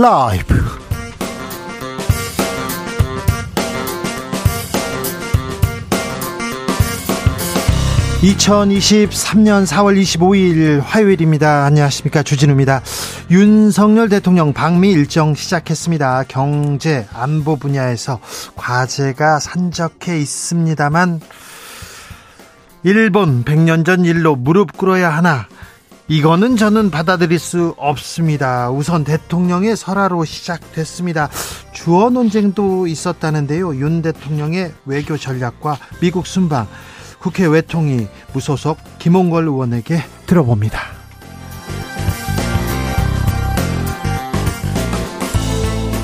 라이브. 2023년 4월 25일 화요일입니다. 안녕하십니까. 주진우입니다. 윤석열 대통령 방미 일정 시작했습니다. 경제, 안보 분야에서 과제가 산적해 있습니다만, 일본 100년 전 일로 무릎 꿇어야 하나, 이거는 저는 받아들일 수 없습니다. 우선 대통령의 설화로 시작됐습니다. 주어 논쟁도 있었다는데요. 윤 대통령의 외교 전략과 미국 순방, 국회 외통위 무소속 김홍걸 의원에게 들어봅니다.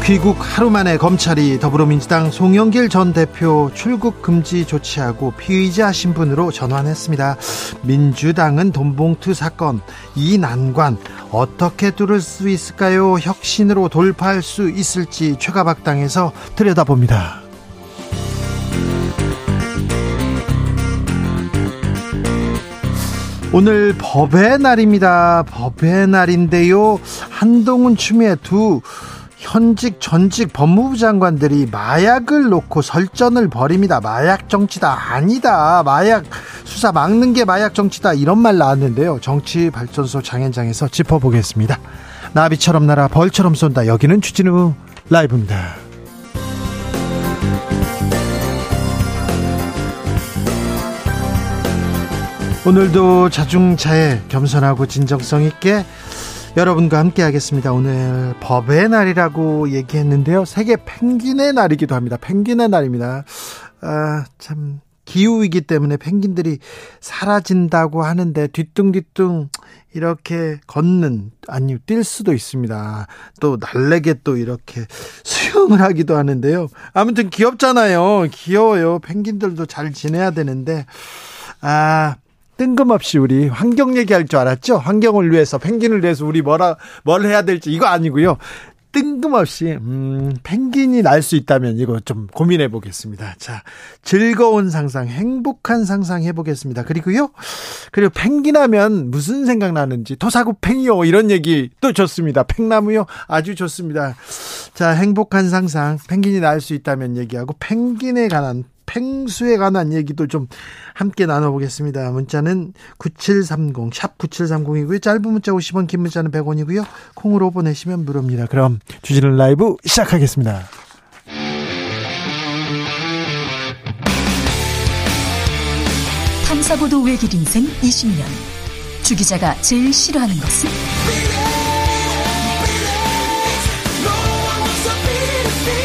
귀국 하루 만에 검찰이 더불어민주당 송영길 전 대표 출국 금지 조치하고 피의자 신분으로 전환했습니다. 민주당은 돈봉투 사건 이 난관 어떻게 뚫을 수 있을까요? 혁신으로 돌파할 수 있을지 최가박당에서 들여다봅니다. 오늘 법의 날입니다. 법의 날인데요. 한동훈 추미애 두 현직 전직 법무부 장관들이 마약을 놓고 설전을 벌입니다. 마약 정치다 아니다. 마약 수사 막는 게 마약 정치다 이런 말 나왔는데요. 정치 발전소 장현장에서 짚어보겠습니다. 나비처럼 날아 벌처럼 쏜다. 여기는 추진우 라이브입니다. 오늘도 자중차에 겸손하고 진정성 있게 여러분과 함께 하겠습니다. 오늘 법의 날이라고 얘기했는데요. 세계 펭귄의 날이기도 합니다. 펭귄의 날입니다. 아, 참 기후이기 때문에 펭귄들이 사라진다고 하는데 뒤뚱뒤뚱 이렇게 걷는 아니 뛸 수도 있습니다. 또 날래게 또 이렇게 수영을 하기도 하는데요. 아무튼 귀엽잖아요. 귀여워요. 펭귄들도 잘 지내야 되는데 아 뜬금없이 우리 환경 얘기할 줄 알았죠? 환경을 위해서 펭귄을 위해서 우리 뭐라 뭘 해야 될지 이거 아니고요. 뜬금없이 음, 펭귄이 날 수 있다면 이거 좀 고민해 보겠습니다. 자, 즐거운 상상, 행복한 상상 해 보겠습니다. 그리고요. 그리고 펭귄 하면 무슨 생각 나는지 토사구 팽이요 이런 얘기 또 좋습니다. 팽나무요 아주 좋습니다. 자, 행복한 상상, 펭귄이 날 수 있다면 얘기하고 펭귄에 관한 펭수에 관한 얘기도 좀 함께 나눠보겠습니다. 문자는 9730, 샵 9730이고요. 짧은 문자 50원, 긴 문자는 100원이고요. 콩으로 보내시면 무료입니다. 그럼 주진우 라이브 시작하겠습니다. 탐사보도 외길 인생 20년. 주 기자가 제일 싫어하는 것은?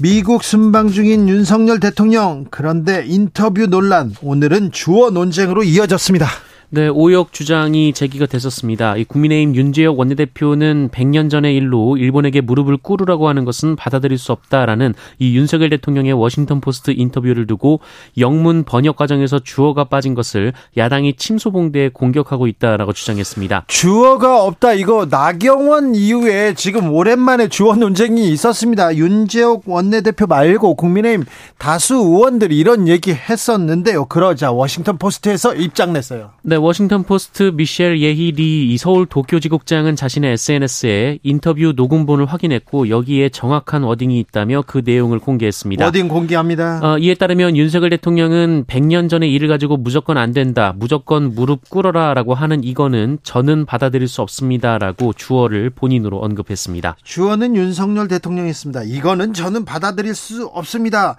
미국 순방 중인 윤석열 대통령 그런데 인터뷰 논란 오늘은 주어 논쟁으로 이어졌습니다. 네, 오역 주장이 제기가 됐었습니다. 이 국민의힘 윤재옥 원내대표는 100년 전의 일로 일본에게 무릎을 꿇으라고 하는 것은 받아들일 수 없다라는 이 윤석열 대통령의 워싱턴 포스트 인터뷰를 두고 영문 번역 과정에서 주어가 빠진 것을 야당이 침소봉대해 공격하고 있다라고 주장했습니다. 주어가 없다 이거 나경원 이후에 지금 오랜만에 주어 논쟁이 있었습니다. 윤재옥 원내대표 말고 국민의힘 다수 의원들이 이런 얘기 했었는데요. 그러자 워싱턴 포스트에서 입장 냈어요. 네, 워싱턴 포스트 미셸 예희 리 서울 도쿄지국장은 자신의 SNS에 인터뷰 녹음본을 확인했고 여기에 정확한 wording이 있다며 그 내용을 공개했습니다. wording 공개합니다. 어, 이에 따르면 윤석열 대통령은 100년 전의 일을 가지고 무조건 안 된다, 무조건 무릎 꿇어라라고 하는 이거는 저는 받아들일 수 없습니다라고 주어를 본인으로 언급했습니다. 주어는 윤석열 대통령이었습니다. 이거는 저는 받아들일 수 없습니다.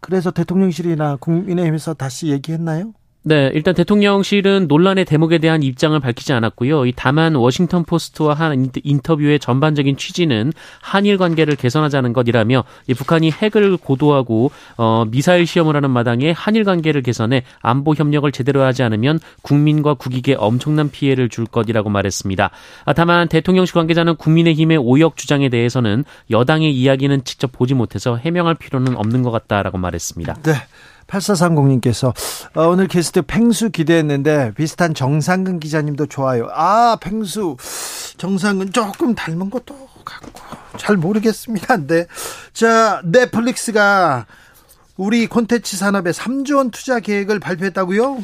그래서 대통령실이나 국민의힘에서 다시 얘기했나요? 네, 일단 대통령실은 논란의 대목에 대한 입장을 밝히지 않았고요. 다만 워싱턴 포스트와 한 인터뷰의 전반적인 취지는 한일 관계를 개선하자는 것이라며 북한이 핵을 고도하고 어, 미사일 시험을 하는 마당에 한일 관계를 개선해 안보 협력을 제대로 하지 않으면 국민과 국익에 엄청난 피해를 줄 것이라고 말했습니다. 아, 다만 대통령실 관계자는 국민의힘의 오역 주장에 대해서는 여당의 이야기는 직접 보지 못해서 해명할 필요는 없는 것 같다라고 말했습니다. 네. 8430님께서 어, 오늘 게스트 펭수 기대했는데 비슷한 정상근 기자님도 좋아요. 아, 펭수 정상근 조금 닮은 것도 같고 잘 모르겠습니다. 네. 자, 넷플릭스가 우리 콘텐츠 산업에 3조 원 투자 계획을 발표했다고요?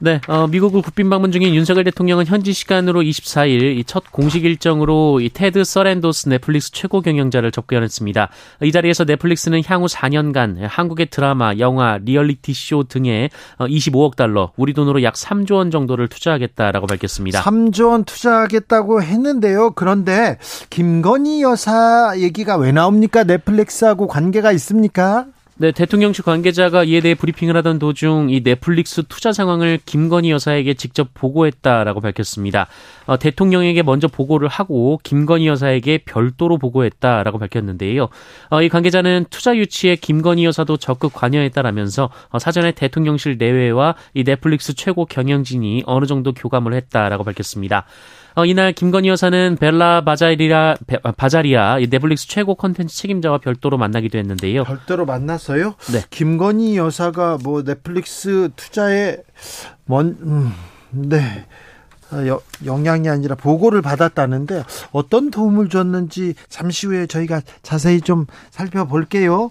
네, 어, 미국을 국빈 방문 중인 윤석열 대통령은 현지 시간으로 24일 이 첫 공식 일정으로 이 테드 서랜도스 넷플릭스 최고 경영자를 접견했습니다. 이 자리에서 넷플릭스는 향후 4년간 한국의 드라마, 영화, 리얼리티 쇼 등에 25억 어, 달러, 우리 돈으로 약 3조 원 정도를 투자하겠다라고 밝혔습니다. 3조 원 투자하겠다고 했는데요. 그런데 김건희 여사 얘기가 왜 나옵니까? 넷플릭스하고 관계가 있습니까? 네, 대통령실 관계자가 이에 대해 브리핑을 하던 도중 이 넷플릭스 투자 상황을 김건희 여사에게 직접 보고했다라고 밝혔습니다. 어, 대통령에게 먼저 보고를 하고 김건희 여사에게 별도로 보고했다라고 밝혔는데요. 어, 이 관계자는 투자 유치에 김건희 여사도 적극 관여했다라면서 어, 사전에 대통령실 내외와 이 넷플릭스 최고 경영진이 어느 정도 교감을 했다라고 밝혔습니다. 어, 이날 김건희 여사는 벨라 바자리아, 바자리아 넷플릭스 최고 컨텐츠 책임자와 별도로 만나기도 했는데요. 별도로 만났어요? 네. 김건희 여사가 뭐 넷플릭스 투자에 먼, 음, 네. 어, 여, 영향이 아니라 보고를 받았다는데 어떤 도움을 줬는지 잠시 후에 저희가 자세히 좀 살펴볼게요.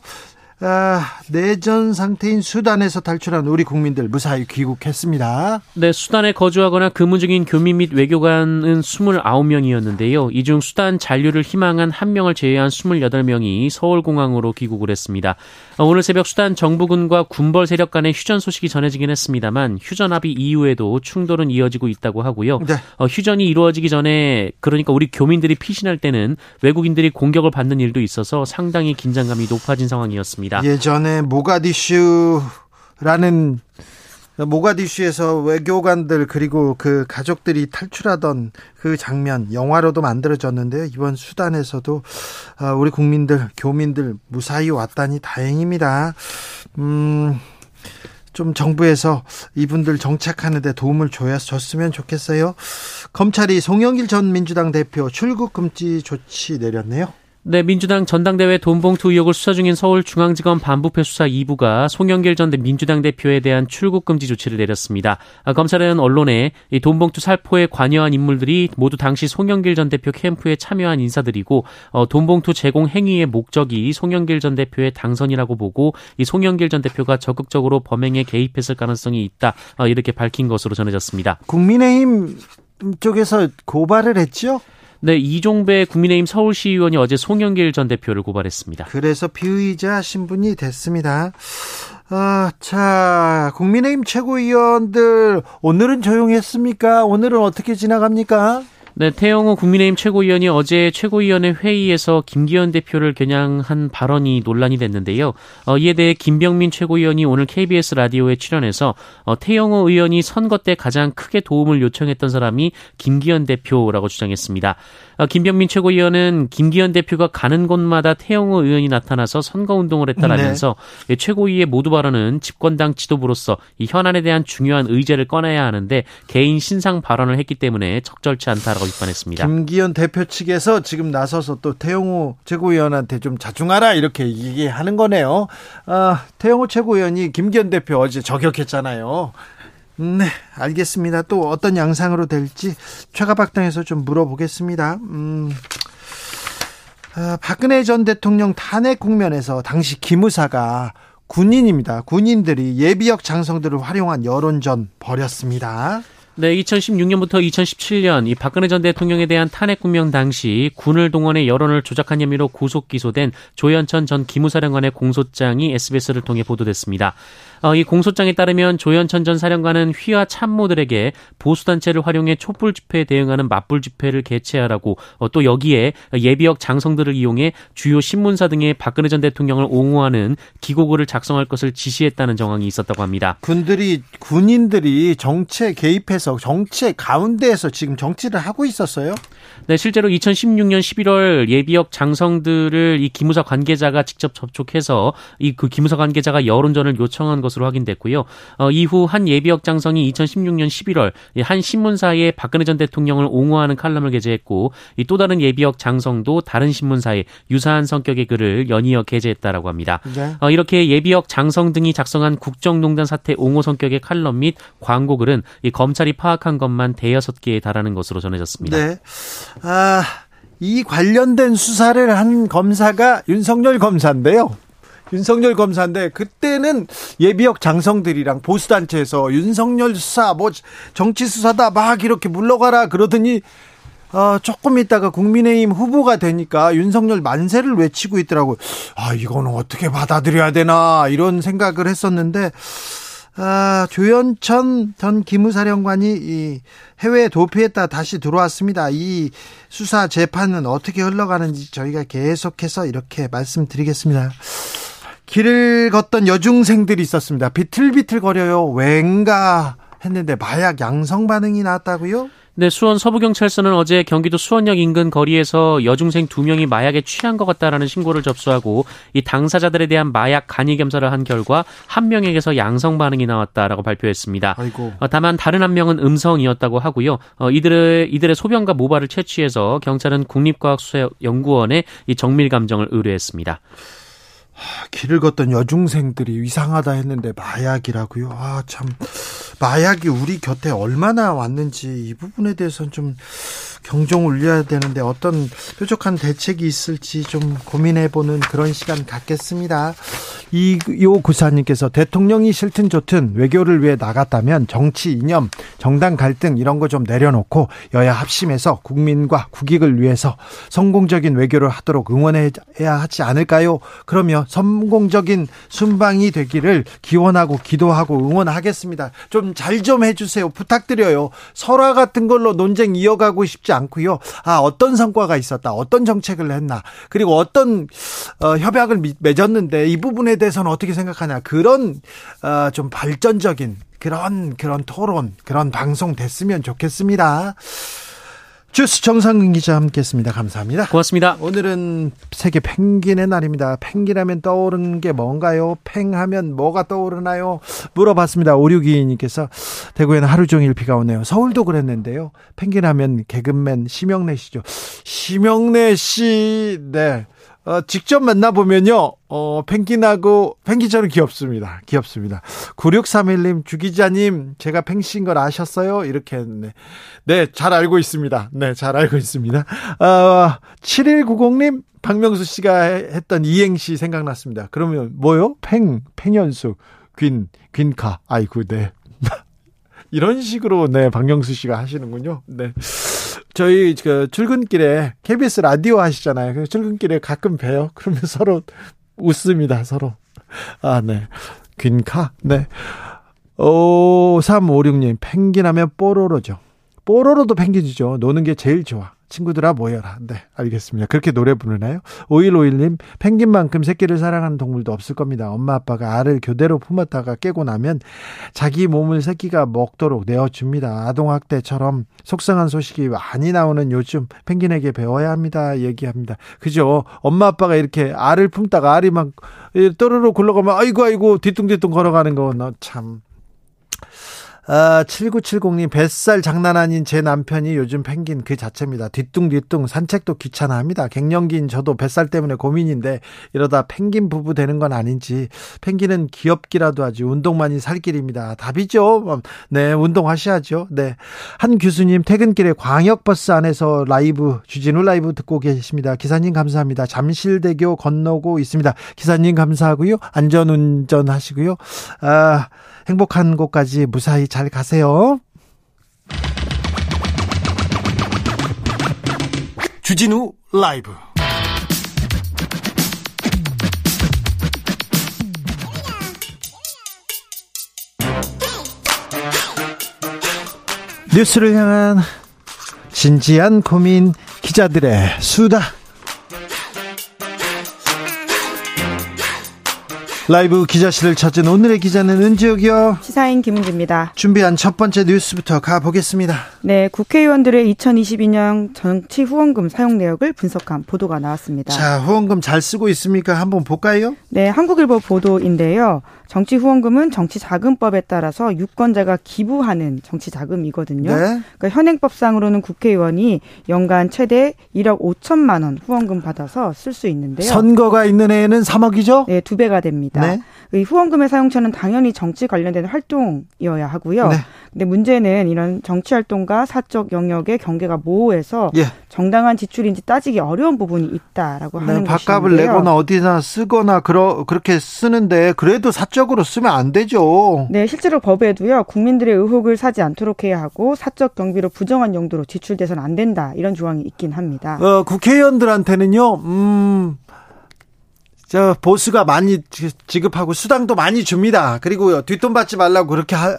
아, 내전 상태인 수단에서 탈출한 우리 국민들 무사히 귀국했습니다. 네, 수단에 거주하거나 근무 중인 교민 및 외교관은 29명이었는데요. 이 중 수단 잔류를 희망한 1명을 제외한 28명이 서울공항으로 귀국을 했습니다. 어, 오늘 새벽 수단 정부군과 군벌 세력 간의 휴전 소식이 전해지긴 했습니다만 휴전 합의 이후에도 충돌은 이어지고 있다고 하고요. 네. 어, 휴전이 이루어지기 전에 그러니까 우리 교민들이 피신할 때는 외국인들이 공격을 받는 일도 있어서 상당히 긴장감이 높아진 상황이었습니다. 있습니다. 예전에 모가디슈라는 모가디슈에서 외교관들 그리고 그 가족들이 탈출하던 그 장면 영화로도 만들어졌는데요. 이번 수단에서도 아, 우리 국민들 교민들 무사히 왔다니 다행입니다. 음. 좀 정부에서 이분들 정착하는데 도움을 줘야 줬으면 좋겠어요. 검찰이 송영길 전 민주당 대표 출국 금지 조치 내렸네요. 네, 민주당 전당대회 돈봉투 의혹을 수사 중인 서울중앙지검 반부패 수사 2부가 송영길 전 민주당 대표에 대한 출국 금지 조치를 내렸습니다. 아, 검찰은 언론에 이 돈봉투 살포에 관여한 인물들이 모두 당시 송영길 전 대표 캠프에 참여한 인사들이고 어, 돈봉투 제공 행위의 목적이 송영길 전 대표의 당선이라고 보고 이 송영길 전 대표가 적극적으로 범행에 개입했을 가능성이 있다 어, 이렇게 밝힌 것으로 전해졌습니다. 국민의힘 쪽에서 고발을 했죠? 네, 이종배 국민의힘 서울시의원이 어제 송영길 전 대표를 고발했습니다. 그래서 피의자 신분이 됐습니다. 아, 자, 국민의힘 최고위원들 오늘은 조용했습니까? 오늘은 어떻게 지나갑니까? 네, 태영호 국민의힘 최고위원이 어제 최고위원회 회의에서 김기현 대표를 겨냥한 발언이 논란이 됐는데요. 어, 이에 대해 김병민 최고위원이 오늘 KBS 라디오에 출연해서 어, 태영호 의원이 선거 때 가장 크게 도움을 요청했던 사람이 김기현 대표라고 주장했습니다. 어, 김병민 최고위원은 김기현 대표가 가는 곳마다 태영호 의원이 나타나서 선거운동을 했다라면서 네. 최고위의 모두 발언은 집권당 지도부로서 이 현안에 대한 중요한 의제를 꺼내야 하는데 개인 신상 발언을 했기 때문에 적절치 않다라고 비판했습니다. 김기현 대표 측에서 지금 나서서 또 태영호 최고위원한테 좀 자중하라 이렇게 얘기하는 거네요. 아, 태영호 최고위원이 김기현 대표 어제 저격했잖아요. 네, 알겠습니다. 또 어떤 양상으로 될지 최가박당에서 좀 물어보겠습니다. 음, 아, 박근혜 전 대통령 탄핵 국면에서 당시 기무사가 군인입니다. 군인들이 예비역 장성들을 활용한 여론전 벌였습니다. 네, 2016년부터 2017년 이 박근혜 전 대통령에 대한 탄핵 국명 당시 군을 동원해 여론을 조작한 혐의로 구속 기소된 조현천 전 기무사령관의 공소장이 SBS를 통해 보도됐습니다. 어, 이 공소장에 따르면 조현천 전 사령관은 휘하 참모들에게 보수단체를 활용해 촛불 집회에 대응하는 맞불 집회를 개최하라고 어, 또 여기에 예비역 장성들을 이용해 주요 신문사 등의 박근혜 전 대통령을 옹호하는 기고글을 작성할 것을 지시했다는 정황이 있었다고 합니다. 군들이 군인들이 정치에 개입해서 정치의 가운데에서 지금 정치를 하고 있었어요? 네, 실제로 2016년 11월 예비역 장성들을 이 기무사 관계자가 직접 접촉해서 이 그 기무사 관계자가 여론전을 요청한 것으로 확인됐고요. 어, 이후 한 예비역 장성이 2016년 11월 한 신문사에 박근혜 전 대통령을 옹호하는 칼럼을 게재했고 이또 다른 예비역 장성도 다른 신문사에 유사한 성격의 글을 연이어 게재했다라고 합니다. 네. 어, 이렇게 예비역 장성 등이 작성한 국정농단 사태 옹호 성격의 칼럼 및 광고 글은 이 검찰이 파악한 것만 대여섯 개에 달하는 것으로 전해졌습니다. 네. 아, 이 관련된 수사를 한 검사가 윤석열 검사인데요. 윤석열 검사인데 그때는 예비역 장성들이랑 보수단체에서 윤석열 수사 뭐 정치 수사다 막 이렇게 물러가라 그러더니 어, 조금 있다가 국민의힘 후보가 되니까 윤석열 만세를 외치고 있더라고요. 아, 이거는 어떻게 받아들여야 되나, 이런 생각을 했었는데, 아, 조현천 전 기무사령관이 이 해외에 도피했다 다시 들어왔습니다. 이 수사 재판은 어떻게 흘러가는지 저희가 계속해서 이렇게 말씀드리겠습니다. 길을 걷던 여중생들이 있었습니다. 비틀비틀 거려요. 왠가 했는데 마약 양성 반응이 나왔다고요? 네, 수원 서부경찰서는 어제 경기도 수원역 인근 거리에서 여중생 두 명이 마약에 취한 것 같다라는 신고를 접수하고 이 당사자들에 대한 마약 간이 검사를 한 결과 한 명에게서 양성 반응이 나왔다라고 발표했습니다. 아이고. 어, 다만 다른 한 명은 음성이었다고 하고요. 어, 이들의 이들의 소변과 모발을 채취해서 경찰은 국립과학수사연구원에 이 정밀 감정을 의뢰했습니다. 길을 걷던 여중생들이 이상하다 했는데 마약이라고요. 아, 참. 마약이 우리 곁에 얼마나 왔는지 이 부분에 대해서는 좀 경종을 울려야 되는데 어떤 뾰족한 대책이 있을지 좀 고민해보는 그런 시간 갖겠습니다. 이요 구사님께서 대통령이 싫든 좋든 외교를 위해 나갔다면 정치 이념, 정당 갈등 이런 거 좀 내려놓고 여야 합심해서 국민과 국익을 위해서 성공적인 외교를 하도록 응원해야 하지 않을까요? 그러면 성공적인 순방이 되기를 기원하고 기도하고 응원하겠습니다. 좀 잘좀 좀 해주세요. 부탁드려요. 설화 같은 걸로 논쟁 이어가고 싶지 않고요. 아 어떤 성과가 있었다. 어떤 정책을 했나. 그리고 어떤 어, 협약을 맺었는데 이 부분에 대해서는 어떻게 생각하냐. 그런 어, 좀 발전적인 그런 그런 토론 그런 방송 됐으면 좋겠습니다. 주스 정상근 기자 함께했습니다. 감사합니다. 고맙습니다. 오늘은 세계 펭귄의 날입니다. 펭귄하면 떠오르는 게 뭔가요? 팽하면 뭐가 떠오르나요? 물어봤습니다. 오류기님께서 대구에는 하루 종일 비가 오네요. 서울도 그랬는데요. 펭귄하면 개그맨 심영래 씨죠. 심영래 씨, 네. 어, 직접 만나보면요, 어, 펭귄하고, 펭귄처럼 귀엽습니다. 귀엽습니다. 9631님, 주기자님, 제가 펭신 걸 아셨어요? 이렇게 했네. 네, 잘 알고 있습니다. 네, 잘 알고 있습니다. 어, 7190님, 박명수 씨가 했던 이행시 생각났습니다. 그러면 뭐요? 팽, 팽현수, 귄, 귄카. 아이고, 네. 이런 식으로, 네, 박명수 씨가 하시는군요. 네. 저희 그 출근길에 KBS 라디오 하시잖아요. 그 출근길에 가끔 봬요. 그러면 서로 웃습니다. 서로. 아, 네. 균카? 네. 오, 356님, 펭귄 하면 뽀로로죠. 뽀로로도 펭귄이죠. 노는 게 제일 좋아. 친구들아 모여라. 네, 알겠습니다. 그렇게 노래 부르나요? 5151님, 펭귄만큼 새끼를 사랑하는 동물도 없을 겁니다. 엄마 아빠가 알을 교대로 품었다가 깨고 나면 자기 몸을 새끼가 먹도록 내어줍니다. 아동학대처럼 속상한 소식이 많이 나오는 요즘 펭귄에게 배워야 합니다. 얘기합니다. 그죠? 엄마 아빠가 이렇게 알을 품다가 알이 막 또르르 굴러가면 아이고 아이고 뒤뚱뒤뚱 걸어가는 거 참. 아, 7970님, 뱃살 장난 아닌 제 남편이 요즘 펭귄 그 자체입니다. 뒤뚱뒤뚱 산책도 귀찮아 합니다. 갱년기인 저도 뱃살 때문에 고민인데 이러다 펭귄 부부 되는 건 아닌지 펭귄은 귀엽기라도 하지 운동만이 살 길입니다. 답이죠. 네, 운동하셔야죠. 네. 한 교수님 퇴근길에 광역버스 안에서 라이브, 주진우 라이브 듣고 계십니다. 기사님 감사합니다. 잠실대교 건너고 있습니다. 기사님 감사하고요. 안전운전 하시고요. 아, 행복한 곳까지 무사히 잘 가세요. 주진우 라이브 뉴스를 향한 진지한 고민 기자들의 수다. 라이브 기자실을 찾은 오늘의 기자는 은지옥이요. 시사인 김은지입니다. 준비한 첫 번째 뉴스부터 가보겠습니다. 네, 국회의원들의 2022년 정치 후원금 사용 내역을 분석한 보도가 나왔습니다. 자, 후원금 잘 쓰고 있습니까? 한번 볼까요? 네, 한국일보 보도인데요. 정치 후원금은 정치 자금법에 따라서 유권자가 기부하는 정치 자금이거든요. 네. 그러니까 현행법상으로는 국회의원이 연간 최대 1억 5천만 원 후원금 받아서 쓸 수 있는데요. 선거가 있는 해에는 3억이죠? 네, 두 배가 됩니다. 네. 이 후원금의 사용처는 당연히 정치 관련된 활동이어야 하고요. 네. 근데 문제는 이런 정치 활동과 사적 영역의 경계가 모호해서 예. 정당한 지출인지 따지기 어려운 부분이 있다라고 네, 하는 것인데요. 밥값을 내거나 어디나 쓰거나 그러, 그렇게 쓰는데 그래도 사적으로 쓰면 안 되죠. 네, 실제로 법에도요. 국민들의 의혹을 사지 않도록 해야 하고 사적 경비로 부정한 용도로 지출돼서는 안 된다. 이런 조항이 있긴 합니다. 어, 국회의원들한테는요. 음. 저 보수가 많이 지급하고 수당도 많이 줍니다. 그리고 뒷돈 받지 말라고 그렇게 하,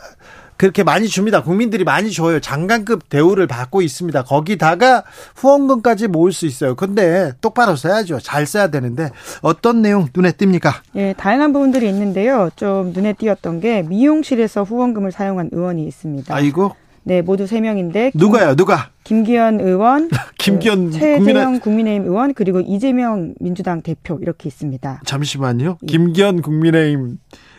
그렇게 많이 줍니다. 국민들이 많이 줘요. 장관급 대우를 받고 있습니다. 거기다가 후원금까지 모을 수 있어요. 근데 똑바로 써야죠. 잘 써야 되는데 어떤 내용 눈에 띕니까? 예, 다양한 부분들이 있는데요. 좀 눈에 띄었던 게 미용실에서 후원금을 사용한 의원이 있습니다. 아이고. 네, 모두 세 명인데 누가요? 누가? 김기현 의원, 김기현 그 최재형 국민의... 국민의 힘 의원 그리고 이재명 민주당 대표 이렇게 있습니다. 잠시만요. 예. 김기현 국민의힘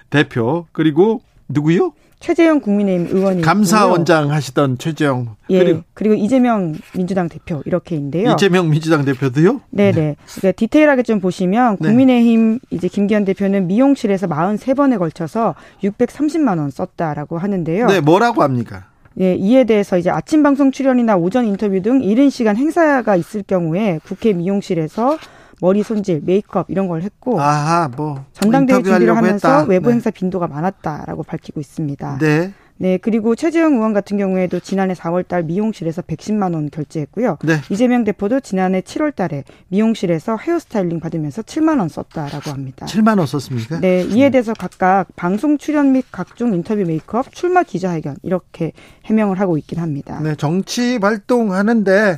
대표 그리고 누구요? 최재형 국민의힘 의원이 감사원장 하시던 최재형 예 그리고, 그리고 이재명 민주당 대표 이렇게인데요. 이재명 민주당 대표도요? 네네. 네. 그러니까 디테일하게 좀 보시면 네. 국민의힘 이제 김기현 대표는 미용실에서 43번에 걸쳐서 630만 원 썼다라고 하는데요. 네, 뭐라고 합니까? 예, 이에 대해서 이제 아침 방송 출연이나 오전 인터뷰 등 이른 시간 행사가 있을 경우에 국회 미용실에서 머리 손질, 메이크업 이런 걸 했고 아하, 뭐 전당대회 준비를 하면서 했다. 외부 네. 행사 빈도가 많았다라고 밝히고 있습니다. 네. 네, 그리고 최재형 의원 같은 경우에도 지난해 4월 달 미용실에서 110만 원 결제했고요. 네. 이재명 대표도 지난해 7월 달에 미용실에서 hair styling 받으면서 7만 원 썼다라고 합니다. 7만 원 썼습니까? 네, 이에 대해서 각각 방송 출연 및 각종 인터뷰 메이크업, 출마 기자회견 이렇게 해명을 하고 있긴 합니다. 네, 정치 활동하는데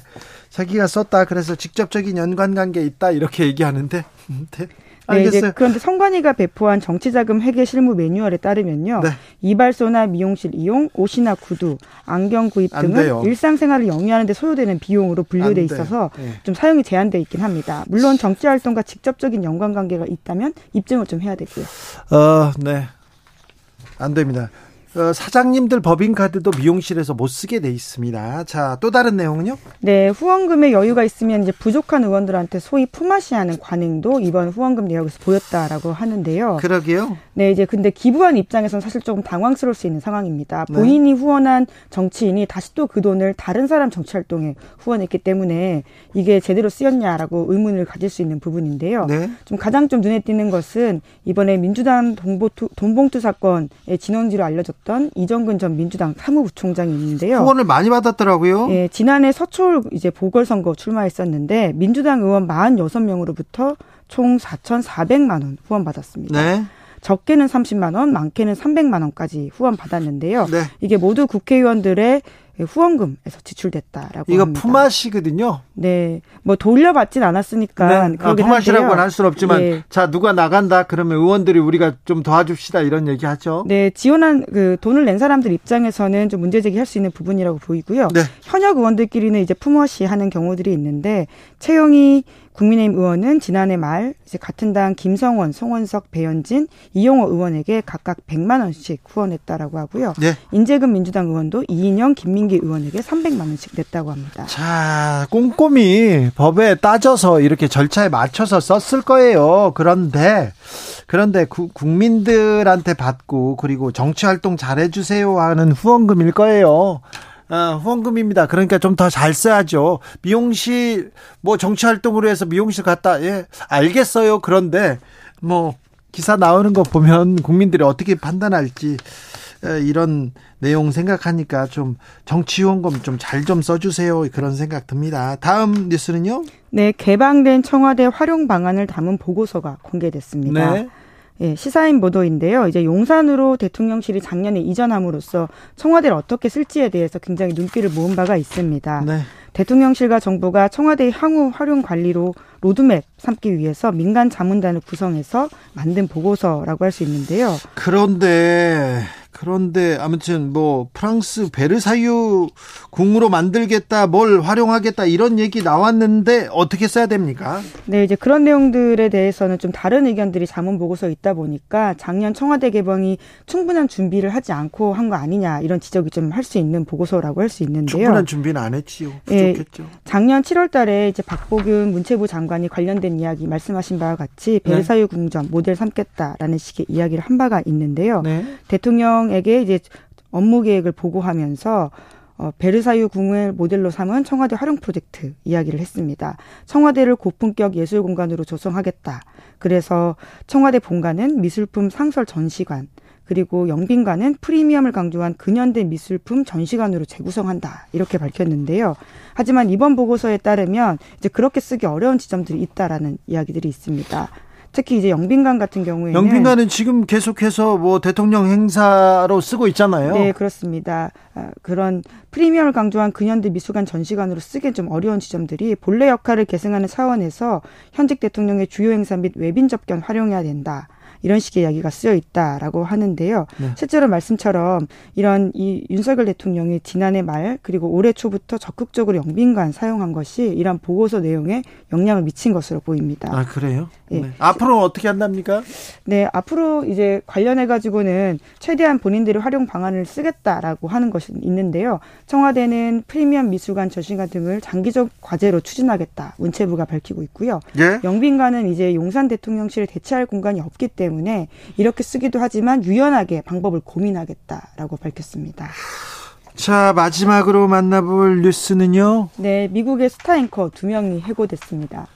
자기가 썼다 그래서 직접적인 연관관계 있다 이렇게 얘기하는데 네. 네, 이제 그런데 성관위가 배포한 정치자금 회계 실무 매뉴얼에 따르면요. 네. 이발소나 미용실 이용, 옷이나 구두, 안경 구입 등은 일상생활을 영위하는 데 소요되는 비용으로 분류돼 있어서 네. 좀 사용이 제한돼 있긴 합니다. 물론 정치 활동과 직접적인 연관관계가 있다면 입증을 좀 해야 되고요. 어, 네. 안 됩니다. 어, 사장님들 법인카드도 미용실에서 못 쓰게 돼 있습니다. 자, 또 다른 내용은요? 네, 후원금에 여유가 있으면 이제 부족한 의원들한테 소위 품앗이하는 관행도 이번 후원금 내역에서 보였다라고 하는데요. 그러게요. 네, 이제 근데 기부한 입장에서는 사실 조금 당황스러울 수 있는 상황입니다. 네. 본인이 네. 후원한 정치인이 다시 또 그 돈을 다른 사람 정치 활동에 후원했기 때문에 이게 제대로 쓰였냐라고 의문을 가질 수 있는 부분인데요. 네. 좀 가장 좀 눈에 띄는 것은 이번에 민주당 돈봉투 사건의 진원지로 알려졌 있었던 이정근 전 민주당 사무부총장이 있는데요. 후원을 많이 받았더라고요. 예, 지난해 서초울 이제 보궐선거 출마했었는데 민주당 의원 46명으로부터 총 4,400만 원 후원 받았습니다. 네. 적게는 30만 원, 많게는 300만 원까지 후원 받았는데요. 네. 이게 모두 국회의원들의 후원금에서 지출됐다라고 이거 합니다. 품앗이거든요. 네, 뭐 돌려받진 않았으니까 네. 아, 품앗이라고는 할 수는 없지만 네. 자 누가 나간다 그러면 의원들이 우리가 좀 도와줍시다 이런 얘기하죠. 네, 지원한 그 돈을 낸 사람들 입장에서는 좀 문제 제기할 수 있는 부분이라고 보이고요. 네. 현역 의원들끼리는 이제 품앗이 하는 경우들이 있는데 채용이 국민의힘 의원은 지난해 말 이제 같은 당 김성원, 송원석, 배현진, 이용호 의원에게 각각 100만 원씩 후원했다라고 하고요. 네. 인재금 민주당 의원도 이인영, 김민기 의원에게 300만 원씩 냈다고 합니다. 자, 꼼꼼히 법에 따져서 이렇게 절차에 맞춰서 썼을 거예요. 그런데 그런데 구, 국민들한테 받고 그리고 정치 활동 잘해 주세요 하는 후원금일 거예요. 아, 후원금입니다. 그러니까 좀 더 잘 써야죠. 미용실 뭐 정치 활동으로 해서 미용실 갔다 예 알겠어요. 그런데 뭐 기사 나오는 거 보면 국민들이 어떻게 판단할지 이런 내용 생각하니까 좀 정치 후원금 좀 잘좀 좀 써주세요. 그런 생각 듭니다. 다음 뉴스는요? 네, 개방된 청와대 활용 방안을 담은 보고서가 공개됐습니다. 네. 예, 시사인 보도인데요. 이제 용산으로 대통령실이 작년에 이전함으로써 청와대를 어떻게 쓸지에 대해서 굉장히 눈길을 모은 바가 있습니다. 네. 대통령실과 정부가 청와대의 향후 활용 관리로 로드맵 삼기 위해서 민간 자문단을 구성해서 만든 보고서라고 할 수 있는데요. 그런데 그런데 아무튼 뭐 프랑스 베르사유 궁으로 만들겠다, 뭘 활용하겠다 이런 얘기 나왔는데 어떻게 써야 됩니까? 네, 이제 그런 내용들에 대해서는 좀 다른 의견들이 자문 보고서 있다 보니까 작년 청와대 개방이 충분한 준비를 하지 않고 한 거 아니냐 이런 지적이 좀 할 수 있는 보고서라고 할 수 있는데요. 충분한 준비는 안 했지요. 예, 부족했죠. 네, 작년 7월달에 이제 박보균 문체부 장관이 관련된 이야기 말씀하신 바와 같이 네. 베르사유 궁전 모델 삼겠다라는 식의 이야기를 한 바가 있는데요. 네. 대통령 대통령에게 이제 업무 계획을 보고하면서 어, 베르사유 궁을 모델로 삼은 청와대 활용 프로젝트 이야기를 했습니다. 청와대를 고품격 예술 공간으로 조성하겠다. 그래서 청와대 본관은 미술품 상설 전시관, 그리고 영빈관은 프리미엄을 강조한 근현대 미술품 전시관으로 재구성한다. 이렇게 밝혔는데요. 하지만 이번 보고서에 따르면 이제 그렇게 쓰기 어려운 지점들이 있다라는 이야기들이 있습니다. 특히 이제 영빈관 같은 경우에는 영빈관은 지금 계속해서 뭐 대통령 행사로 쓰고 있잖아요. 네, 그렇습니다. 아, 그런 프리미엄을 강조한 근현대 미술관 전시관으로 쓰기엔 좀 어려운 지점들이 본래 역할을 계승하는 차원에서 현직 대통령의 주요 행사 및 외빈 접견 활용해야 된다. 이런 식의 이야기가 쓰여 있다라고 하는데요. 네. 실제로 말씀처럼 이런 이 윤석열 대통령이 지난해 말 그리고 올해 초부터 적극적으로 영빈관 사용한 것이 이런 보고서 내용에 영향을 미친 것으로 보입니다. 아 그래요? 네. 네. 앞으로 어떻게 한답니까? 네, 앞으로 이제 관련해 가지고는 최대한 본인들이 활용 방안을 쓰겠다라고 하는 것이 있는데요. 청와대는 프리미엄 미술관 전시관 등을 장기적 과제로 추진하겠다 문체부가 밝히고 있고요. 예? 영빈관은 이제 용산 대통령실을 대체할 공간이 없기 때문에 때문에 이렇게 쓰기도 하지만 유연하게 방법을 고민하겠다라고 밝혔습니다. 자, 마지막으로 만나볼 뉴스는요? 네, 미국의 스타 앵커 두 명이 해고됐습니다.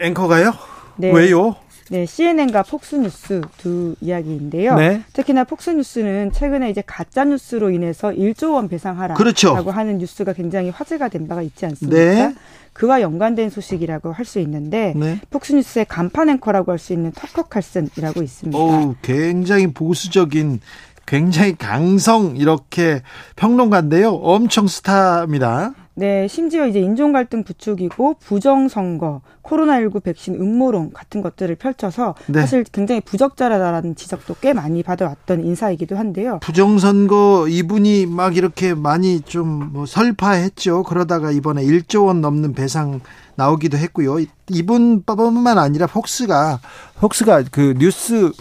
앵커가요? 네. 왜요? 네, CNN과 폭스뉴스 두 이야기인데요. 네. 특히나 폭스뉴스는 최근에 이제 가짜 뉴스로 인해서 1조 원 배상하라라고 그렇죠. 하는 뉴스가 굉장히 화제가 된 바가 있지 않습니까? 네. 그와 연관된 소식이라고 할 수 있는데 네. 폭스뉴스의 간판 앵커라고 할 수 있는 터커 칼슨이라고 있습니다. 오, 굉장히 보수적인 굉장히 강성 이렇게 평론가인데요. 엄청 스타입니다. 네, 심지어 이제 인종 갈등 부추기고 부정 선거, 코로나19 백신 음모론 같은 것들을 펼쳐서 네. 사실 굉장히 부적절하다라는 지적도 꽤 많이 받아왔던 인사이기도 한데요. 부정 선거 이분이 막 이렇게 많이 좀 뭐 설파했죠. 그러다가 이번에 1조 원 넘는 배상 나오기도 했고요. 이분뿐만 아니라 폭스가 폭스가 그 뉴스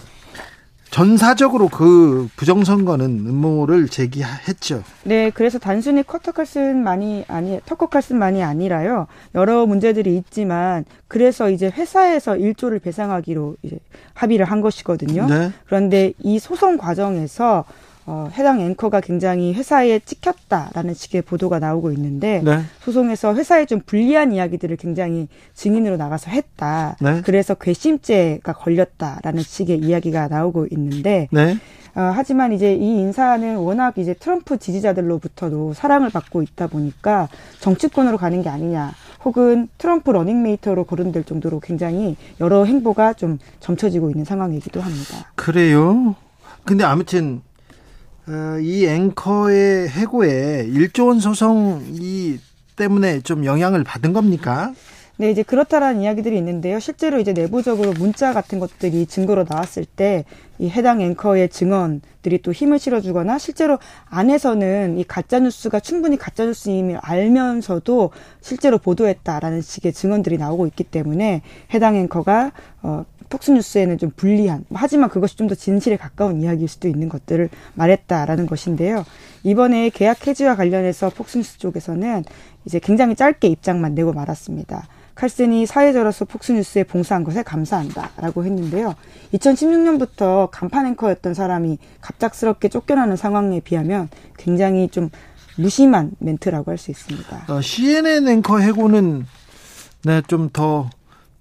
전사적으로 그 부정선거는 음모를 제기했죠. 네, 그래서 단순히 커터칼슨만이 아니 터커칼슨만이 아니라요. 여러 문제들이 있지만 그래서 이제 회사에서 일조를 배상하기로 이제 합의를 한 것이거든요. 네. 그런데 이 소송 과정에서 어, 해당 앵커가 굉장히 회사에 찍혔다라는 식의 보도가 나오고 있는데 네. 소송에서 회사에 좀 불리한 이야기들을 굉장히 증인으로 나가서 했다. 네. 그래서 괘씸죄가 걸렸다라는 식의 이야기가 나오고 있는데 네. 어, 하지만 이제 이 인사는 워낙 이제 트럼프 지지자들로부터도 사랑을 받고 있다 보니까 정치권으로 가는 게 아니냐. 혹은 트럼프 러닝메이트로 거론될 정도로 굉장히 여러 행보가 좀 점쳐지고 있는 상황이기도 합니다. 그래요? 근데 아무튼 어, 이 앵커의 해고에 1조 원 소송 이 때문에 좀 영향을 받은 겁니까? 네, 이제 그렇다라는 이야기들이 있는데요. 실제로 이제 내부적으로 문자 같은 것들이 증거로 나왔을 때 이 해당 앵커의 증언들이 또 힘을 실어주거나 실제로 안에서는 이 가짜 뉴스가 충분히 가짜 뉴스임을 알면서도 실제로 보도했다라는 식의 증언들이 나오고 있기 때문에 해당 앵커가 어 폭스뉴스에는 좀 불리한 하지만 그것이 좀 더 진실에 가까운 이야기일 수도 있는 것들을 말했다라는 것인데요. 이번에 계약 해지와 관련해서 폭스뉴스 쪽에서는 이제 굉장히 짧게 입장만 내고 말았습니다. 칼슨이 사회자로서 폭스뉴스에 봉사한 것에 감사한다라고 했는데요. 2016년부터 간판 앵커였던 사람이 갑작스럽게 쫓겨나는 상황에 비하면 굉장히 좀 무심한 멘트라고 할 수 있습니다. 어, CNN 앵커 해고는 네, 좀더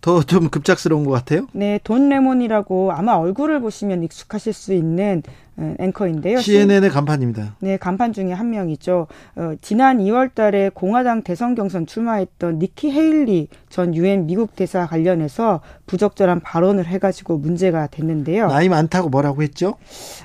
더 좀 급작스러운 것 같아요. 네, 돈 레몬이라고 아마 얼굴을 보시면 익숙하실 수 있는 어, 앵커인데요. CNN의 간판입니다. 네, 간판 중에 한 명이죠. 어, 지난 2월 달에 공화당 대선 경선 출마했던 니키 헤일리 전 유엔 미국 대사 관련해서 부적절한 발언을 해가지고 문제가 됐는데요. 나이 많다고 뭐라고 했죠?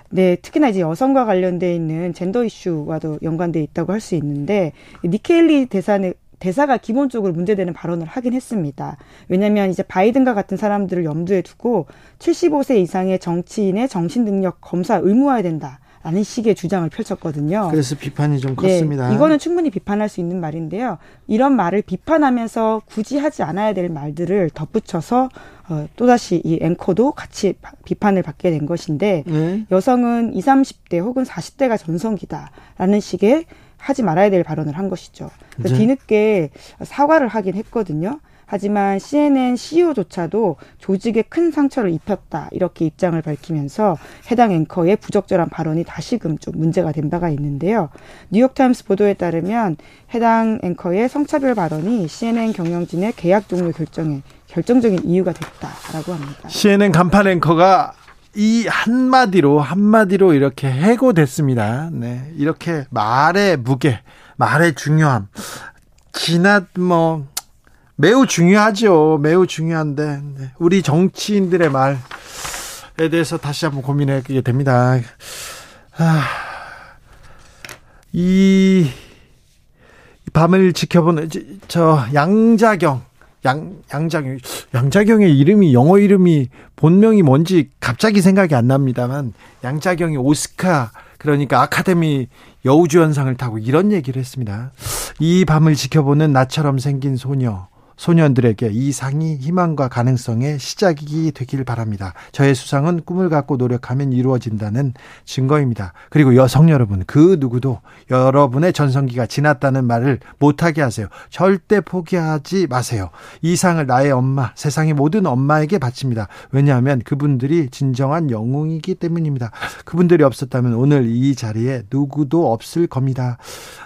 네, 특히나 이제 여성과 관련돼 있는 젠더 이슈와도 연관돼 있다고 할 수 있는데 니키 헤일리 대사는 대사가 기본적으로 문제되는 발언을 하긴 했습니다. 왜냐하면 이제 바이든과 같은 사람들을 염두에 두고 75세 이상의 정치인의 정신 능력 검사 의무화해야 된다. 라는 식의 주장을 펼쳤거든요. 그래서 비판이 좀 컸습니다. 네, 이거는 충분히 비판할 수 있는 말인데요. 이런 말을 비판하면서 굳이 하지 않아야 될 말들을 덧붙여서 어, 또다시 이 앵커도 같이 비판을 받게 된 것인데 네. 여성은 20, 30대 혹은 40대가 전성기다라는 식의 하지 말아야 될 발언을 한 것이죠. 그래서 네. 뒤늦게 사과를 하긴 했거든요. 하지만 CNN CEO조차도 조직에 큰 상처를 입혔다 이렇게 입장을 밝히면서 해당 앵커의 부적절한 발언이 다시금 좀 문제가 된 바가 있는데요. 뉴욕타임스 보도에 따르면 해당 앵커의 성차별 발언이 CNN 경영진의 계약 종료 결정에 결정적인 이유가 됐다라고 합니다. CNN 간판 앵커가 이 한마디로 한마디로 이렇게 해고됐습니다. 네. 이렇게 말의 무게, 말의 중요함. 지난 뭐 매우 중요하죠. 매우 중요한데 네. 우리 정치인들의 말에 대해서 다시 한번 고민하게 됩니다. 아, 이 밤을 지켜보는 저 양자경 양 양자경 양자경의 이름이 영어 이름이 본명이 뭔지 갑자기 생각이 안 납니다만 양자경이 오스카 그러니까 아카데미 여우주연상을 타고 이런 얘기를 했습니다. 이 밤을 지켜보는 나처럼 생긴 소녀 소년들에게 이 상이 희망과 가능성의 시작이 되길 바랍니다. 저의 수상은 꿈을 갖고 노력하면 이루어진다는 증거입니다. 그리고 여성 여러분, 그 누구도 여러분의 전성기가 지났다는 말을 못하게 하세요. 절대 포기하지 마세요. 이 상을 나의 엄마, 세상의 모든 엄마에게 바칩니다. 왜냐하면 그분들이 진정한 영웅이기 때문입니다. 그분들이 없었다면 오늘 이 자리에 누구도 없을 겁니다.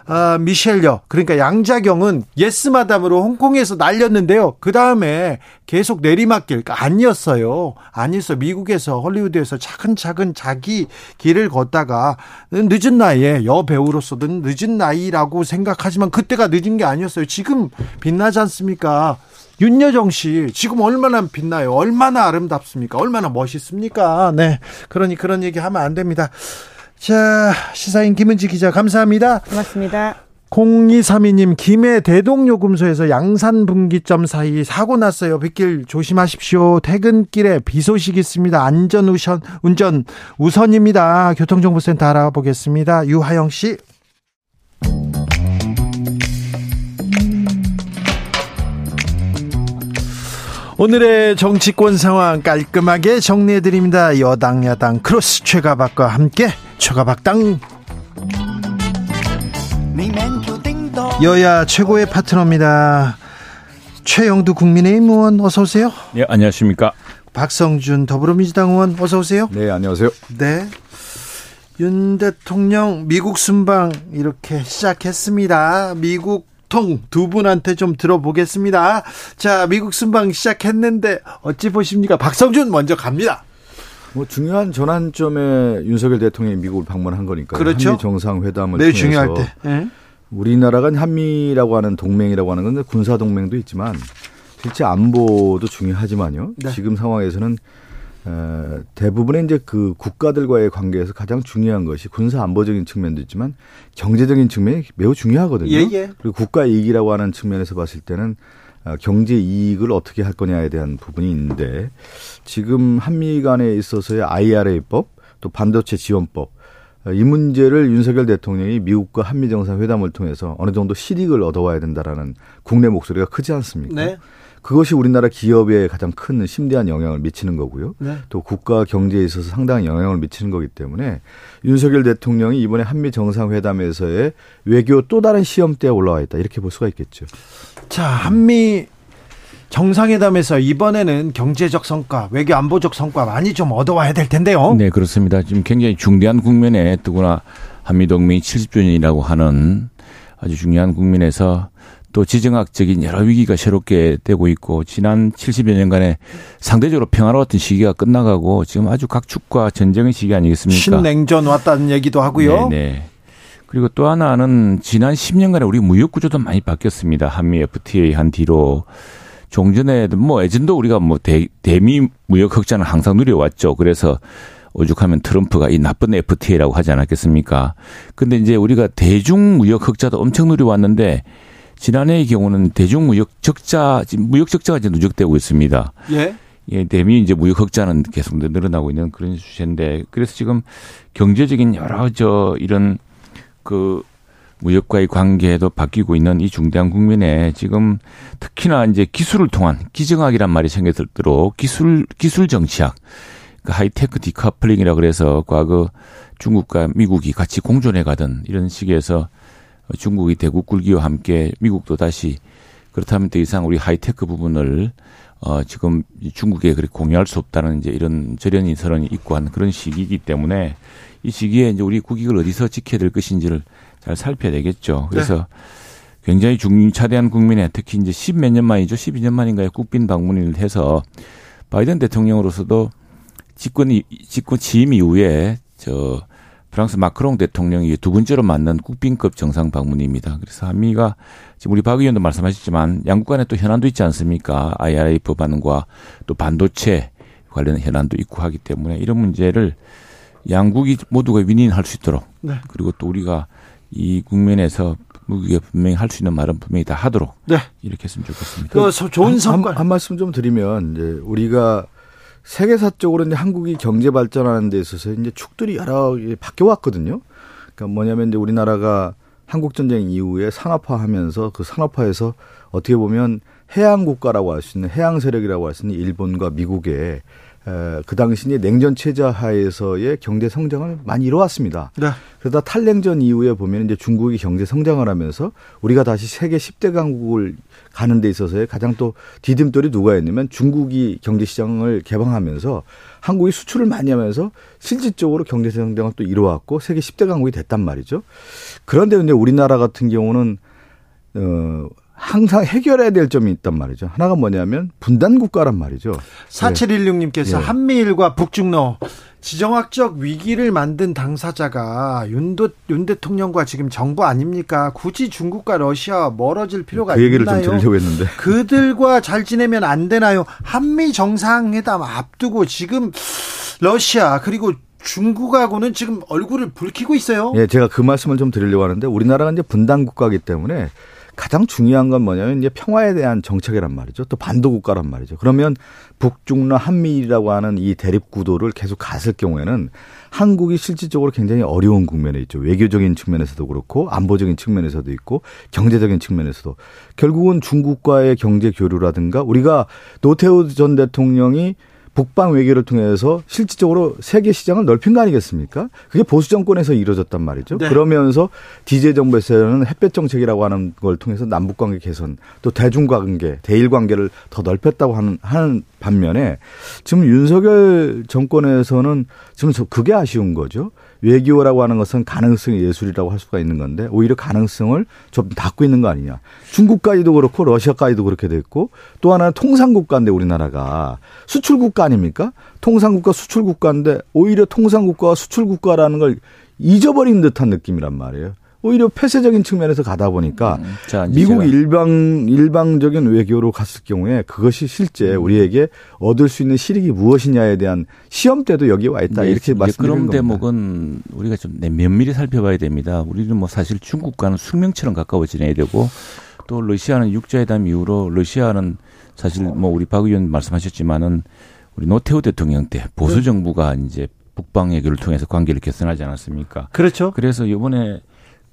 아, 미셸여, 그러니까 양자경은 예스마담으로 홍콩에서 날려 걸렸는데요. 그 다음에 계속 내리막길 아니었어요. 아니었어. 미국에서 헐리우드에서 차근차근 자기 길을 걷다가 늦은 나이에 여배우로서든 늦은 나이라고 생각하지만 그때가 늦은 게 아니었어요. 지금 빛나지 않습니까? 윤여정 씨 지금 얼마나 빛나요? 얼마나 아름답습니까? 얼마나 멋있습니까? 네. 그러니 그런 얘기 하면 안 됩니다. 자, 시사인 김은지 기자 감사합니다. 고맙습니다. 0232님, 김해 대동요금소에서 양산 분기점 사이 사고 났어요. 빗길 조심하십시오. 퇴근길에 비 소식 있습니다. 안전 우선, 운전 우선입니다. 교통정보센터 알아보겠습니다. 유하영 씨. 오늘의 정치권 상황 깔끔하게 정리해드립니다. 여당, 야당, 크로스 최가박과 함께 최가박당. 여야 최고의 파트너입니다. 최영두 국민의힘 의원 어서 오세요. 네, 안녕하십니까. 박성준 더불어민주당 의원 어서 오세요. 네, 안녕하세요. 네. 윤 대통령 미국 순방 이렇게 시작했습니다. 미국 통 두 분한테 좀 들어보겠습니다. 자, 미국 순방 시작했는데 어찌 보십니까? 박성준 먼저 갑니다. 뭐 중요한 전환점에 윤석열 대통령이 미국을 방문한 거니까 그렇죠. 한미 정상회담을 네, 통해서 중요할 때. 네. 우리나라가 한미라고 하는 동맹이라고 하는 건 군사 동맹도 있지만 실제 안보도 중요하지만요. 네. 지금 상황에서는 어, 대부분의 이제 그 국가들과의 관계에서 가장 중요한 것이 군사 안보적인 측면도 있지만 경제적인 측면이 매우 중요하거든요. 예, 예. 그리고 국가 이익이라고 하는 측면에서 봤을 때는 어, 경제 이익을 어떻게 할 거냐에 대한 부분이 있는데 지금 한미 간에 있어서의 IRA법 또 반도체 지원법 어, 이 문제를 윤석열 대통령이 미국과 한미 정상회담을 통해서 어느 정도 실익을 얻어와야 된다라는 국내 목소리가 크지 않습니까? 네. 그것이 우리나라 기업에 가장 큰 심대한 영향을 미치는 거고요. 네. 또 국가 경제에 있어서 상당히 영향을 미치는 거기 때문에 윤석열 대통령이 이번에 한미 정상회담에서의 외교 또 다른 시험대에 올라와 있다 이렇게 볼 수가 있겠죠. 자, 한미 정상회담에서 이번에는 경제적 성과, 외교 안보적 성과 많이 좀 얻어와야 될 텐데요. 네, 그렇습니다. 지금 굉장히 중대한 국면에 더구나 한미 동맹이 70주년이라고 하는 아주 중요한 국면에서 또 지정학적인 여러 위기가 새롭게 되고 있고 지난 70여 년간의 상대적으로 평화로웠던 시기가 끝나가고 지금 아주 각축과 전쟁의 시기 아니겠습니까? 신냉전 왔다는 얘기도 하고요. 네네. 그리고 또 하나는 지난 10년간에 우리 무역 구조도 많이 바뀌었습니다. 한미 FTA 한 뒤로 종전에도 뭐 예전도 우리가 뭐 대, 대미 무역 흑자는 항상 누려왔죠. 그래서 오죽하면 트럼프가 이 나쁜 FTA라고 하지 않았겠습니까? 근데 이제 우리가 대중 무역 흑자도 엄청 누려왔는데 지난해의 경우는 대중 무역 적자, 무역 적자가 이제 누적되고 있습니다. 예. 예, 대미 이제 무역 흑자는 계속 늘어나고 있는 그런 추세인데 그래서 지금 경제적인 여러 저 이런 그 무역과의 관계도 바뀌고 있는 이 중대한 국면에 지금 특히나 이제 기술을 통한 기정학이란 말이 생겼도록 기술 기술 정치학 그 하이테크 decoupling이라 그래서 과거 중국과 미국이 같이 공존해 가던 이런 시기에서 중국이 대국 굴기와 함께 미국도 다시 그렇다면 더 이상 우리 하이테크 부분을 어 지금 중국에 그렇게 공유할 수 없다는 이제 이런 절연인 선언이 있고 한 그런 시기이기 때문에 이 시기에 이제 우리 국익을 어디서 지켜야 될 것인지를 잘 살펴야 되겠죠. 그래서 네. 굉장히 중차대한 국민에 특히 이제 십 몇 년 만이죠. 십이 년 만인가에 국빈 방문을 해서 바이든 대통령으로서도 집권 집권 취임 이후에 저 프랑스 마크롱 대통령이 두 번째로 만난 국빈급 정상 방문입니다. 그래서 한미가 지금 우리 박 의원도 말씀하셨지만 양국 간에 또 현안도 있지 않습니까? IRA 법안과 또 반도체 관련 현안도 있고 하기 때문에 이런 문제를 양국이 모두가 윈윈할 수 있도록 네. 그리고 또 우리가 이 국면에서 무기가 분명히 할 수 있는 말은 분명히 다 하도록 네. 이렇게 했으면 좋겠습니다. 그 좋은 성과 한, 한, 말씀 좀 드리면 이제 우리가 세계사적으로 이제 한국이 경제 발전하는 데 있어서 이제 축들이 여러 바뀌어 왔거든요. 그러니까 뭐냐면 이제 우리나라가 한국 전쟁 이후에 산업화하면서 그 산업화에서 어떻게 보면 해양 국가라고 할 수 있는 해양 세력이라고 할 수 있는 일본과 미국의 그 당시에 냉전 체제 하에서의 경제 성장을 많이 이뤄왔습니다. 네. 그러다 탈냉전 이후에 보면 이제 중국이 경제 성장을 하면서 우리가 다시 세계 10대 강국을 가는 데 있어서의 가장 또 디딤돌이 누가 있냐면 중국이 경제 시장을 개방하면서 한국이 수출을 많이 하면서 실질적으로 경제 성장을 또 이뤄왔고 세계 10대 강국이 됐단 말이죠. 그런데 이제 우리나라 같은 경우는 어 항상 해결해야 될 점이 있단 말이죠. 하나가 뭐냐면 분단 국가란 말이죠. 4716님께서 네. 한미일과 북중로 지정학적 위기를 만든 당사자가 윤도, 윤 대통령과 지금 정부 아닙니까? 굳이 중국과 러시아 멀어질 필요가 그 얘기를 있나요? 좀 드리려고 했는데. 그들과 잘 지내면 안 되나요? 한미 정상회담 앞두고 지금 러시아 그리고 중국하고는 지금 얼굴을 붉히고 있어요. 예, 제가 그 말씀을 좀 드리려고 하는데 우리나라가 이제 분단 국가이기 때문에 가장 중요한 건 뭐냐면 이제 평화에 대한 정책이란 말이죠. 또 반도 국가란 말이죠. 그러면 북중러 한미일이라고 하는 이 대립 구도를 계속 갔을 경우에는 한국이 실질적으로 굉장히 어려운 국면에 있죠. 외교적인 측면에서도 그렇고 안보적인 측면에서도 있고 경제적인 측면에서도 결국은 중국과의 경제 교류라든가 우리가 노태우 전 대통령이 북방 외교를 통해서 실질적으로 세계 시장을 넓힌 거 아니겠습니까? 그게 보수 정권에서 이루어졌단 말이죠. 네. 그러면서 디제 정부에서는 햇볕 정책이라고 하는 걸 통해서 남북 관계 개선, 또 대중 관계, 대일 관계를 더 넓혔다고 하는 하는 반면에 지금 윤석열 정권에서는 지금 그게 아쉬운 거죠. 외교라고 하는 것은 가능성의 예술이라고 할 수가 있는 건데 오히려 가능성을 좀 닫고 있는 거 아니냐. 중국까지도 그렇고 러시아까지도 그렇게 됐고 또 하나는 통상국가인데 우리나라가 수출국가 아닙니까? 통상국가 수출국가인데 오히려 통상국가와 수출국가라는 걸 잊어버린 듯한 느낌이란 말이에요. 오히려 폐쇄적인 측면에서 가다 보니까 음, 자, 미국 일방 일방적인 외교로 갔을 경우에 그것이 실제 음. 우리에게 얻을 수 있는 실익이 무엇이냐에 대한 시험 때도 여기 와 있다 네, 이렇게 말씀드리는 겁니다. 그런 대목은 우리가 좀 면밀히 살펴봐야 됩니다. 우리는 뭐 사실 중국과는 숙명처럼 가까워 지내야 되고 또 러시아는 육자회담 이후로 러시아는 사실 뭐 우리 박 의원 말씀하셨지만은 우리 노태우 대통령 때 보수 네. 정부가 이제 북방 외교를 통해서 관계를 개선하지 않았습니까? 그렇죠. 그래서 이번에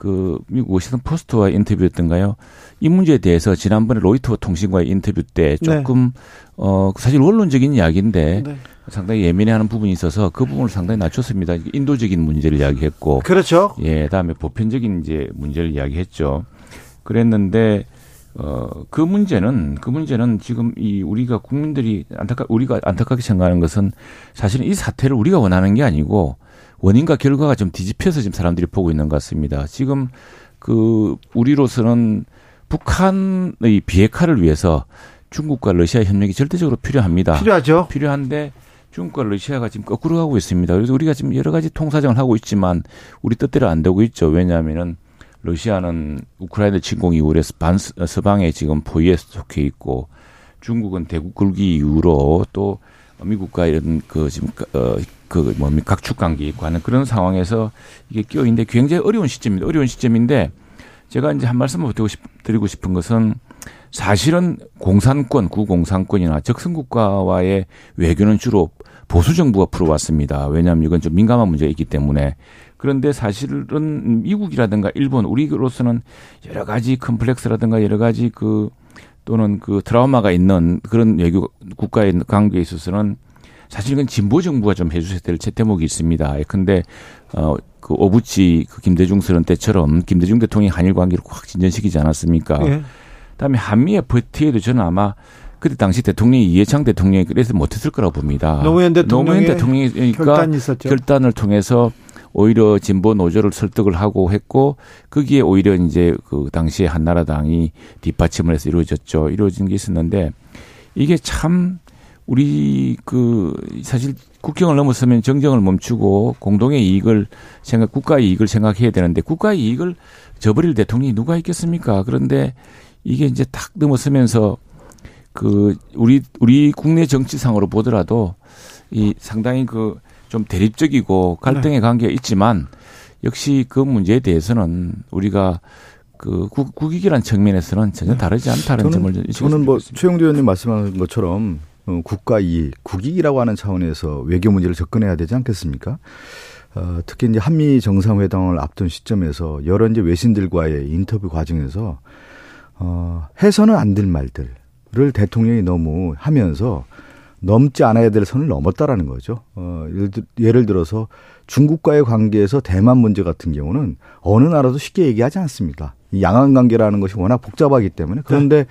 그 미국 워싱턴 포스트와 인터뷰였던가요? 이 문제에 대해서 지난번에 로이터 통신과의 인터뷰 때 네. 조금 네. 어 사실 원론적인 이야기인데 네. 상당히 예민해하는 부분이 있어서 그 부분을 상당히 낮췄습니다. 인도적인 문제를 이야기했고, 그렇죠. 예, 다음에 보편적인 이제 문제를 이야기했죠. 그랬는데 어그 문제는 그 문제는 지금 이 우리가 국민들이 안타까 우리가 안타깝게 생각하는 것은 사실은 이 사태를 우리가 원하는 게 아니고 원인과 결과가 좀 뒤집혀서 지금 사람들이 보고 있는 것 같습니다. 지금 그 우리로서는 북한의 비핵화를 위해서 중국과 러시아 협력이 절대적으로 필요합니다. 필요하죠. 필요한데 중국과 러시아가 지금 거꾸로 가고 있습니다. 그래서 우리가 지금 여러 가지 통사정을 하고 있지만 우리 뜻대로 안 되고 있죠. 왜냐하면은 러시아는 우크라이나 침공 이후에 반 서방에 지금 포위에 속해 있고 중국은 대국 굴기 이후로 또 미국과 이런 그 지금 어 그 뭡니까 각축 관계 있고 하는 그런 상황에서 이게 끼어 있는데 굉장히 어려운 시점입니다. 어려운 시점인데 제가 이제 한 말씀을 드리고 싶은 것은 사실은 공산권, 구공산권이나 적성국가와의 외교는 주로 보수 정부가 풀어왔습니다. 왜냐하면 이건 좀 민감한 문제가 있기 때문에. 그런데 사실은 미국이라든가 일본, 우리로서는 여러 가지 컴플렉스라든가 여러 가지 그 또는 그 트라우마가 있는 그런 외교 국가의 관계에 있어서는 사실 이건 진보 정부가 좀 해주셔야 될 대목이 있습니다. 근데 어 그 오부치 그 김대중 서런 때처럼 김대중 대통령이 한일 관계를 확 진전시키지 않았습니까? 네. 그다음에 한미 FTA도 저는 아마 그때 당시 대통령이 이해창 대통령이 그래서 못했을 거라고 봅니다. 노무현 노무현 대통령이니까 결단이 있었죠. 결단을 통해서 오히려 진보 노조를 설득을 하고 했고 거기에 오히려 이제 그 당시에 한나라당이 뒷받침을 해서 이루어졌죠. 이루어진 게 있었는데 이게 참 우리 그 사실 국경을 넘어서면 정정을 멈추고 공동의 이익을 생각 국가의 이익을 생각해야 되는데 국가의 이익을 저버릴 대통령이 누가 있겠습니까? 그런데 이게 이제 탁 넘어서면서 그 우리 우리 국내 정치상으로 보더라도 이 상당히 그 좀 대립적이고 갈등의 네. 관계가 있지만 역시 그 문제에 대해서는 우리가 그 국, 국익이란 측면에서는 전혀 네. 다르지 않다는 점을 저는 뭐 최영두 의원님 말씀하신 것처럼 어, 국가 이익, 국익이라고 하는 차원에서 외교 문제를 접근해야 되지 않겠습니까? 어, 특히 이제 한미 정상회담을 앞둔 시점에서 여러 이제 외신들과의 인터뷰 과정에서 어, 해서는 안 될 말들을 대통령이 너무 하면서 넘지 않아야 될 선을 넘었다라는 거죠. 어, 예를 들어서 중국과의 관계에서 대만 문제 같은 경우는 어느 나라도 쉽게 얘기하지 않습니다. 이 양안 관계라는 것이 워낙 복잡하기 때문에 그런데 네.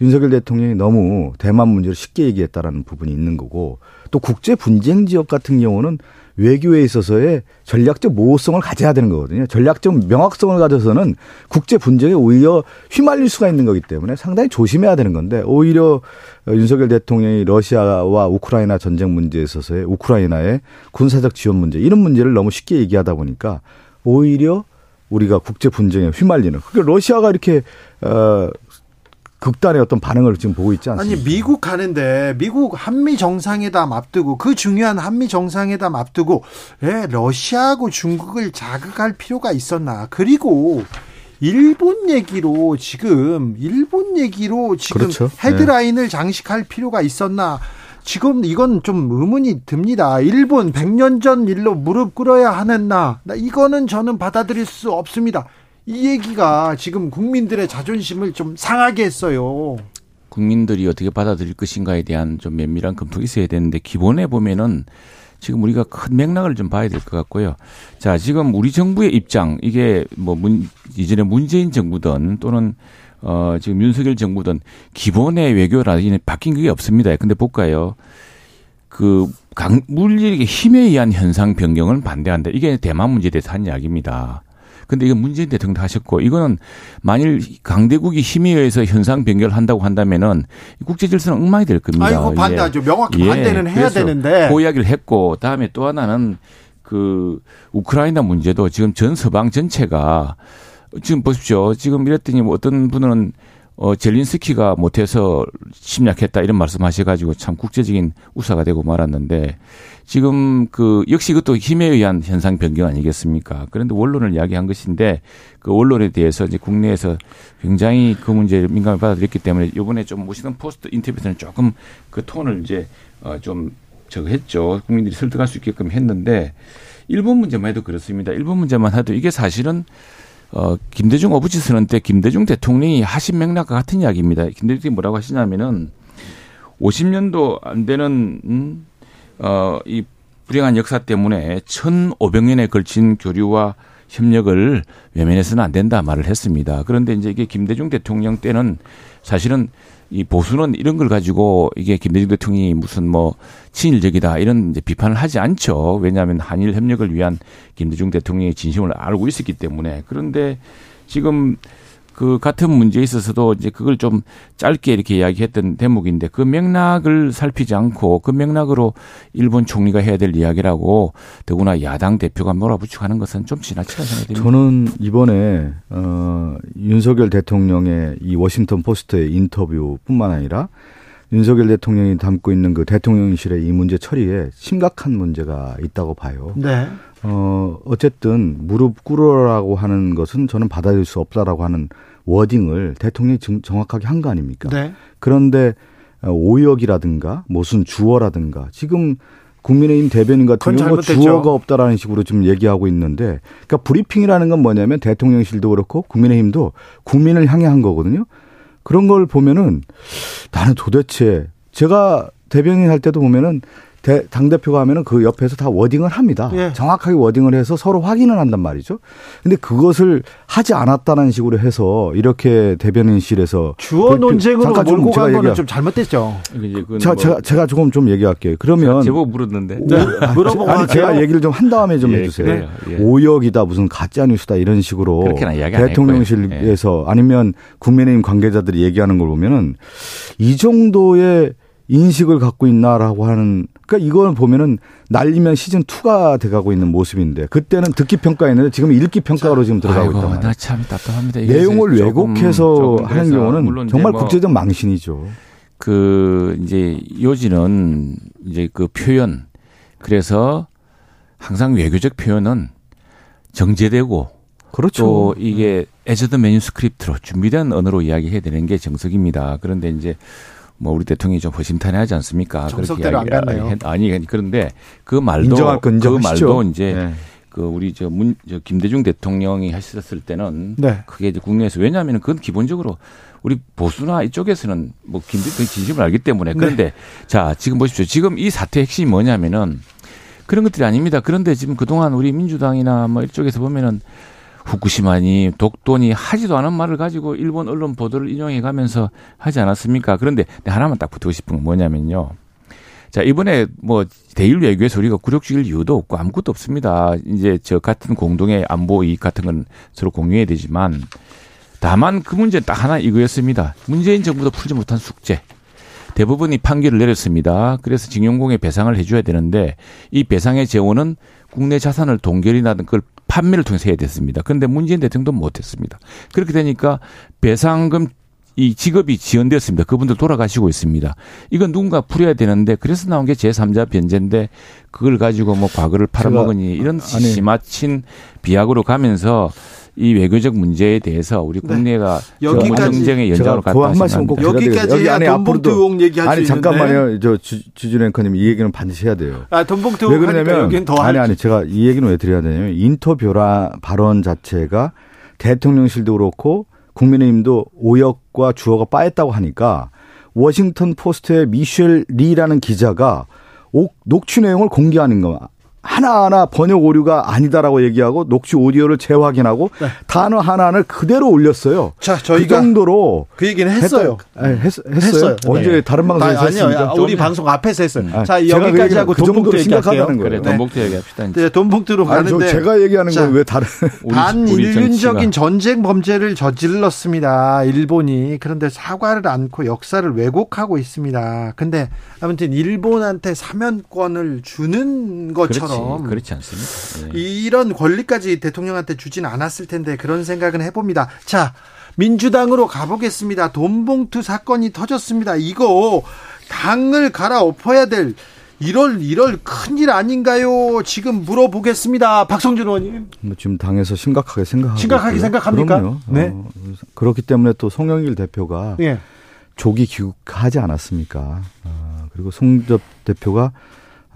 윤석열 대통령이 너무 대만 문제를 쉽게 얘기했다라는 부분이 있는 거고 또 국제 분쟁 지역 같은 경우는 외교에 있어서의 전략적 모호성을 가져야 되는 거거든요. 전략적 명확성을 가져서는 국제 분쟁에 오히려 휘말릴 수가 있는 거기 때문에 상당히 조심해야 되는 건데 오히려 윤석열 대통령이 러시아와 우크라이나 전쟁 문제에 있어서의 우크라이나의 군사적 지원 문제 이런 문제를 너무 쉽게 얘기하다 보니까 오히려 우리가 국제 분쟁에 휘말리는. 그러니까 러시아가 이렇게 어 극단의 어떤 반응을 지금 보고 있지 않습니까? 아니 미국 가는데 미국 한미 정상회담 앞두고 그 중요한 한미 정상회담 앞두고 왜 러시아하고 중국을 자극할 필요가 있었나? 그리고 일본 얘기로 지금 일본 얘기로 지금 그렇죠. 헤드라인을 네. 장식할 필요가 있었나? 지금 이건 좀 의문이 듭니다. 일본 100년 전 일로 무릎 꿇어야 하는 나. 이거는 저는 받아들일 수 없습니다. 이 얘기가 지금 국민들의 자존심을 좀 상하게 했어요. 국민들이 어떻게 받아들일 것인가에 대한 좀 면밀한 검토가 있어야 되는데 기본에 보면은 지금 우리가 큰 맥락을 좀 봐야 될 것 같고요. 자, 지금 우리 정부의 입장 이게 뭐 문, 이전에 문재인 정부든 또는 어 지금 윤석열 정부든 기본의 외교 라인이 바뀐 게 없습니다. 근데 볼까요? 그 강, 물리력의 힘에 의한 현상 변경을 반대한다. 이게 대만 문제에 대해서 한 이야기입니다. 근데 이건 문재인 대통령도 하셨고 이거는 만일 강대국이 힘에 의해서 현상 변경을 한다고 한다면은 국제 질서는 엉망이 될 겁니다. 아이고 반대하죠. 예. 명확히 예. 반대는 해야 되는데. 그 이야기를 했고 다음에 또 하나는 그 우크라이나 문제도 지금 전 서방 전체가 지금 보십시오. 지금 이랬더니 뭐 어떤 분은 어, 젤린스키가 못해서 침략했다 이런 말씀 하셔가지고 참 국제적인 우사가 되고 말았는데 지금 그 역시 그것도 힘에 의한 현상 변경 아니겠습니까? 그런데 원론을 이야기한 것인데 그 원론에 대해서 이제 국내에서 굉장히 그 문제를 민감히 받아들였기 때문에 이번에 좀 모시던 포스트 인터뷰에서는 조금 그 톤을 이제 어 좀 저거 했죠. 국민들이 설득할 수 있게끔 했는데 일본 문제만 해도 그렇습니다. 일본 문제만 해도 이게 사실은 어, 김대중 어부지 선언 때 김대중 대통령이 하신 맥락과 같은 이야기입니다. 김대중이 뭐라고 하시냐면은 50년도 안 되는, 음, 어, 이 불행한 역사 때문에 1,500년에 걸친 교류와 협력을 외면해서는 안 된다 말을 했습니다. 그런데 이제 이게 김대중 대통령 때는 사실은 이 보수는 이런 걸 가지고 이게 김대중 대통령이 무슨 뭐 친일적이다 이런 이제 비판을 하지 않죠. 왜냐하면 한일 협력을 위한 김대중 대통령의 진심을 알고 있었기 때문에 그런데 지금 그 같은 문제에 있어서도 이제 그걸 좀 짧게 이렇게 이야기했던 대목인데 그 맥락을 살피지 않고 그 맥락으로 일본 총리가 해야 될 이야기라고 더구나 야당 대표가 몰아붙이고 하는 것은 좀 지나치다 생각이 듭니다. 저는 이번에 어 윤석열 대통령의 이 워싱턴 포스트의 인터뷰뿐만 아니라 윤석열 대통령이 담고 있는 그 대통령실의 이 문제 처리에 심각한 문제가 있다고 봐요. 네. 어, 어쨌든 무릎 꿇으라고 하는 것은 저는 받아들일 수 없다라고 하는 워딩을 대통령이 정확하게 한 거 아닙니까? 네. 그런데 어, 오역이라든가 무슨 주어라든가 지금 국민의힘 대변인 같은 경우 주어가 없다라는 식으로 지금 얘기하고 있는데 그러니까 브리핑이라는 건 뭐냐면 대통령실도 그렇고 국민의힘도 국민을 향해 한 거거든요. 그런 걸 보면은 나는 도대체 제가 대변인 할 때도 보면은 당 대표가 하면은 그 옆에서 다 워딩을 합니다. 예. 정확하게 워딩을 해서 서로 확인을 한단 말이죠. 근데 그것을 하지 않았다는 식으로 해서 이렇게 대변인실에서 주어 논쟁으로 몰고 간 거는 좀 잘못됐죠. 자, 뭐 제가 제가 조금 좀 얘기할게요. 그러면 제보 물었는데 네. 물어보고 아니 제가 얘기를 좀 한 다음에 좀 예, 해주세요. 예. 오역이다 무슨 가짜 뉴스다 이런 식으로 대통령실에서 아니면 국민의힘 관계자들이 얘기하는 걸 보면은 이 정도의 인식을 갖고 있나라고 하는 그러니까 이걸 보면은 날리면 시즌 2가 돼가고 있는 모습인데 그때는 듣기 평가였는데 지금 읽기 평가로 지금 들어가고 있다 말이에요. 나참 답답합니다. 내용을 왜곡해서 하는 경우는 정말 뭐 국제적 망신이죠. 그 이제 요지는 이제 그 표현 그래서 항상 외교적 표현은 정제되고 그렇죠. 또 이게 에저드 매뉴스크립트로 준비된 언어로 이야기해야 되는 게 정석입니다. 그런데 이제 뭐 우리 대통령이 좀 허심탄회하지 않습니까? 정석대로 안 갔네요. 아니 그런데 그 말도 그 말도 이제 네. 그 우리 저 문 저 김대중 대통령이 하셨을 때는 네. 그게 이제 국내에서 왜냐하면 그건 기본적으로 우리 보수나 이쪽에서는 뭐 김대중 진심을 알기 때문에 네. 그런데 네. 자 지금 보십시오. 지금 이 사태 핵심이 뭐냐면은 그런 것들이 아닙니다. 그런데 지금 그동안 우리 민주당이나 뭐 이쪽에서 보면은 후쿠시마니 독도니 하지도 않은 말을 가지고 일본 언론 보도를 인용해 가면서 하지 않았습니까? 그런데 하나만 딱 붙이고 싶은 건 뭐냐면요. 자, 이번에 뭐 대일 외교에서 우리가 굴욕적일 이유도 없고 아무것도 없습니다. 이제 저 같은 공동의 안보 이익 같은 건 서로 공유해야 되지만 다만 그 문제는 딱 하나 이거였습니다. 문재인 정부도 풀지 못한 숙제. 대부분이 판결을 내렸습니다. 그래서 징용공에 배상을 해줘야 되는데 이 배상의 재원은 국내 자산을 동결이나 그걸 판매를 통해서 해야 됐습니다. 그런데 문재인 대통령도 못했습니다. 그렇게 되니까 배상금 이 직업이 지연되었습니다. 그분들 돌아가시고 있습니다. 이건 누군가 풀어야 되는데 그래서 나온 게 제3자 변제인데 그걸 가지고 뭐 과거를 팔아먹으니 이런 아니, 지마친 비약으로 가면서 이 외교적 문제에 대해서 우리 네. 국내가 네. 여기까지 정쟁의 연장으로 갔다 말씀 꼭 여기까지 여기 안에 돈봉투 의혹 얘기할 아니 잠깐만요. 저 주진 앵커님 이 얘기는 반드시 해야 돼요. 아 돈봉투 왜 그러냐면 더 아니 아니 제가 이 얘기는 왜 드려야 되냐면 인터뷰라 발언 자체가 대통령실도 그렇고 국민의힘도 오역과 주어가 빠했다고 하니까 워싱턴 포스트의 미셸 리라는 기자가 녹취 내용을 공개하는 거 하나하나 번역 오류가 아니다라고 얘기하고 녹취 오디오를 재확인하고 네. 단어 하나를 그대로 올렸어요. 자, 저희가 그 정도로 그 얘기는 했어요. 했, 했, 했어요. 언제 네. 다른 방송에서 아, 아니요. 했습니까? 우리 방송 앞에서 했어요. 음. 자, 그 여기까지 하고 그 돈봉투 얘기할게요. 그래, 돈봉투 얘기합시다. 네, 돈봉투로 가는데 제가 얘기하는 건 왜 다른 반인륜적인 전쟁 범죄를 저질렀습니다. 일본이 그런데 사과를 않고 역사를 왜곡하고 있습니다. 근데 아무튼 일본한테 사면권을 주는 것처럼 것처럼 그렇지 않습니다. 네. 이런 권리까지 대통령한테 주진 않았을 텐데 그런 생각은 해봅니다. 자, 민주당으로 가보겠습니다. 돈봉투 사건이 터졌습니다. 이거 당을 갈아엎어야 될 이럴 이럴 큰일 아닌가요? 지금 물어보겠습니다. 박성준 의원님. 뭐 지금 당에서 심각하게 생각하고 심각하게 있고요. 생각합니까? 그럼요. 네. 어, 그렇기 때문에 또 송영길 대표가 네. 조기 귀국하지 않았습니까? 어, 그리고 송접 대표가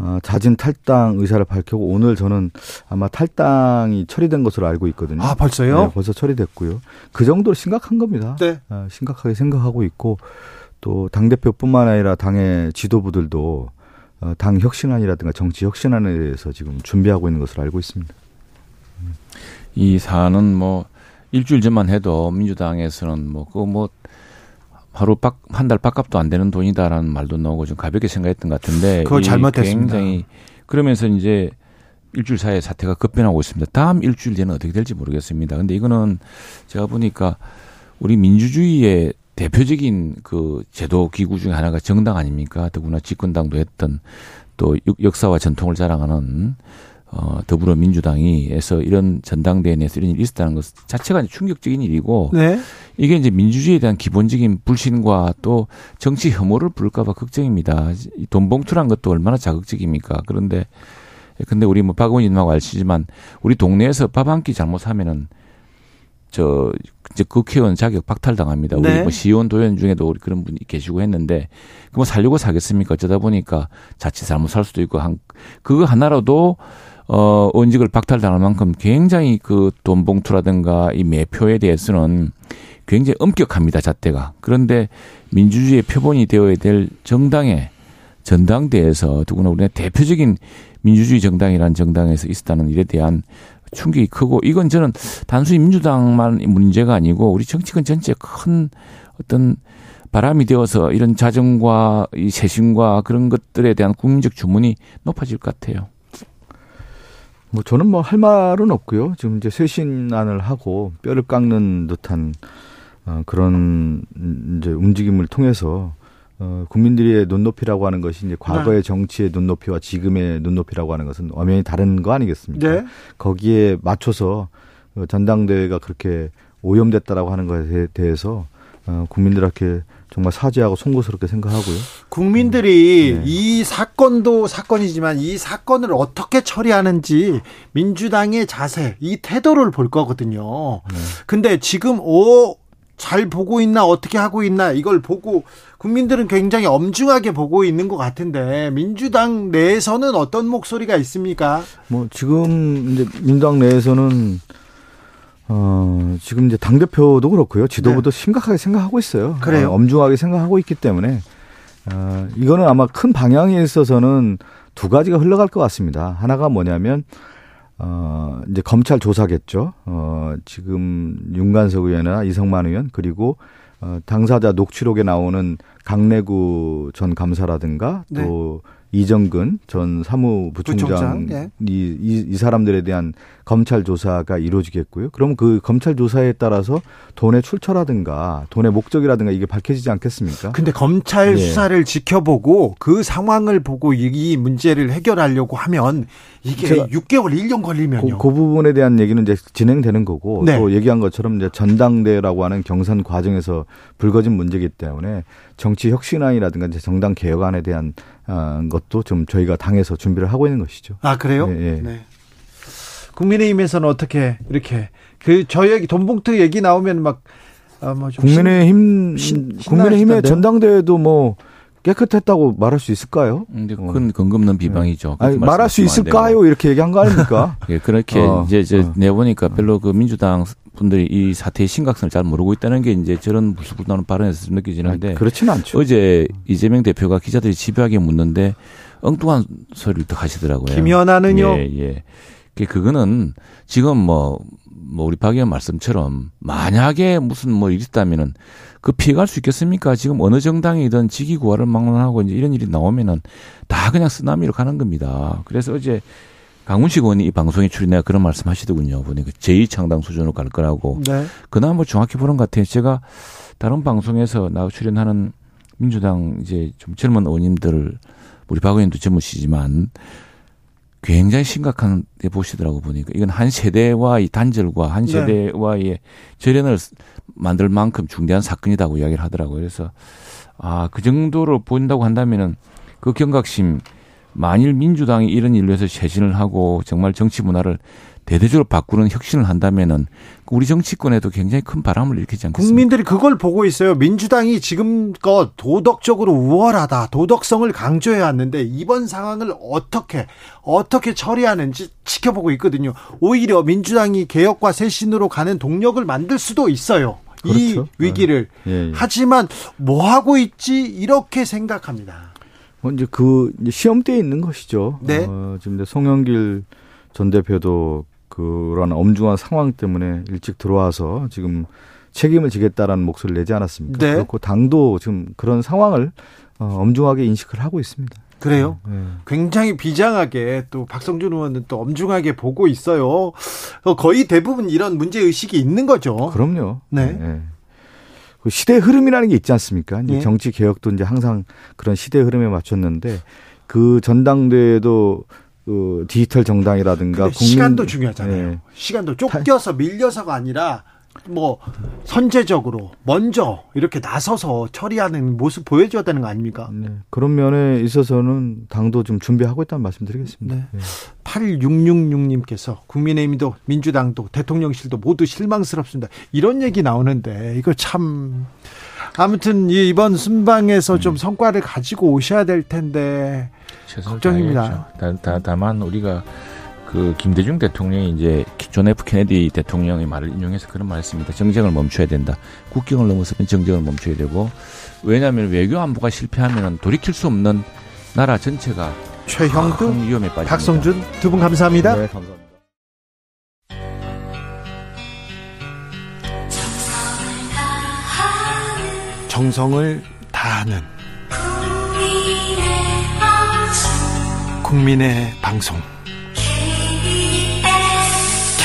어, 자진 탈당 의사를 밝히고 오늘 저는 아마 탈당이 처리된 것으로 알고 있거든요. 아 벌써요? 네, 벌써 처리됐고요. 그 정도로 심각한 겁니다. 네. 어, 심각하게 생각하고 있고 또당 대표뿐만 아니라 당의 지도부들도 어, 당 혁신안이라든가 정치 혁신안에 대해서 지금 준비하고 있는 것으로 알고 있습니다. 이 사안은 뭐 일주일 전만 해도 민주당에서는 뭐 그뭐 뭐 하루 한달 밥값도 안 되는 돈이다라는 말도 나오고 좀 가볍게 생각했던 것 같은데 그거 잘못했습니다. 굉장히 그러면서 이제 일주일 사이에 사태가 급변하고 있습니다. 다음 일주일 뒤에는 어떻게 될지 모르겠습니다. 근데 이거는 제가 보니까 우리 민주주의의 대표적인 그 제도 기구 중에 하나가 정당 아닙니까? 더구나 집권당도 했던 또 역사와 전통을 자랑하는 어, 더불어민주당이에서 이런 전당대회 내에서 이런 일이 있었다는 것 자체가 충격적인 일이고 네. 이게 이제 민주주의에 대한 기본적인 불신과 또 정치 혐오를 부를까봐 걱정입니다. 돈 봉투란 것도 얼마나 자극적입니까? 그런데 근데 우리 뭐 박원님하고 아시지만 우리 동네에서 밥 한 끼 잘못하면은 저 이제 국회의원 자격 박탈당합니다. 네. 우리 뭐 시의원 도의원 중에도 우리 그런 분이 계시고 했는데 그뭐 살려고 사겠습니까? 어쩌다 보니까 자칫 잘못 살 수도 있고 한 그거 하나로도 어 원직을 박탈당할 만큼 굉장히 그 돈 봉투라든가 이 매표에 대해서는 굉장히 엄격합니다. 잣대가. 그런데 민주주의의 표본이 되어야 될 정당의 전당대에서 더구나 우리가 대표적인 민주주의 정당이라는 정당에서 있었다는 일에 대한 충격이 크고 이건 저는 단순히 민주당만 문제가 아니고 우리 정치권 전체 큰 어떤 바람이 되어서 이런 자정과 이 세심과 그런 것들에 대한 국민적 주문이 높아질 것 같아요. 뭐 저는 뭐 할 말은 없고요. 지금 이제 쇄신안을 하고 뼈를 깎는 듯한 어 그런 이제 움직임을 통해서 어, 국민들의 눈높이라고 하는 것이 이제 과거의 네. 정치의 눈높이와 지금의 눈높이라고 하는 것은 엄연히 다른 거 아니겠습니까? 네. 거기에 맞춰서 어, 전당대회가 그렇게 오염됐다라고 하는 것에 대해서 어, 국민들한테 정말 사죄하고 송구스럽게 생각하고요. 국민들이 네. 이 사건도 사건이지만 이 사건을 어떻게 처리하는지 민주당의 자세, 이 태도를 볼 거거든요. 네. 근데 지금 오 잘 보고 있나 어떻게 하고 있나 이걸 보고 국민들은 굉장히 엄중하게 보고 있는 것 같은데 민주당 내에서는 어떤 목소리가 있습니까? 뭐 지금 이제 민주당 내에서는 어 지금 이제 당 대표도 그렇고요 지도부도 네. 심각하게 생각하고 있어요. 그래요? 어, 엄중하게 생각하고 있기 때문에 어 이거는 아마 큰 방향에 있어서는 두 가지가 흘러갈 것 같습니다. 하나가 뭐냐면 어, 이제 검찰 조사겠죠. 어, 지금 윤관석 의원이나 이성만 의원 그리고 어, 당사자 녹취록에 나오는 강내구 전 감사라든가 네. 또 이정근 전 사무부총장 네. 이, 이, 이 사람들에 대한 검찰 조사가 이루어지겠고요. 그럼 그 검찰 조사에 따라서 돈의 출처라든가 돈의 목적이라든가 이게 밝혀지지 않겠습니까? 근데 검찰 네. 수사를 지켜보고 그 상황을 보고 이 문제를 해결하려고 하면 이게 6개월, 1년 걸리면요. 그, 그, 부분에 대한 얘기는 이제 진행되는 거고 네. 또 얘기한 것처럼 이제 전당대라고 하는 경선 과정에서 불거진 문제이기 때문에 정치 혁신안이라든가 이제 정당 개혁안에 대한 어, 것도 좀 저희가 당에서 준비를 하고 있는 것이죠. 아 그래요? 네. 네. 네. 국민의힘에서는 어떻게 이렇게 그 저 얘기 돈봉투 얘기 나오면 막 아, 뭐 국민의힘 신, 국민의힘의 전당대회도 뭐 깨끗했다고 말할 수 있을까요? 근데 그건 근검는 비방이죠. 아니, 말할 수 있을까요? 이렇게 얘기한 거 아닙니까? 예, 그렇게 어, 이제 저 어. 내보니까 별로 그 민주당 분들이 이 사태의 심각성을 잘 모르고 있다는 게 이제 저런 무수부나는 발언에서 느껴지는데 아니, 그렇지는 않죠. 어제 이재명 대표가 기자들이 집요하게 묻는데 엉뚱한 소리를 또 하시더라고요. 김연아는요? 예, 예. 그거는 지금 뭐, 뭐 우리 박 의원 말씀처럼 만약에 무슨 뭐 일이 있다면은 그 피해갈 수 있겠습니까? 지금 어느 정당이든 직위 구화를 막론하고 이제 이런 일이 나오면은 다 그냥 쓰나미로 가는 겁니다. 그래서 어제 강훈식 의원이 이 방송에 출연해 그런 말씀 하시더군요. 보니까 제2창당 수준으로 갈 거라고. 네. 그나마 뭐 정확히 보는 것 같아요. 제가 다른 방송에서 나 출연하는 민주당 이제 좀 젊은 의원님들 우리 박 의원도 젊으시지만 굉장히 심각한 데 보시더라고 보니까 이건 한 세대와의 단절과 한 네. 세대와의 네. 절연을 만들 만큼 중대한 사건이라고 이야기를 하더라고요. 그래서 아, 그 정도로 보인다고 한다면은 그 경각심 만일 민주당이 이런 일로 해서 쇄신을 하고 정말 정치 문화를 대대적으로 바꾸는 혁신을 한다면은 우리 정치권에도 굉장히 큰 바람을 일으키지 않겠습니까? 국민들이 그걸 보고 있어요. 민주당이 지금껏 도덕적으로 우월하다, 도덕성을 강조해 왔는데 이번 상황을 어떻게 어떻게 처리하는지 지켜보고 있거든요. 오히려 민주당이 개혁과 쇄신으로 가는 동력을 만들 수도 있어요. 그렇죠. 이 위기를. 예, 예. 하지만 뭐 하고 있지 이렇게 생각합니다. 뭐 이제 그 시험대에 있는 것이죠. 네. 어, 지금 송영길 전 대표도 그런 엄중한 상황 때문에 일찍 들어와서 지금 책임을 지겠다라는 목소리를 내지 않았습니까? 네. 그렇고 당도 지금 그런 상황을 어, 엄중하게 인식을 하고 있습니다. 그래요? 네. 굉장히 비장하게 또 박성준 의원은 또 엄중하게 보고 있어요. 어, 거의 대부분 이런 문제 의식이 있는 거죠. 그럼요. 네. 네. 그 시대 흐름이라는 게 있지 않습니까? 이제 예. 정치 개혁도 이제 항상 그런 시대 흐름에 맞췄는데 그 전당대회도 그 디지털 정당이라든가 국민 시간도 중요하잖아요. 예. 시간도 쫓겨서 밀려서가 아니라 뭐 선제적으로 먼저 이렇게 나서서 처리하는 모습 보여줘야 되는 거 아닙니까? 네. 그런 면에 있어서는 당도 좀 준비하고 있다는 말씀드리겠습니다. 네. 네. 8666님께서 국민의힘도 민주당도 대통령실도 모두 실망스럽습니다. 이런 얘기 나오는데 이거 참 아무튼 이번 순방에서 좀 음. 성과를 가지고 오셔야 될 텐데 걱정입니다. 다, 다, 다만 우리가 그 김대중 대통령이 이제 존 F 케네디 대통령의 말을 인용해서 그런 말했습니다. 정쟁을 멈춰야 된다. 국경을 넘어서면 정쟁을 멈춰야 되고 왜냐하면 외교 안보가 실패하면 돌이킬 수 없는 나라 전체가 최형두 위험에 빠집니다. 박성준 두 분 감사합니다. 네, 감사합니다. 정성을 다하는 국민의 방송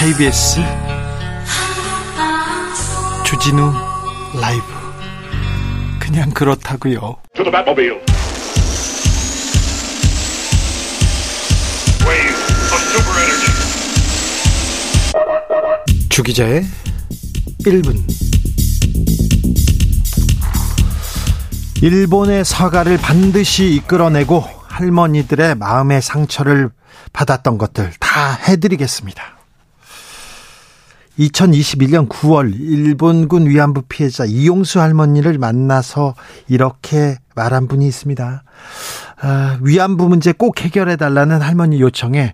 KBS 주진우 라이브 그냥 그렇다고요. 주 기자의 1분 일본의 사과를 반드시 이끌어내고 할머니들의 마음의 상처를 받았던 것들 다 해드리겠습니다. 2021년 9월 일본군 위안부 피해자 이용수 할머니를 만나서 이렇게 말한 분이 있습니다. 아, 위안부 문제 꼭 해결해 달라는 할머니 요청에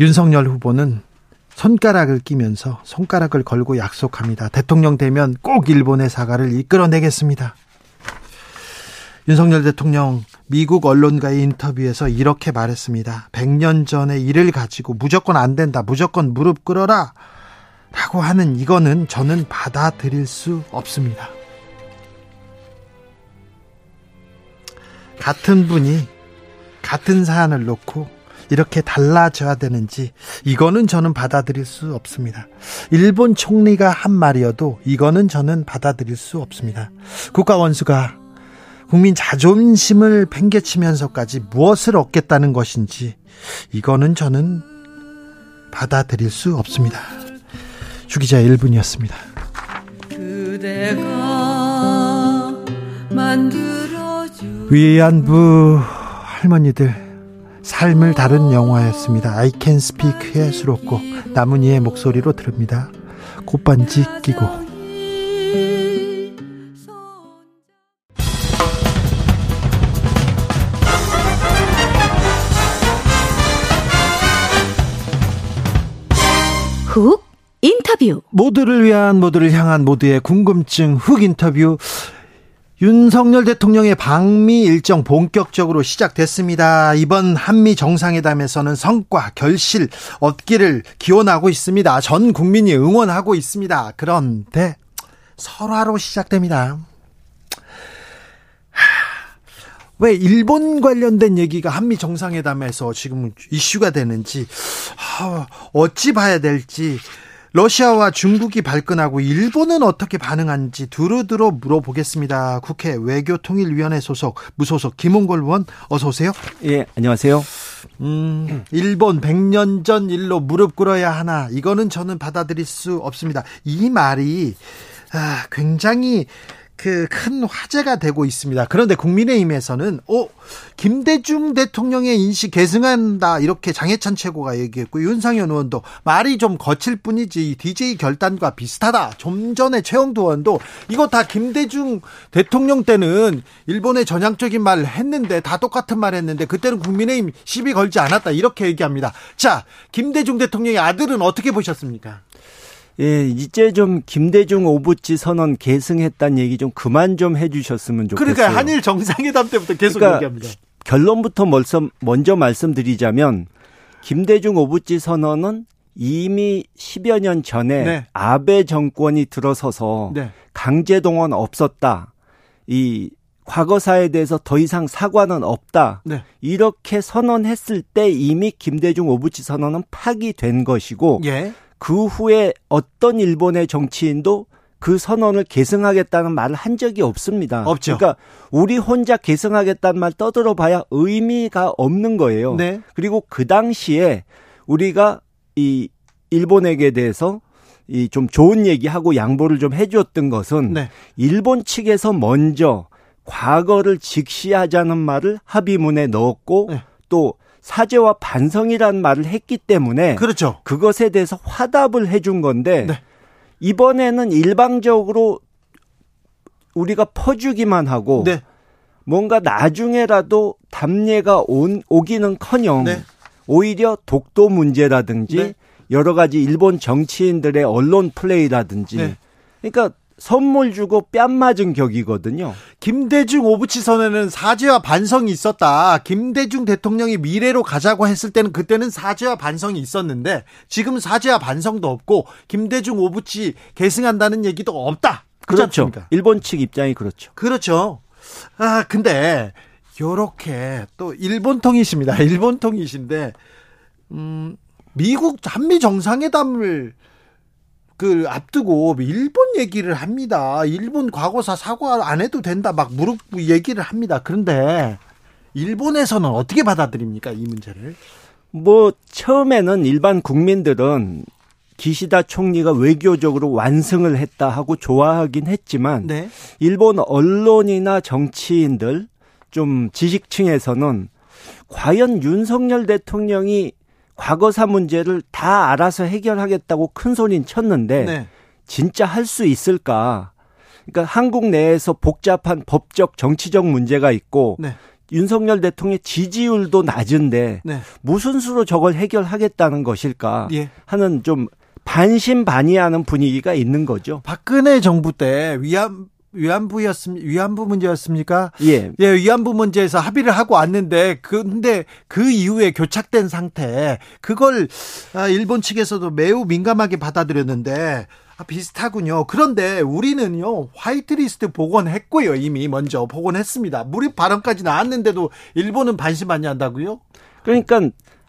윤석열 후보는 손가락을 끼면서 손가락을 걸고 약속합니다. 대통령 되면 꼭 일본의 사과를 이끌어내겠습니다. 윤석열 대통령 미국 언론과의 인터뷰에서 이렇게 말했습니다. 100년 전의 일을 가지고 무조건 안 된다. 무조건 무릎 꿇어라. 라고 하는 이거는 저는 받아들일 수 없습니다. 같은 분이 같은 사안을 놓고 이렇게 달라져야 되는지 이거는 저는 받아들일 수 없습니다. 일본 총리가 한 말이어도 이거는 저는 받아들일 수 없습니다. 국가 원수가 국민 자존심을 팽개치면서까지 무엇을 얻겠다는 것인지 이거는 저는 받아들일 수 없습니다. 주기자 1분이었습니다. 위안부 할머니들 삶을 다룬 영화였습니다. I Can Speak의 수록곡 나문희의 목소리로 들읍니다. 꽃반지 끼고 훅 인터뷰. 모두를 위한 모두를 향한 모두의 궁금증 흑 인터뷰. 윤석열 대통령의 방미 일정 본격적으로 시작됐습니다. 이번 한미 정상회담에서는 성과, 결실 얻기를 기원하고 있습니다. 전 국민이 응원하고 있습니다. 그런데 설화로 시작됩니다. 왜 일본 관련된 얘기가 한미 정상회담에서 지금 이슈가 되는지 어찌 봐야 될지 러시아와 중국이 발끈하고 일본은 어떻게 반응한지 두루두루 물어보겠습니다. 국회 외교통일위원회 소속 무소속 김홍걸 의원 어서 오세요. 예, 안녕하세요. 음, 일본 100년 전 일로 무릎 꿇어야 하나 이거는 저는 받아들일 수 없습니다. 이 말이 아, 굉장히 그 큰 화제가 되고 있습니다. 그런데 국민의힘에서는 어 김대중 대통령의 인식 계승한다 이렇게 장해찬 최고가 얘기했고 윤상현 의원도 말이 좀 거칠 뿐이지 DJ 결단과 비슷하다. 좀 전에 최영도 의원도 이거 다 김대중 대통령 때는 일본의 전향적인 말을 했는데 다 똑같은 말 했는데 그때는 국민의힘 시비 걸지 않았다 이렇게 얘기합니다. 자 김대중 대통령의 아들은 어떻게 보셨습니까? 예, 이제 좀 김대중 오부치 선언 계승했다는 얘기 좀 그만 좀 해주셨으면 좋겠어요. 그러니까 한일 정상회담 때부터 계속 그러니까 얘기합니다. 결론부터 먼저, 먼저 말씀드리자면 김대중 오부치 선언은 이미 10여 년 전에 네. 아베 정권이 들어서서 네. 강제 동원 없었다. 이 과거사에 대해서 더 이상 사과는 없다. 네. 이렇게 선언했을 때 이미 김대중 오부치 선언은 파기된 것이고 예. 그 후에 어떤 일본의 정치인도 그 선언을 계승하겠다는 말을 한 적이 없습니다. 없죠. 그러니까 우리 혼자 계승하겠다는 말 떠들어 봐야 의미가 없는 거예요. 네. 그리고 그 당시에 우리가 이 일본에게 대해서 이 좀 좋은 얘기하고 양보를 좀 해줬던 것은 네. 일본 측에서 먼저 과거를 직시하자는 말을 합의문에 넣었고 네. 또 사죄와 반성이라는 말을 했기 때문에 그렇죠. 그것에 대해서 화답을 해준 건데 네. 이번에는 일방적으로 우리가 퍼주기만 하고 네. 뭔가 나중에라도 답례가 온, 오기는커녕 네. 오히려 독도 문제라든지 네. 여러 가지 일본 정치인들의 언론 플레이라든지 네. 그러니까 선물 주고 뺨 맞은 격이거든요. 김대중 오부치 선언에는 사죄와 반성이 있었다. 김대중 대통령이 미래로 가자고 했을 때는 그때는 사죄와 반성이 있었는데 지금 사죄와 반성도 없고 김대중 오부치 계승한다는 얘기도 없다. 그렇죠. 않습니까? 일본 측 입장이 그렇죠. 그렇죠. 아, 근데 요렇게 또 일본 통이십니다. 일본 통이신데 음 미국 한미 정상회담을 그 앞두고 일본 얘기를 합니다. 일본 과거사 사과 안 해도 된다 막 무릎 얘기를 합니다. 그런데 일본에서는 어떻게 받아들입니까 이 문제를? 뭐 처음에는 일반 국민들은 기시다 총리가 외교적으로 완승을 했다 하고 좋아하긴 했지만 네. 일본 언론이나 정치인들 좀 지식층에서는 과연 윤석열 대통령이 과거사 문제를 다 알아서 해결하겠다고 큰 소리는 쳤는데 네. 진짜 할 수 있을까? 그러니까 한국 내에서 복잡한 법적 정치적 문제가 있고 네. 윤석열 대통령의 지지율도 낮은데 네. 무슨 수로 저걸 해결하겠다는 것일까 예. 하는 좀 반신반의하는 분위기가 있는 거죠. 박근혜 정부 때 위안 위안부였습 위안부 문제였습니까? 예. 예, 위안부 문제에서 합의를 하고 왔는데 근데 그 이후에 교착된 상태 그걸 아, 일본 측에서도 매우 민감하게 받아들였는데 아, 비슷하군요. 그런데 우리는요 화이트리스트 복원했고요 이미 먼저 복원했습니다. 무립 발언까지 나왔는데도 일본은 반신반의한다고요? 그러니까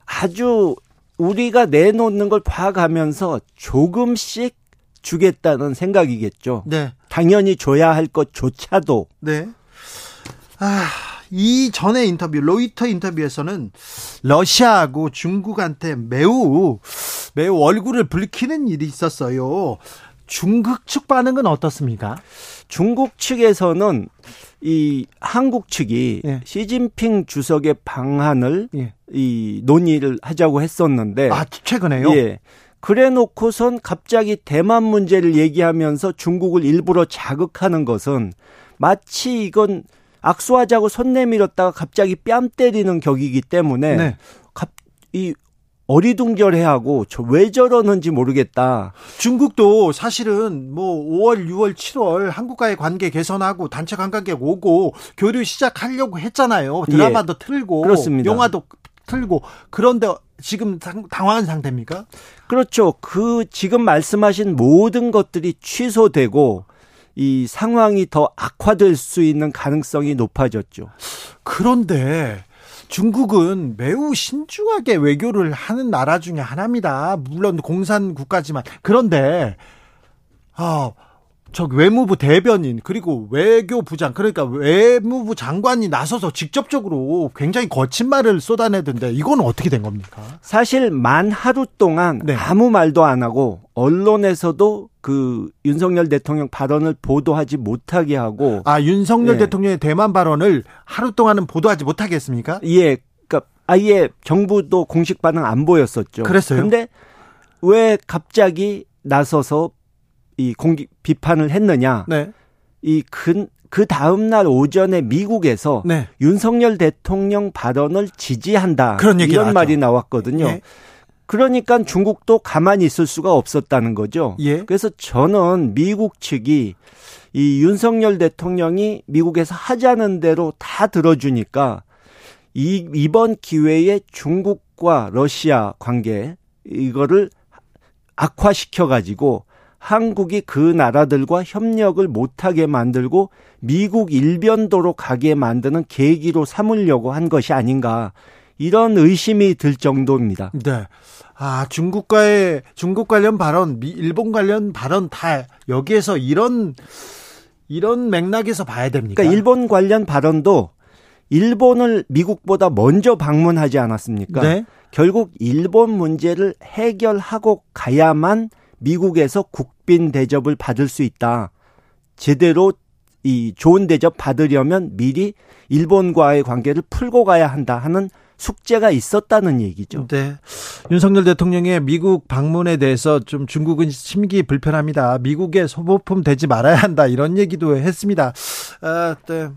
아주 우리가 내놓는 걸 봐가면서 조금씩 주겠다는 생각이겠죠. 네. 당연히 줘야 할 것조차도. 네. 아, 이 전에 인터뷰, 로이터 인터뷰에서는 러시아하고 중국한테 매우, 매우 얼굴을 붉히는 일이 있었어요. 중국 측 반응은 어떻습니까? 중국 측에서는 이 한국 측이 예. 시진핑 주석의 방한을 예. 이 논의를 하자고 했었는데 아 최근에요? 예. 그래 놓고선 갑자기 대만 문제를 얘기하면서 중국을 일부러 자극하는 것은 마치 이건 악수하자고 손 내밀었다가 갑자기 뺨 때리는 격이기 때문에 네. 갑, 이 어리둥절해하고 저 왜 저러는지 모르겠다. 중국도 사실은 뭐 5월, 6월, 7월 한국과의 관계 개선하고 단체 관광객 오고 교류 시작하려고 했잖아요. 드라마도 예. 틀고 그렇습니다. 영화도 틀고 그런데 지금 당황한 상태입니까? 그렇죠. 그 지금 말씀하신 모든 것들이 취소되고 이 상황이 더 악화될 수 있는 가능성이 높아졌죠. 그런데 중국은 매우 신중하게 외교를 하는 나라 중에 하나입니다. 물론 공산 국가지만 그런데 아 저 외무부 대변인 그리고 외교부장 그러니까 외무부 장관이 나서서 직접적으로 굉장히 거친 말을 쏟아내던데 이건 어떻게 된 겁니까? 사실 만 하루 동안 네. 아무 말도 안 하고 언론에서도 그 윤석열 대통령 발언을 보도하지 못하게 하고 아 윤석열 네. 대통령의 대만 발언을 하루 동안은 보도하지 못하게 했습니까? 예. 그러니까 아예 정부도 공식 반응 안 보였었죠. 그랬어요. 근데 왜 갑자기 나서서 이 공기 비판을 했느냐? 네. 이그 그 다음 날 오전에 미국에서 네. 윤석열 대통령 발언을 지지한다. 그런 얘기 이런 나왔죠. 말이 나왔거든요. 예. 그러니까 중국도 가만히 있을 수가 없었다는 거죠. 예. 그래서 저는 미국 측이 이 윤석열 대통령이 미국에서 하자는 대로 다 들어주니까 이 이번 기회에 중국과 러시아 관계 이거를 악화시켜 가지고 한국이 그 나라들과 협력을 못하게 만들고 미국 일변도로 가게 만드는 계기로 삼으려고 한 것이 아닌가 이런 의심이 들 정도입니다. 네. 아, 중국과의 중국 관련 발언, 미, 일본 관련 발언 다 여기에서 이런 이런 맥락에서 봐야 됩니까? 그러니까 일본 관련 발언도 일본을 미국보다 먼저 방문하지 않았습니까? 네. 결국 일본 문제를 해결하고 가야만 미국에서 국빈 대접을 받을 수 있다. 제대로 이 좋은 대접 받으려면 미리 일본과의 관계를 풀고 가야 한다 하는 숙제가 있었다는 얘기죠. 네. 윤석열 대통령의 미국 방문에 대해서 좀 중국은 심기 불편합니다. 미국의 소모품 되지 말아야 한다 이런 얘기도 했습니다. 아, 네.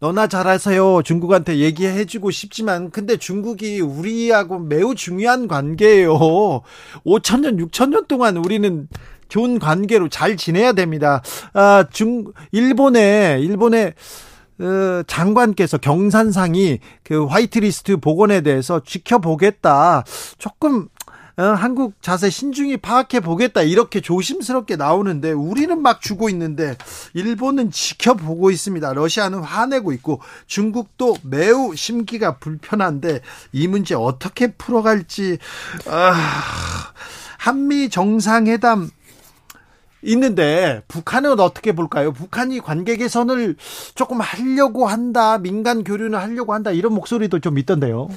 너나 잘하세요. 중국한테 얘기해주고 싶지만, 근데 중국이 우리하고 매우 중요한 관계예요. 5천 년, 6천 년 동안 우리는 좋은 관계로 잘 지내야 됩니다. 아, 중, 일본에, 일본에, 어, 장관께서 경산상이 그 화이트리스트 복원에 대해서 지켜보겠다. 조금 어, 한국 자세 신중히 파악해 보겠다 이렇게 조심스럽게 나오는데 우리는 막 주고 있는데 일본은 지켜보고 있습니다. 러시아는 화내고 있고 중국도 매우 심기가 불편한데 이 문제 어떻게 풀어갈지 아, 한미 정상회담 있는데 북한은 어떻게 볼까요? 북한이 관계 개선을 조금 하려고 한다, 민간 교류는 하려고 한다 이런 목소리도 좀 있던데요.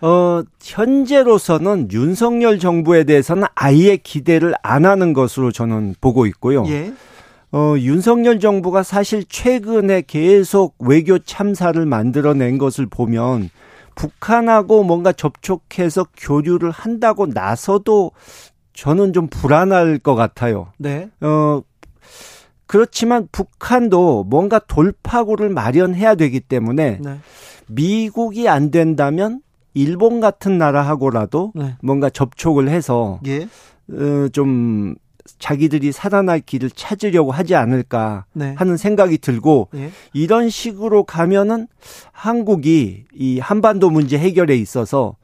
어, 현재로서는 윤석열 정부에 대해서는 아예 기대를 안 하는 것으로 저는 보고 있고요. 예. 어, 윤석열 정부가 사실 최근에 계속 외교 참사를 만들어낸 것을 보면 북한하고 뭔가 접촉해서 교류를 한다고 나서도 저는 좀 불안할 것 같아요. 네. 어, 그렇지만 북한도 뭔가 돌파구를 마련해야 되기 때문에 네. 미국이 안 된다면 일본 같은 나라하고라도 네. 뭔가 접촉을 해서 예. 어, 좀 자기들이 살아날 길을 찾으려고 하지 않을까 네. 하는 생각이 들고 예. 이런 식으로 가면은 한국이 이 한반도 문제 해결에 있어서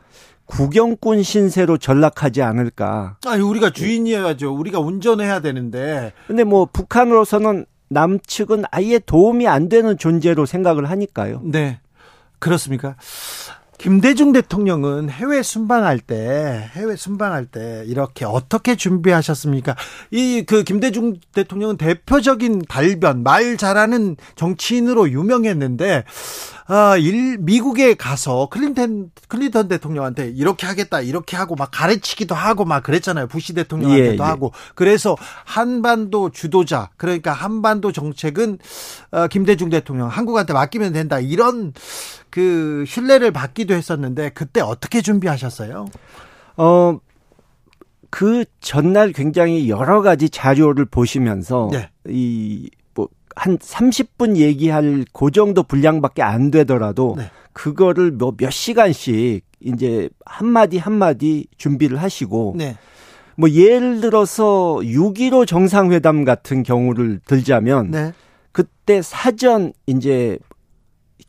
구경꾼 신세로 전락하지 않을까. 아니 우리가 주인이어야죠. 우리가 운전해야 되는데. 근데 뭐 북한으로서는 남측은 아예 도움이 안 되는 존재로 생각을 하니까요. 네. 그렇습니까? 김대중 대통령은 해외 순방할 때 해외 순방할 때 이렇게 어떻게 준비하셨습니까? 이 그 김대중 대통령은 대표적인 달변 말 잘하는 정치인으로 유명했는데 아, 일, 미국에 가서 클린턴, 클린턴 대통령한테 이렇게 하겠다, 이렇게 하고 막 가르치기도 하고 막 그랬잖아요. 부시 대통령한테도 예, 예. 하고. 그래서 한반도 주도자, 그러니까 한반도 정책은 어, 김대중 대통령, 한국한테 맡기면 된다. 이런 그 신뢰를 받기도 했었는데 그때 어떻게 준비하셨어요? 어, 그 전날 굉장히 여러 가지 자료를 보시면서 네. 이 한 30분 얘기할 그 정도 분량밖에 안 되더라도 네. 그거를 뭐 몇 시간씩 이제 한마디 한마디 준비를 하시고 네. 뭐 예를 들어서 6.15 정상회담 같은 경우를 들자면 네. 그때 사전 이제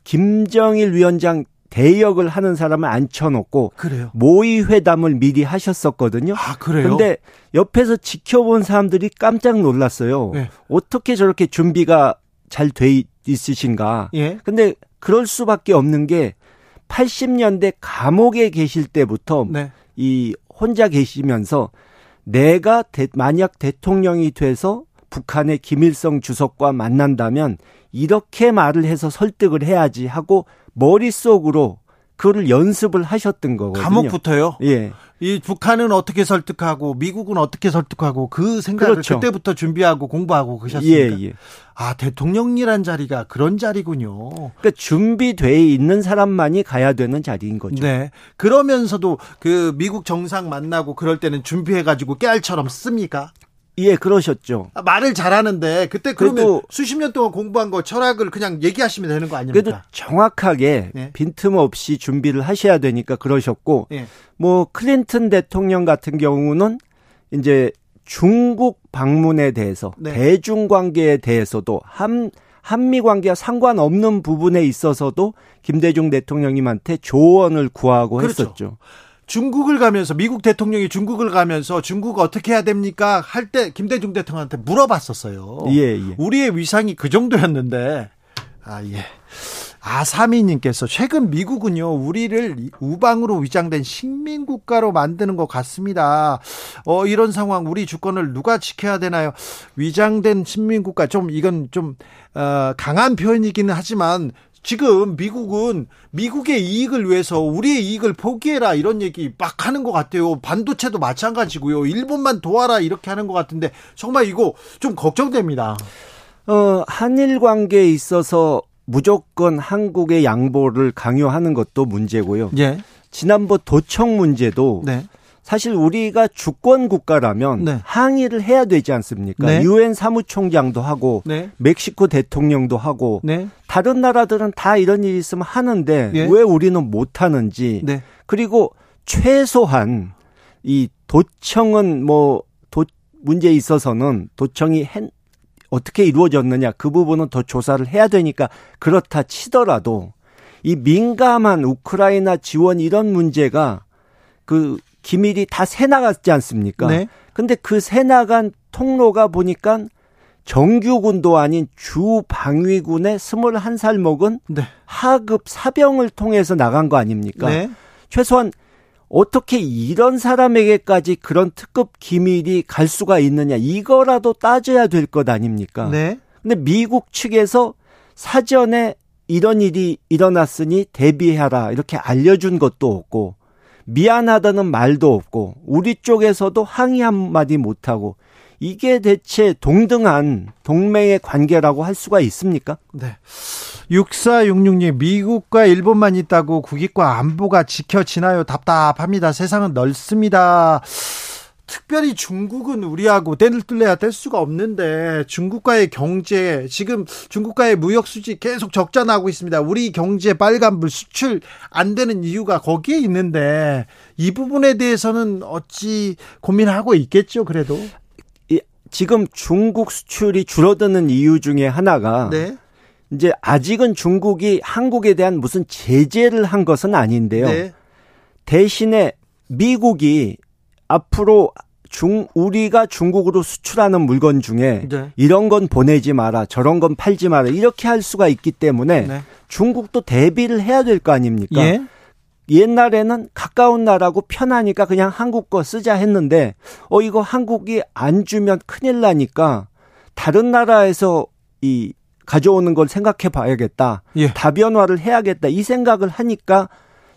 김정일 위원장 대역을 하는 사람을 앉혀놓고 그래요. 모의 회담을 미리 하셨었거든요. 아 그래요? 근데 옆에서 지켜본 사람들이 깜짝 놀랐어요. 네. 어떻게 저렇게 준비가 잘 돼 있으신가? 예. 근데 그럴 수밖에 없는 게 80년대 감옥에 계실 때부터 네. 이 혼자 계시면서 내가 대, 만약 대통령이 돼서 북한의 김일성 주석과 만난다면 이렇게 말을 해서 설득을 해야지 하고 머릿속으로 그거를 연습을 하셨던 거거든요. 감옥부터요? 예. 이 북한은 어떻게 설득하고 미국은 어떻게 설득하고 그 생각을 그렇죠. 그때부터 준비하고 공부하고 그러셨습니까? 예, 예. 아, 대통령이란 자리가 그런 자리군요. 그러니까 준비돼 있는 사람만이 가야 되는 자리인 거죠. 네. 그러면서도 그 미국 정상 만나고 그럴 때는 준비해 가지고 깨알처럼 씁니까? 예, 그러셨죠. 아, 말을 잘하는데 그때 그러면 수십 년 동안 공부한 거 철학을 그냥 얘기하시면 되는 거 아닙니까? 그래도 정확하게 예. 빈틈없이 준비를 하셔야 되니까 그러셨고 예. 뭐 클린턴 대통령 같은 경우는 이제 중국 방문에 대해서 네. 대중 관계에 대해서도 한 한미 관계와 상관없는 부분에 있어서도 김대중 대통령님한테 조언을 구하고 그렇죠. 했었죠. 중국을 가면서 미국 대통령이 중국을 가면서 중국 어떻게 해야 됩니까? 할 때 김대중 대통령한테 물어봤었어요. 예, 예. 우리의 위상이 그 정도였는데 아 예. 아사미님께서 최근 미국은요 우리를 우방으로 위장된 식민 국가로 만드는 것 같습니다. 어 이런 상황 우리 주권을 누가 지켜야 되나요? 위장된 식민 국가 좀 이건 좀 어, 강한 표현이기는 하지만 지금 미국은 미국의 이익을 위해서 우리의 이익을 포기해라 이런 얘기 막 하는 것 같아요. 반도체도 마찬가지고요. 일본만 도와라 이렇게 하는 것 같은데 정말 이거 좀 걱정됩니다. 어, 한일 관계에 있어서 무조건 한국의 양보를 강요하는 것도 문제고요. 예. 지난번 도청 문제도 네. 사실 우리가 주권 국가라면 네. 항의를 해야 되지 않습니까? 네. 유엔 사무총장도 하고 네. 멕시코 대통령도 하고 네. 다른 나라들은 다 이런 일이 있으면 하는데 예. 왜 우리는 못 하는지 네. 그리고 최소한 이 도청은 뭐 도 문제에 있어서는 도청이 한, 어떻게 이루어졌느냐 그 부분은 더 조사를 해야 되니까 그렇다 치더라도 이 민감한 우크라이나 지원 이런 문제가 그 기밀이 다 새 나갔지 않습니까? 네. 근데 그 새 나간 통로가 보니까 정규군도 아닌 주방위군의 21살 먹은 네. 하급 사병을 통해서 나간 거 아닙니까? 네. 최소한 어떻게 이런 사람에게까지 그런 특급 기밀이 갈 수가 있느냐 이거라도 따져야 될 것 아닙니까? 네. 근데 미국 측에서 사전에 이런 일이 일어났으니 대비해라 이렇게 알려준 것도 없고 미안하다는 말도 없고 우리 쪽에서도 항의 한마디 못하고 이게 대체 동등한 동맹의 관계라고 할 수가 있습니까? 네. 6466님, 미국과 일본만 있다고 국익과 안보가 지켜지나요? 답답합니다. 세상은 넓습니다. 특별히 중국은 우리하고 뗄 뚫려야 뗄 수가 없는데 중국과의 경제 지금 중국과의 무역 수지 계속 적자 나고 있습니다. 우리 경제 빨간불 수출 안 되는 이유가 거기에 있는데 이 부분에 대해서는 어찌 고민하고 있겠죠. 그래도 지금 중국 수출이 줄어드는 이유 중에 하나가 네. 이제 아직은 중국이 한국에 대한 무슨 제재를 한 것은 아닌데요. 네. 대신에 미국이 앞으로 중 우리가 중국으로 수출하는 물건 중에 네. 이런 건 보내지 마라, 저런 건 팔지 마라 이렇게 할 수가 있기 때문에 네. 중국도 대비를 해야 될 거 아닙니까? 예? 옛날에는 가까운 나라고 편하니까 그냥 한국 거 쓰자 했는데 어 이거 한국이 안 주면 큰일 나니까 다른 나라에서 이 가져오는 걸 생각해 봐야겠다. 예. 다변화를 해야겠다. 이 생각을 하니까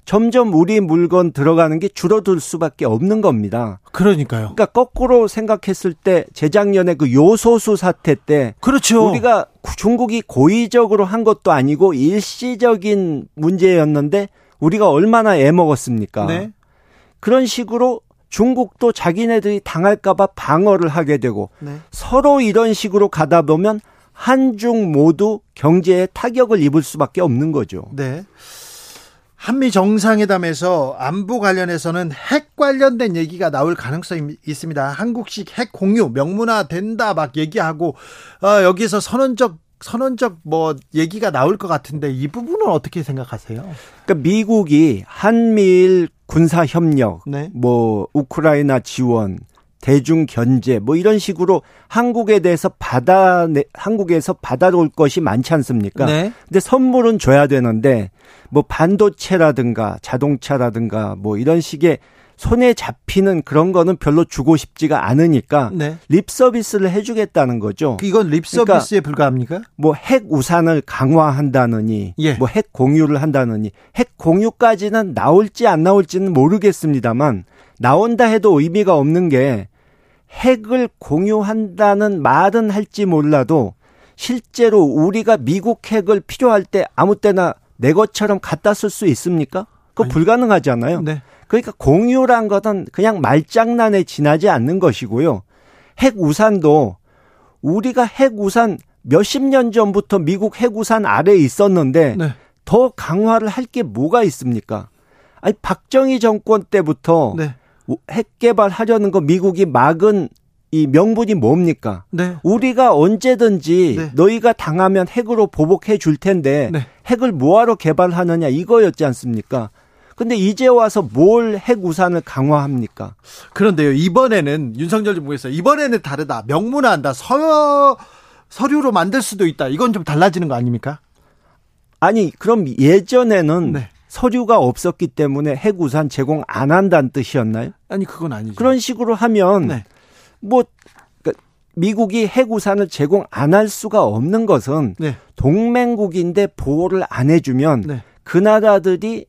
점점 우리 물건 들어가는 게 줄어들 수밖에 없는 겁니다. 그러니까요. 그러니까 거꾸로 생각했을 때 재작년에 그 요소수 사태 때 그렇죠. 우리가 중국이 고의적으로 한 것도 아니고 일시적인 문제였는데 우리가 얼마나 애먹었습니까? 네. 그런 식으로 중국도 자기네들이 당할까봐 방어를 하게 되고 네. 서로 이런 식으로 가다 보면 한중 모두 경제에 타격을 입을 수밖에 없는 거죠. 네. 한미 정상회담에서 안보 관련해서는 핵 관련된 얘기가 나올 가능성이 있습니다. 한국식 핵 공유 명문화 된다 막 얘기하고 어, 여기서 선언적 선언적 뭐 얘기가 나올 것 같은데 이 부분은 어떻게 생각하세요? 그러니까 미국이 한미일 군사 협력, 네. 뭐 우크라이나 지원, 대중 견제 뭐 이런 식으로 한국에 대해서 받아 한국에서 받아올 것이 많지 않습니까? 네. 근데 선물은 줘야 되는데 뭐 반도체라든가 자동차라든가 뭐 이런 식의 손에 잡히는 그런 거는 별로 주고 싶지가 않으니까 네. 립 서비스를 해주겠다는 거죠. 이건 립 서비스에 그러니까 불과합니까? 뭐 핵 우산을 강화한다느니, 예. 뭐핵 공유를 한다느니, 핵 공유까지는 나올지 안 나올지는 모르겠습니다만 나온다 해도 의미가 없는 게 핵을 공유한다는 말은 할지 몰라도 실제로 우리가 미국 핵을 필요할 때 아무 때나 내 것처럼 갖다 쓸 수 있습니까? 그거 불가능하잖아요. 네. 그러니까 공유란 것은 그냥 말장난에 지나지 않는 것이고요. 핵 우산도 우리가 핵 우산 몇십 년 전부터 미국 핵 우산 아래에 있었는데 네. 더 강화를 할 게 뭐가 있습니까? 아니 박정희 정권 때부터 네. 핵 개발하려는 거 미국이 막은 이 명분이 뭡니까? 네. 우리가 언제든지 네. 너희가 당하면 핵으로 보복해 줄 텐데 네. 핵을 뭐하러 개발하느냐 이거였지 않습니까? 근데 이제 와서 뭘 핵우산을 강화합니까? 그런데요, 이번에는 윤석열 정부에서 이번에는 다르다. 명문화한다. 서, 서류로 만들 수도 있다. 이건 좀 달라지는 거 아닙니까? 아니 그럼 예전에는 네. 서류가 없었기 때문에 핵우산 제공 안 한다는 뜻이었나요? 아니 그건 아니죠. 그런 식으로 하면 네. 뭐 그러니까 미국이 핵우산을 제공 안 할 수가 없는 것은 네. 동맹국인데 보호를 안 해주면 네. 그 나라들이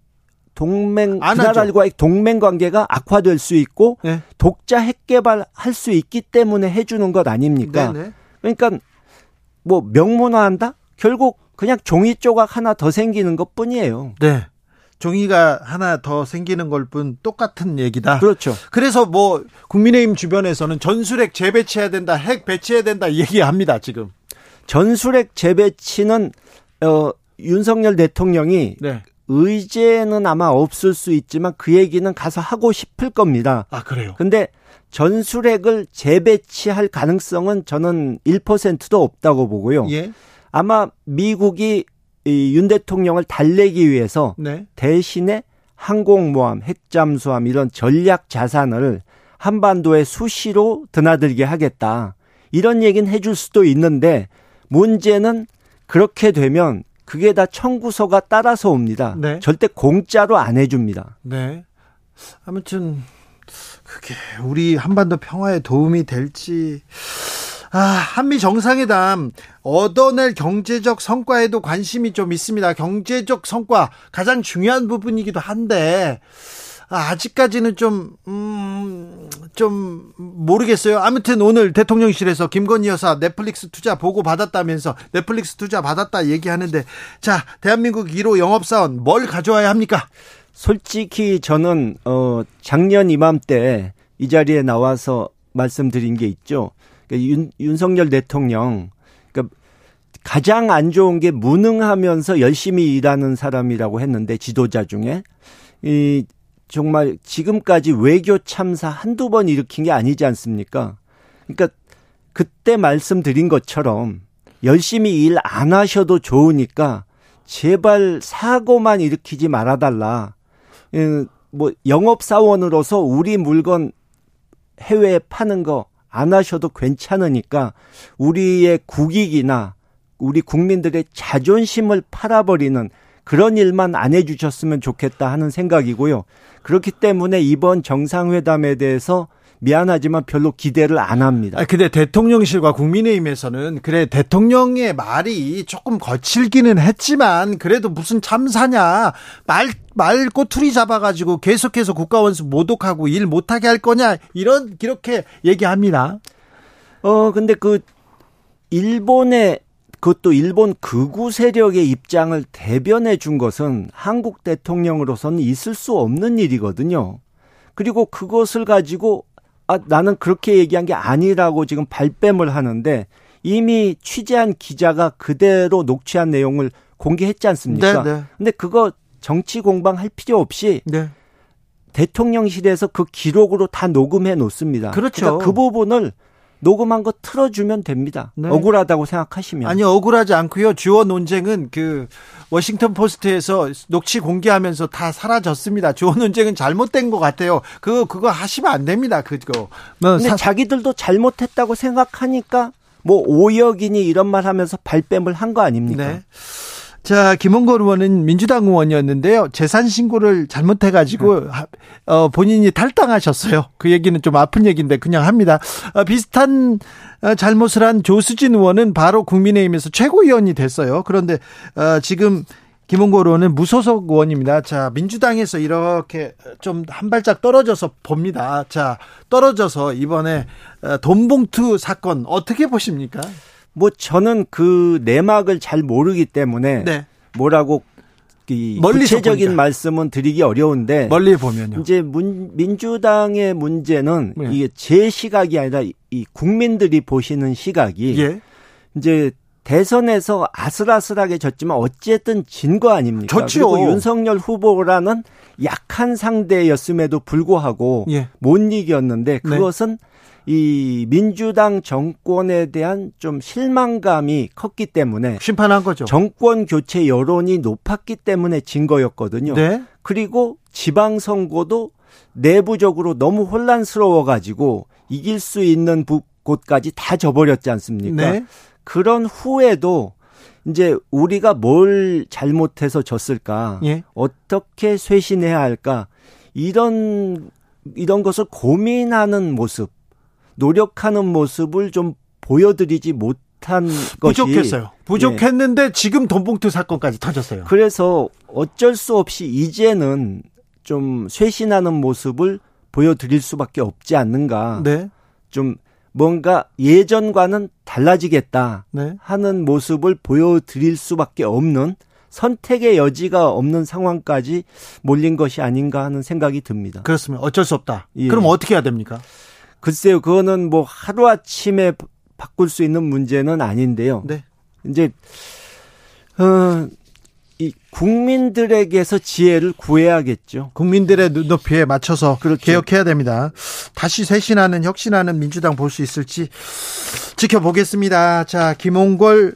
동맹 그 나라들과의 동맹 관계가 악화될 수 있고 네. 독자 핵 개발할 수 있기 때문에 해주는 것 아닙니까? 네, 네. 그러니까 뭐 명문화한다? 결국 그냥 종이 조각 하나 더 생기는 것 뿐이에요. 네. 종이가 하나 더 생기는 걸 뿐 똑같은 얘기다. 그렇죠. 그래서 뭐 국민의힘 주변에서는 전술핵 재배치해야 된다, 핵 배치해야 된다 얘기합니다 지금. 전술핵 재배치는 어 윤석열 대통령이 네. 의제는 아마 없을 수 있지만 그 얘기는 가서 하고 싶을 겁니다. 아, 그래요? 근데 전술핵을 재배치할 가능성은 저는 1%도 없다고 보고요. 예. 아마 미국이 이윤 대통령을 달래기 위해서 네. 대신에 항공모함, 핵잠수함 이런 전략 자산을 한반도에 수시로 드나들게 하겠다. 이런 얘기는 해줄 수도 있는데 문제는 그렇게 되면 그게 다 청구서가 따라서 옵니다. 네. 절대 공짜로 안 해줍니다. 네. 아무튼 그게 우리 한반도 평화에 도움이 될지 아, 한미 정상회담 얻어낼 경제적 성과에도 관심이 좀 있습니다. 경제적 성과 가장 중요한 부분이기도 한데 아, 아직까지는 좀, 음, 좀, 모르겠어요. 아무튼 오늘 대통령실에서 김건희 여사 넷플릭스 투자 보고 받았다면서 넷플릭스 투자 받았다 얘기하는데, 자, 대한민국 1호 영업사원 뭘 가져와야 합니까? 솔직히 저는, 어, 작년 이맘때 이 자리에 나와서 말씀드린 게 있죠. 그러니까 윤, 윤석열 대통령, 그러니까 가장 안 좋은 게 무능하면서 열심히 일하는 사람이라고 했는데 지도자 중에 이 정말 지금까지 외교 참사 한두 번 일으킨 게 아니지 않습니까? 그러니까 그때 말씀드린 것처럼 열심히 일 안 하셔도 좋으니까 제발 사고만 일으키지 말아달라. 뭐 영업사원으로서 우리 물건 해외에 파는 거 안 하셔도 괜찮으니까 우리의 국익이나 우리 국민들의 자존심을 팔아버리는 그런 일만 안 해주셨으면 좋겠다 하는 생각이고요. 그렇기 때문에 이번 정상회담에 대해서 미안하지만 별로 기대를 안 합니다. 아, 근데 대통령실과 국민의힘에서는 그래 대통령의 말이 조금 거칠기는 했지만 그래도 무슨 참사냐 말 말 꼬투리 잡아가지고 계속해서 국가원수 모독하고 일 못하게 할 거냐 이런 이렇게 얘기합니다. 어 근데 그 일본의 그것도 일본 극우 세력의 입장을 대변해 준 것은 한국 대통령으로서는 있을 수 없는 일이거든요. 그리고 그것을 가지고 아, 나는 그렇게 얘기한 게 아니라고 지금 발뺌을 하는데 이미 취재한 기자가 그대로 녹취한 내용을 공개했지 않습니까? 네, 네. 근데 그거 정치 공방할 필요 없이 네. 대통령실에서 그 기록으로 다 녹음해 놓습니다. 그렇죠. 그러니까 그 부분을 녹음한 거 틀어주면 됩니다. 네. 억울하다고 생각하시면. 아니, 억울하지 않고요. 주어 논쟁은 그 워싱턴 포스트에서 녹취 공개하면서 다 사라졌습니다. 주어 논쟁은 잘못된 것 같아요. 그거, 그거 하시면 안 됩니다. 그거. 뭐 근데 사... 자기들도 잘못했다고 생각하니까 뭐 오역이니 이런 말 하면서 발뺌을 한 거 아닙니까? 네. 자, 김원걸 의원은 민주당 의원이었는데요. 재산 신고를 잘못해 가지고, 네. 어, 본인이 탈당하셨어요. 그 얘기는 좀 아픈 얘기인데 그냥 합니다. 어, 비슷한 어, 잘못을 한 조수진 의원은 바로 국민의힘에서 최고위원이 됐어요. 그런데, 어, 지금 김원걸 의원은 무소속 의원입니다. 자, 민주당에서 이렇게 좀 한 발짝 떨어져서 봅니다. 자, 떨어져서 이번에 어, 돈봉투 사건 어떻게 보십니까? 뭐 저는 그 내막을 잘 모르기 때문에 네. 뭐라고 이 구체적인 보니까. 말씀은 드리기 어려운데 멀리 보면요. 이제 문, 민주당의 문제는 네. 이게 제 시각이 아니라 이 국민들이 보시는 시각이 예. 이제 대선에서 아슬아슬하게 졌지만 어쨌든 진 거 아닙니까? 졌죠. 그리고 윤석열 후보라는 약한 상대였음에도 불구하고 예. 못 이겼는데 네. 그것은 네. 이 민주당 정권에 대한 좀 실망감이 컸기 때문에 심판한 거죠. 정권 교체 여론이 높았기 때문에 진 거였거든요. 네. 그리고 지방 선거도 내부적으로 너무 혼란스러워 가지고 이길 수 있는 곳까지 다 져버렸지 않습니까? 네. 그런 후에도 이제 우리가 뭘 잘못해서 졌을까? 예. 어떻게 쇄신해야 할까? 이런 이런 것을 고민하는 모습, 노력하는 모습을 좀 보여드리지 못 한 것이 부족했어요. 부족했는데 예. 지금 돈봉투 사건까지 터졌어요. 그래서 어쩔 수 없이 이제는 좀 쇄신하는 모습을 보여드릴 수밖에 없지 않는가. 네. 좀 뭔가 예전과는 달라지겠다 네. 하는 모습을 보여드릴 수밖에 없는 선택의 여지가 없는 상황까지 몰린 것이 아닌가 하는 생각이 듭니다. 그렇습니다. 어쩔 수 없다. 예. 그럼 어떻게 해야 됩니까? 글쎄요, 그거는 뭐 하루아침에 바꿀 수 있는 문제는 아닌데요. 네. 이제, 어, 이 국민들에게서 지혜를 구해야겠죠. 국민들의 눈높이에 맞춰서 그렇죠. 개혁해야 됩니다. 다시 쇄신하는 혁신하는 민주당 볼 수 있을지 지켜보겠습니다. 자, 김홍걸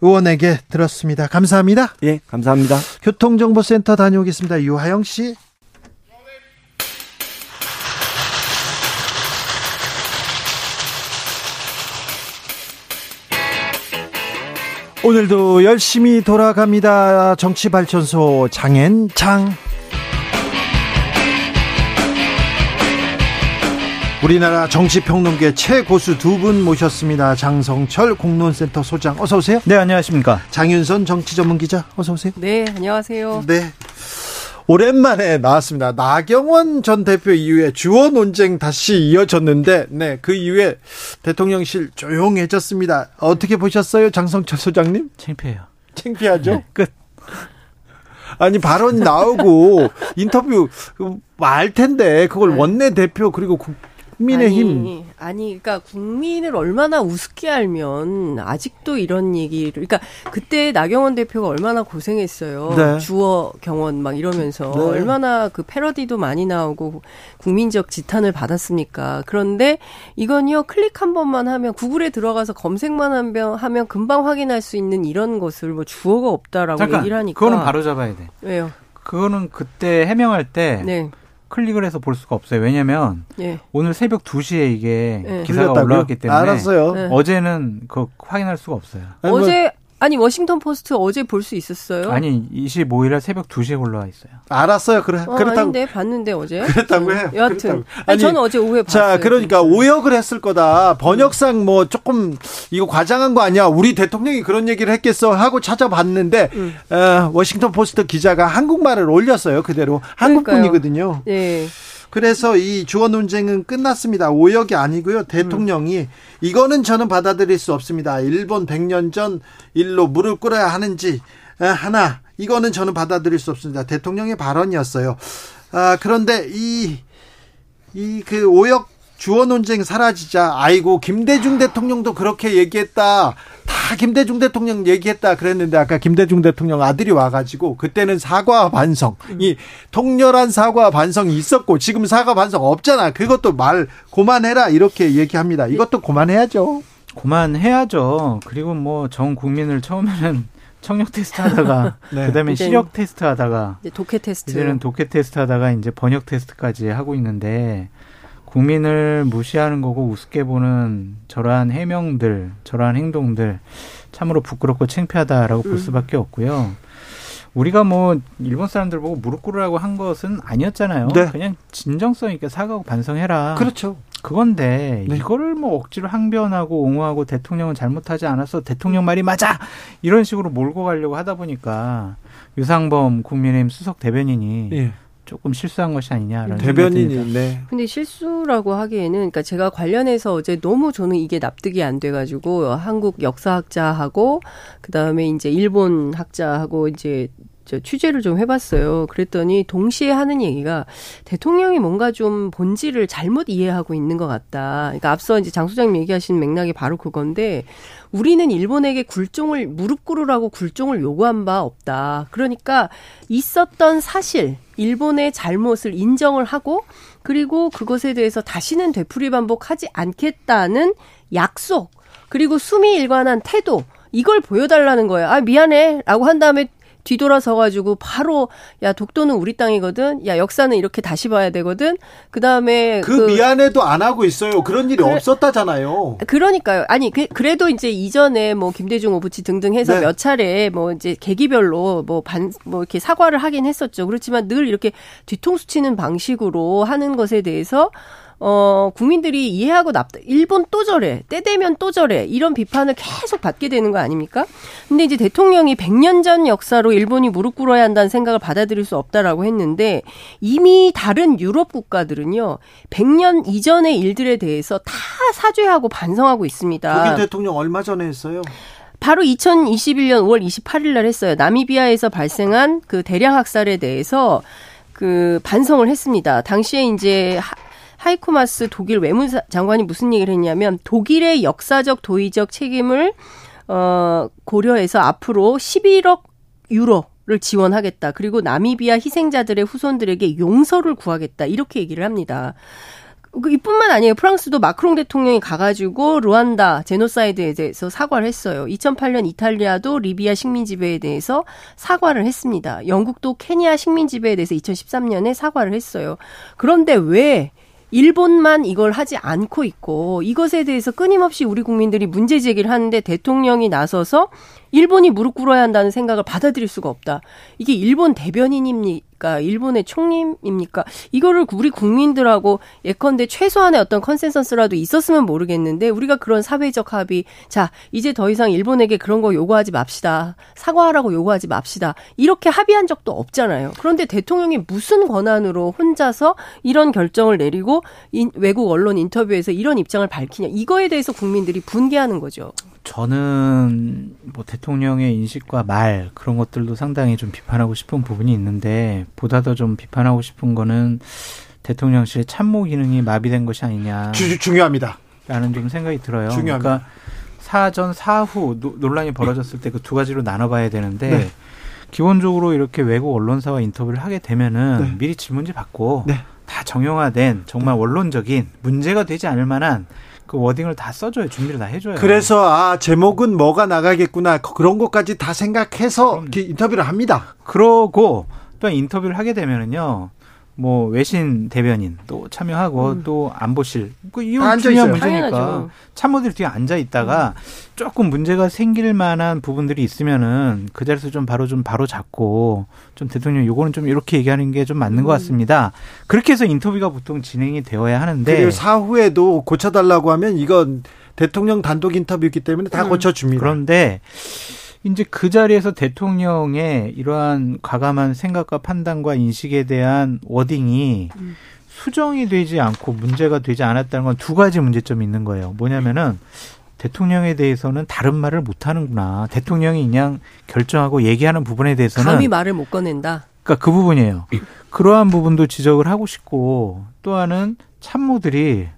의원에게 들었습니다. 감사합니다. 예, 감사합니다. 교통정보센터 다녀오겠습니다. 유하영 씨. 오늘도 열심히 돌아갑니다. 정치발전소 장앤장. 우리나라 정치평론계 최고수 두 분 모셨습니다. 장성철 공론센터 소장 어서 오세요. 네, 안녕하십니까. 장윤선 정치전문기자 어서 오세요. 네, 안녕하세요. 네. 오랜만에 나왔습니다. 나경원 전 대표 이후에 주어 논쟁 다시 이어졌는데, 네, 그 이후에 대통령실 조용해졌습니다. 어떻게 보셨어요, 장성철 소장님? 창피해요. 창피하죠? 네, 끝. 아니 발언 나오고 인터뷰 말 텐데 그걸 네. 원내 대표 그리고 국 민의힘 아니, 아니 그러니까 국민을 얼마나 우습게 알면 아직도 이런 얘기를 그러니까 그때 나경원 대표가 얼마나 고생했어요. 네. 주어 경원 막 이러면서 네. 얼마나 그 패러디도 많이 나오고 국민적 지탄을 받았습니까? 그런데 이건요 클릭 한 번만 하면 구글에 들어가서 검색만 하면 금방 확인할 수 있는 이런 것을 뭐 주어가 없다라고 잠깐, 얘기를 하니까 그거는 바로 잡아야 돼. 왜요? 그거는 그때 해명할 때 네. 클릭을 해서 볼 수가 없어요. 왜냐면 예. 오늘 새벽 2시에 이게 예. 기사가 올라왔기 때문에 알았어요. 네. 어제는 그 확인할 수가 없어요. 뭐 어제 아니 워싱턴 포스트 어제 볼 수 있었어요? 아니 25일에 새벽 2시에 올라와 있어요. 알았어요. 그래 어, 그렇다고. 아닌데 봤는데 어제. 그렇다고 해요. 여하튼 그렇다고. 아니, 저는 어제 오후에 봤어요. 자, 그러니까 진짜. 오역을 했을 거다. 번역상 뭐 조금 이거 과장한 거 아니야? 우리 대통령이 그런 얘기를 했겠어 하고 찾아봤는데 음. 어, 워싱턴 포스트 기자가 한국말을 올렸어요. 그대로 한국 분이거든요. 네. 그래서 이 주어 논쟁은 끝났습니다. 오역이 아니고요. 대통령이 음. 이거는 저는 받아들일 수 없습니다. 일본 100년 전 일로 물을 끓여야 하는지 하나 이거는 저는 받아들일 수 없습니다. 대통령의 발언이었어요. 아, 그런데 이 이 그 오역 주어 논쟁 사라지자 아이고 김대중 대통령도 그렇게 얘기했다. 다 김대중 대통령 얘기했다 그랬는데 아까 김대중 대통령 아들이 와가지고 그때는 사과 반성 이 통렬한 사과 반성이 있었고 지금 사과 반성 없잖아. 그것도 말 고만해라 이렇게 얘기합니다. 이것도 고만해야죠. 고만해야죠. 그리고 뭐 전 국민을 처음에는 청력 테스트 하다가 네. 그다음에 시력 테스트 하다가 이제 독해 테스트 이제는 독해 테스트 하다가 이제 번역 테스트까지 하고 있는데 국민을 무시하는 거고 우습게 보는 저러한 해명들, 저러한 행동들 참으로 부끄럽고 창피하다라고 볼 음. 수밖에 없고요. 우리가 뭐 일본 사람들 보고 무릎 꿇으라고 한 것은 아니었잖아요. 네. 그냥 진정성 있게 사과하고 반성해라. 그렇죠. 그건데 네. 이거를 뭐 억지로 항변하고 옹호하고 대통령은 잘못하지 않았어 대통령 말이 맞아 이런 식으로 몰고 가려고 하다 보니까 유상범 국민의힘 수석 대변인이 네. 조금 실수한 것이 아니냐라는 대변인이 네. 근데 실수라고 하기에는 그러니까 제가 관련해서 어제 너무 저는 이게 납득이 안 돼 가지고 한국 역사학자하고 그 다음에 이제 일본 학자하고 이제 저 취재를 좀 해 봤어요. 그랬더니 동시에 하는 얘기가 대통령이 뭔가 좀 본질을 잘못 이해하고 있는 것 같다. 그러니까 앞서 이제 장 소장님 얘기하신 맥락이 바로 그건데 우리는 일본에게 굴종을 무릎 꿇으라고 굴종을 요구한 바 없다. 그러니까 있었던 사실 일본의 잘못을 인정을 하고 그리고 그것에 대해서 다시는 되풀이 반복하지 않겠다는 약속 그리고 수미 일관한 태도 이걸 보여달라는 거예요. 아 미안해라고 한 다음에 뒤돌아서 가지고 바로 야 독도는 우리 땅이거든. 야 역사는 이렇게 다시 봐야 되거든. 그다음에 그, 그 미안해도 안 하고 있어요. 그런 일이 그래, 없었다잖아요. 그러니까요. 아니 그, 래도 이제 이전에 뭐 김대중 오부치 등등 해서 네. 몇 차례 뭐 이제 계기별로 뭐 반뭐 뭐 이렇게 사과를 하긴 했었죠. 그렇지만 늘 이렇게 뒤통수 치는 방식으로 하는 것에 대해서 어, 국민들이 이해하고 납득, 일본 또 저래, 때 되면 또 저래, 이런 비판을 계속 받게 되는 거 아닙니까? 근데 이제 대통령이 100년 전 역사로 일본이 무릎 꿇어야 한다는 생각을 받아들일 수 없다라고 했는데 이미 다른 유럽 국가들은요, 100년 이전의 일들에 대해서 다 사죄하고 반성하고 있습니다. 독일 대통령 얼마 전에 했어요? 바로 2021년 5월 28일 날 했어요. 나미비아에서 발생한 그 대량 학살에 대해서 그 반성을 했습니다. 당시에 이제 하이코마스 독일 외무장관이 무슨 얘기를 했냐면 독일의 역사적 도의적 책임을 어 고려해서 앞으로 11억 유로 를 지원하겠다. 그리고 나미비아 희생자들의 후손들에게 용서를 구하겠다. 이렇게 얘기를 합니다. 그 이뿐만 아니에요. 프랑스도 마크롱 대통령이 가가지고 루안다 제노사이드에 대해서 사과를 했어요. 2008년 이탈리아도 리비아 식민 지배에 대해서 사과를 했습니다. 영국도 케니아 식민 지배에 대해서 2013년에 사과를 했어요. 그런데 왜 일본만 이걸 하지 않고 있고 이것에 대해서 끊임없이 우리 국민들이 문제 제기를 하는데 대통령이 나서서 일본이 무릎 꿇어야 한다는 생각을 받아들일 수가 없다. 이게 일본 대변인입니까? 총리입니까? 일본의 총리입니까? 이거를 우리 국민들하고 예컨대 최소한의 어떤 컨센서스라도 있었으면 모르겠는데 우리가 그런 사회적 합의 자 이제 더 이상 일본에게 그런 거 요구하지 맙시다 사과하라고 요구하지 맙시다 이렇게 합의한 적도 없잖아요. 그런데 대통령이 무슨 권한으로 혼자서 이런 결정을 내리고 외국 언론 인터뷰에서 이런 입장을 밝히냐 이거에 대해서 국민들이 분개하는 거죠. 저는 뭐 대통령의 인식과 말 그런 것들도 상당히 좀 비판하고 싶은 부분이 있는데 보다 더 좀 비판하고 싶은 거는 대통령실의 참모 기능이 마비된 것이 아니냐. 주, 중요합니다. 라는 좀 생각이 들어요. 중요합니다. 그러니까 사전 사후 논란이 벌어졌을 때 그 두 가지로 나눠봐야 되는데 네. 기본적으로 이렇게 외국 언론사와 인터뷰를 하게 되면은 네. 미리 질문지 받고 네. 다 정형화된 정말 네. 원론적인 문제가 되지 않을 만한 그 워딩을 다 써줘요. 준비를 다 해줘요. 그래서 아 제목은 뭐가 나가겠구나 그런 것까지 다 생각해서 인터뷰를 합니다. 그러고 또 인터뷰를 하게 되면은요. 뭐 외신 대변인 또 참여하고 음. 또 안보실 그 이런 중요한 문제니까 당연하죠. 참모들이 뒤에 앉아 있다가 음. 조금 문제가 생길 만한 부분들이 있으면은 그 자리에서 좀 바로 좀 바로 잡고 좀 대통령 요거는 좀 이렇게 얘기하는 게 좀 맞는 음. 것 같습니다. 그렇게 해서 인터뷰가 보통 진행이 되어야 하는데 그리고 사후에도 고쳐달라고 하면 이건 대통령 단독 인터뷰이기 때문에 다 음. 고쳐줍니다. 그런데 이제 그 자리에서 대통령의 이러한 과감한 생각과 판단과 인식에 대한 워딩이 음. 수정이 되지 않고 문제가 되지 않았다는 건 두 가지 문제점이 있는 거예요. 뭐냐면은 대통령에 대해서는 다른 말을 못 하는구나. 대통령이 그냥 결정하고 얘기하는 부분에 대해서는 감히 말을 못 꺼낸다. 그러니까 그 부분이에요. 그러한 부분도 지적을 하고 싶고 또 하나는 참모들이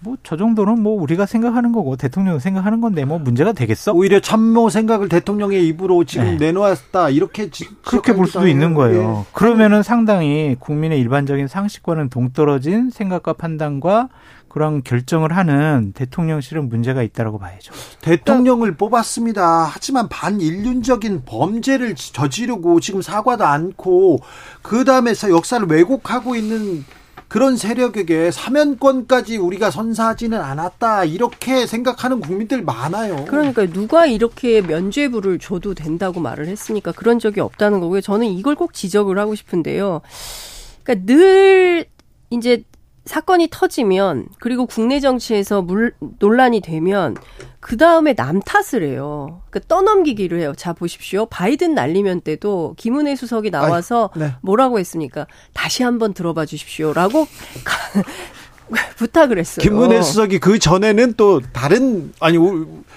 뭐 저 정도는 뭐 우리가 생각하는 거고 대통령이 생각하는 건데 뭐 문제가 되겠어? 오히려 참모 생각을 대통령의 입으로 지금 네. 내놓았다 이렇게 그렇게 볼 수도 있는 거예요. 네. 그러면은 상당히 국민의 일반적인 상식과는 동떨어진 생각과 판단과 그런 결정을 하는 대통령실은 문제가 있다라고 봐야죠. 대통령을 뽑았습니다. 하지만 반인륜적인 범죄를 저지르고 지금 사과도 않고 그 다음에서 역사를 왜곡하고 있는 그런 세력에게 사면권까지 우리가 선사하지는 않았다 이렇게 생각하는 국민들 많아요. 그러니까 누가 이렇게 면죄부를 줘도 된다고 말을 했으니까 그런 적이 없다는 거고요. 저는 이걸 꼭 지적을 하고 싶은데요. 그러니까 늘 이제 사건이 터지면 그리고 국내 정치에서 물, 논란이 되면 그 다음에 남 탓을 해요. 그 떠넘기기를 해요. 자 보십시오. 바이든 날리면 때도 김은혜 수석이 나와서 아유, 네. 뭐라고 했습니까? 다시 한번 들어봐 주십시오라고 부탁을 했어요. 김문혜 수석이 그 전에는 또 다른 아니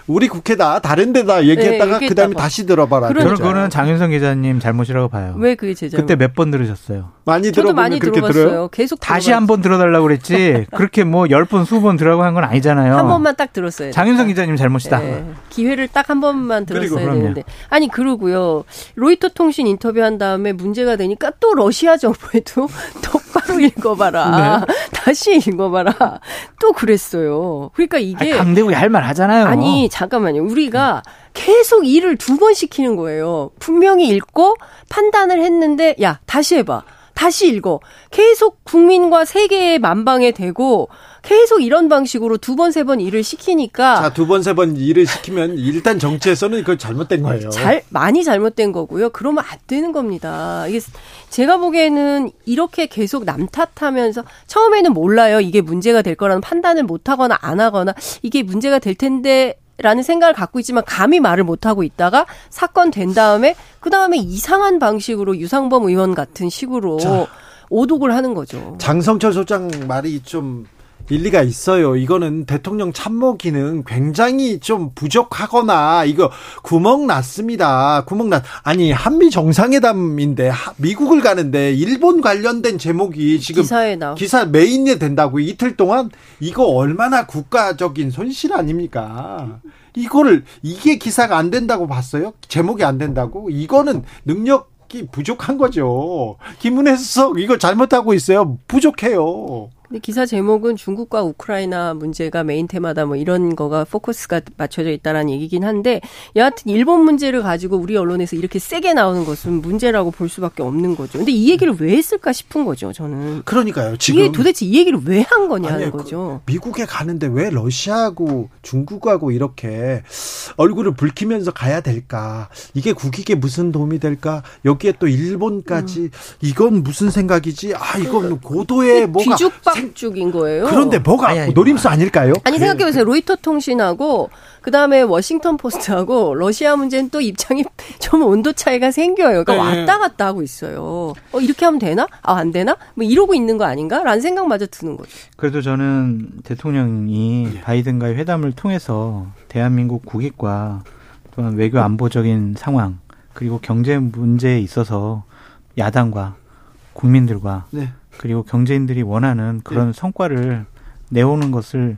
우리 국회다 다른 데다 얘기했다가 네, 그다음에 다시 들어봐라. 그러니까. 저는 그거는 장윤성 기자님 잘못이라고 봐요. 왜 그게 제 잘못? 그때 몇 번 들으셨어요? 많이 들어보면 많이 들어봤어요. 들어요? 계속 다시 한 번 들어달라고 그랬지. 그렇게 뭐 열 번, 수번 들어가고 한 건 아니잖아요. 한 번만 딱 들었어요. 장윤성 기자님 잘못이다. 네. 기회를 딱 한 번만 들었어야 되는데. 아니 그러고요. 로이터 통신 인터뷰한 다음에 문제가 되니까 또 러시아 정부에도 똑바로 읽어봐라. 네. 다시 읽어. 거 봐라. 또 그랬어요. 그러니까 이게. 아니, 강대국이 할 말 하잖아요. 아니, 잠깐만요. 우리가 계속 일을 두 번 시키는 거예요. 분명히 읽고 판단을 했는데, 야, 다시 해봐. 다시 읽어. 계속 국민과 세계의 만방에 대고 계속 이런 방식으로 두 번, 세 번 일을 시키니까. 자, 두 번, 세 번 일을 시키면 일단 정치에서는 이거 잘못된 거예요. 잘, 많이 잘못된 거고요. 그러면 안 되는 겁니다. 이게 제가 보기에는 이렇게 계속 남 탓하면서 처음에는 몰라요. 이게 문제가 될 거라는 판단을 못 하거나 안 하거나 이게 문제가 될 텐데 라는 생각을 갖고 있지만 감히 말을 못 하고 있다가 사건 된 다음에 그 다음에 이상한 방식으로 유상범 의원 같은 식으로 자, 오독을 하는 거죠. 장성철 소장 말이 좀 일리가 있어요. 이거는 대통령 참모 기능 굉장히 좀 부족하거나 이거 구멍 났습니다. 구멍 났 아니 한미 정상회담인데 미국을 가는데 일본 관련된 제목이 지금 기사에 나 기사 메인에 된다고 이틀 동안 이거 얼마나 국가적인 손실 아닙니까? 이거를 이게 기사가 안 된다고 봤어요? 제목이 안 된다고? 이거는 능력 부족한 거죠. 김은혜 수석 이거 잘못하고 있어요. 부족해요. 근데 기사 제목은 중국과 우크라이나 문제가 메인 테마다 뭐 이런 거가 포커스가 맞춰져 있다라는 얘기긴 한데 여하튼 일본 문제를 가지고 우리 언론에서 이렇게 세게 나오는 것은 문제라고 볼 수밖에 없는 거죠. 근데 이 얘기를 왜 했을까 싶은 거죠, 저는. 그러니까요. 지금 이게 도대체 이 얘기를 왜 한 거냐는 아니, 그 거죠. 그 미국에 가는데 왜 러시아하고 중국하고 이렇게 얼굴을 붉히면서 가야 될까? 이게 국익에 무슨 도움이 될까? 여기에 또 일본까지 음. 이건 무슨 생각이지? 아, 이건 고도의 뭐가 뒤죽박 쪽인 거예요. 그런데 뭐가 아니, 아니, 노림수 아닐까요? 아니 생각해보세요. 로이터 통신하고 그 다음에 워싱턴 포스트하고 러시아 문제는 또 입장이 좀 온도 차이가 생겨요. 그러니까 네. 왔다 갔다 하고 있어요. 어 이렇게 하면 되나? 아 안 되나? 뭐 이러고 있는 거 아닌가?라는 생각마저 드는 거죠. 그래도 저는 대통령이 예. 바이든과의 회담을 통해서 대한민국 국익과 또한 외교 안보적인 상황 그리고 경제 문제에 있어서 야당과 국민들과 네. 그리고 경제인들이 원하는 그런 네. 성과를 내오는 것을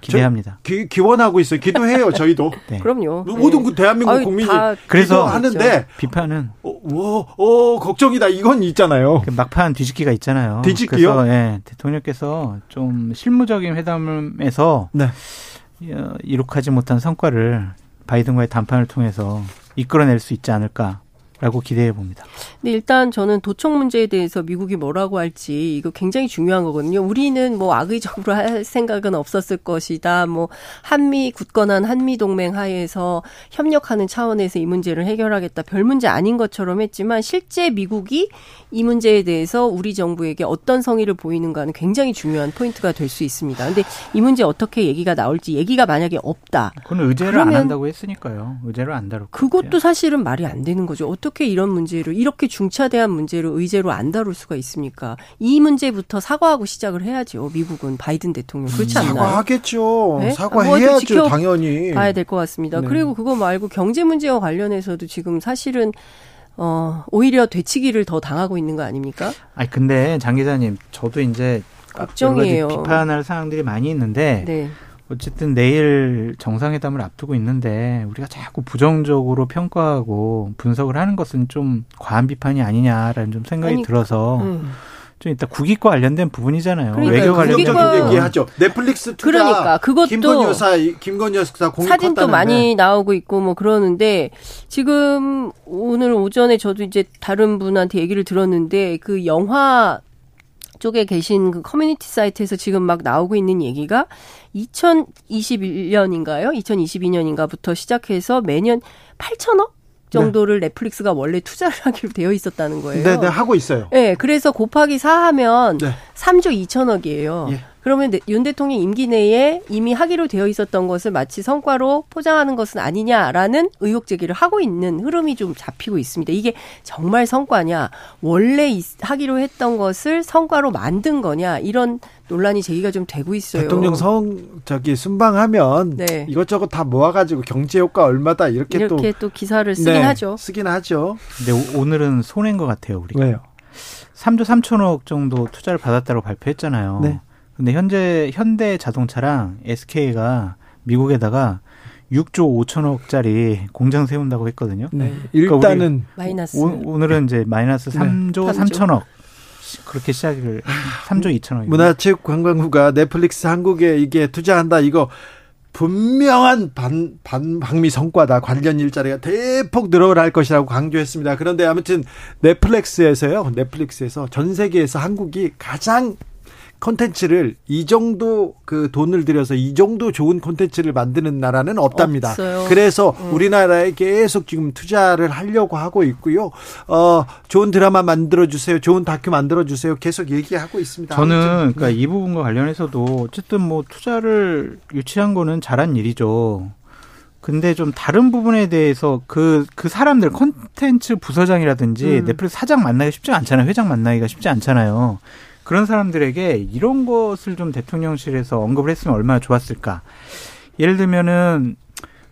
기대합니다. 기, 기원하고 있어요. 기도해요. 저희도. 네. 그럼요. 모든 네. 대한민국 아유, 국민이 그래서 하는데 비판은 어, 어, 어, 걱정이다. 이건 있잖아요. 그 막판 뒤집기가 있잖아요. 뒤집기요? 그래서 예, 대통령께서 좀 실무적인 회담에서 네. 어, 이룩하지 못한 성과를 바이든과의談판을 통해서 이끌어낼 수 있지 않을까 라고 기대해 봅니다. 근데 일단 저는 도청 문제에 대해서 미국이 뭐라고 할지 이거 굉장히 중요한 거거든요. 우리는 뭐 악의적으로 할 생각은 없었을 것이다. 뭐 한미 굳건한 한미 동맹 하에서 협력하는 차원에서 이 문제를 해결하겠다. 별 문제 아닌 것처럼 했지만 실제 미국이 이 문제에 대해서 우리 정부에게 어떤 성의를 보이는가는 굉장히 중요한 포인트가 될 수 있습니다. 근데 이 문제 어떻게 얘기가 나올지 얘기가 만약에 없다. 그건 의제를 안 한다고 했으니까요. 의제를 안 다룰 그것도 사실은 말이 안 되는 거죠. 어떻게 이런 문제를 이렇게 중차대한 문제를 의제로 안 다룰 수가 있습니까? 이 문제부터 사과하고 시작을 해야죠. 미국은 바이든 대통령 그렇지 않나요? 사과하겠죠. 네? 사과해야죠. 당연히 봐야 될 것 같습니다. 네. 그리고 그거 말고 경제 문제와 관련해서도 지금 사실은 어, 오히려 되치기를 더 당하고 있는 거 아닙니까? 아니, 근데 장 기자님, 저도 이제 걱정이에요. 비판할 사항들이 많이 있는데, 네. 어쨌든 내일 정상회담을 앞두고 있는데 우리가 자꾸 부정적으로 평가하고 분석을 하는 것은 좀 과한 비판이 아니냐라는 좀 생각이 아니, 들어서 음. 좀 이따 국익과 관련된 부분이잖아요. 그러니까 외교 관련된 얘기하죠. 넷플릭스 투자 그러니까 그것도 김건희 여사 김건희 여사 공익 사진도 많이 나오고 있고 뭐 그러는데 지금 오늘 오전에 저도 이제 다른 분한테 얘기를 들었는데 그 영화 쪽에 계신 그 커뮤니티 사이트에서 지금 막 나오고 있는 얘기가 2021년인가요? 2022년인가부터 시작해서 매년 8천억 정도를 네. 넷플릭스가 원래 투자를 하기로 되어 있었다는 거예요. 네, 네, 하고 있어요. 네, 그래서 곱하기 4 하면 네. 3조 2천억이에요. 예. 그러면 윤 대통령 임기 내에 이미 하기로 되어 있었던 것을 마치 성과로 포장하는 것은 아니냐라는 의혹 제기를 하고 있는 흐름이 좀 잡히고 있습니다. 이게 정말 성과냐, 원래 하기로 했던 것을 성과로 만든 거냐 이런 논란이 제기가 좀 되고 있어요. 대통령 성 저기 순방하면 네. 이것저것 다 모아가지고 경제 효과 얼마다 이렇게, 이렇게 또, 또 기사를 쓰긴 네, 하죠. 쓰긴 하죠. 근데 오늘은 손해인 것 같아요 우리가. 왜요? 3조 3천억 정도 투자를 받았다고 발표했잖아요. 네. 근데 현재 현대 자동차랑 SK가 미국에다가 6조 5천억짜리 공장 세운다고 했거든요. 네. 그러니까 일단은 마이너스. 오, 늘은 이제 마이너스 3조 네. 3천억 그렇게 시작을 3조 2천억. 문화체육관광부가 넷플릭스 한국에 이게 투자한다 이거 분명한 반, 반, 방미 성과다. 관련 일자리가 대폭 늘어날 것이라고 강조했습니다. 그런데 아무튼 넷플릭스에서요, 넷플릭스에서 전 세계에서 한국이 가장 콘텐츠를 이 정도 그 돈을 들여서 이 정도 좋은 콘텐츠를 만드는 나라는 없답니다. 없어요. 그래서 음. 우리나라에 계속 지금 투자를 하려고 하고 있고요. 어, 좋은 드라마 만들어 주세요. 좋은 다큐 만들어 주세요. 계속 얘기하고 있습니다. 저는 아무튼. 그러니까 네. 이 부분과 관련해서도 어쨌든 뭐 투자를 유치한 거는 잘한 일이죠. 근데 좀 다른 부분에 대해서 그, 그 사람들, 콘텐츠 부서장이라든지 음. 넷플릭스 사장 만나기 쉽지 않잖아요. 회장 만나기가 쉽지 않잖아요. 그런 사람들에게 이런 것을 좀 대통령실에서 언급을 했으면 얼마나 좋았을까. 예를 들면은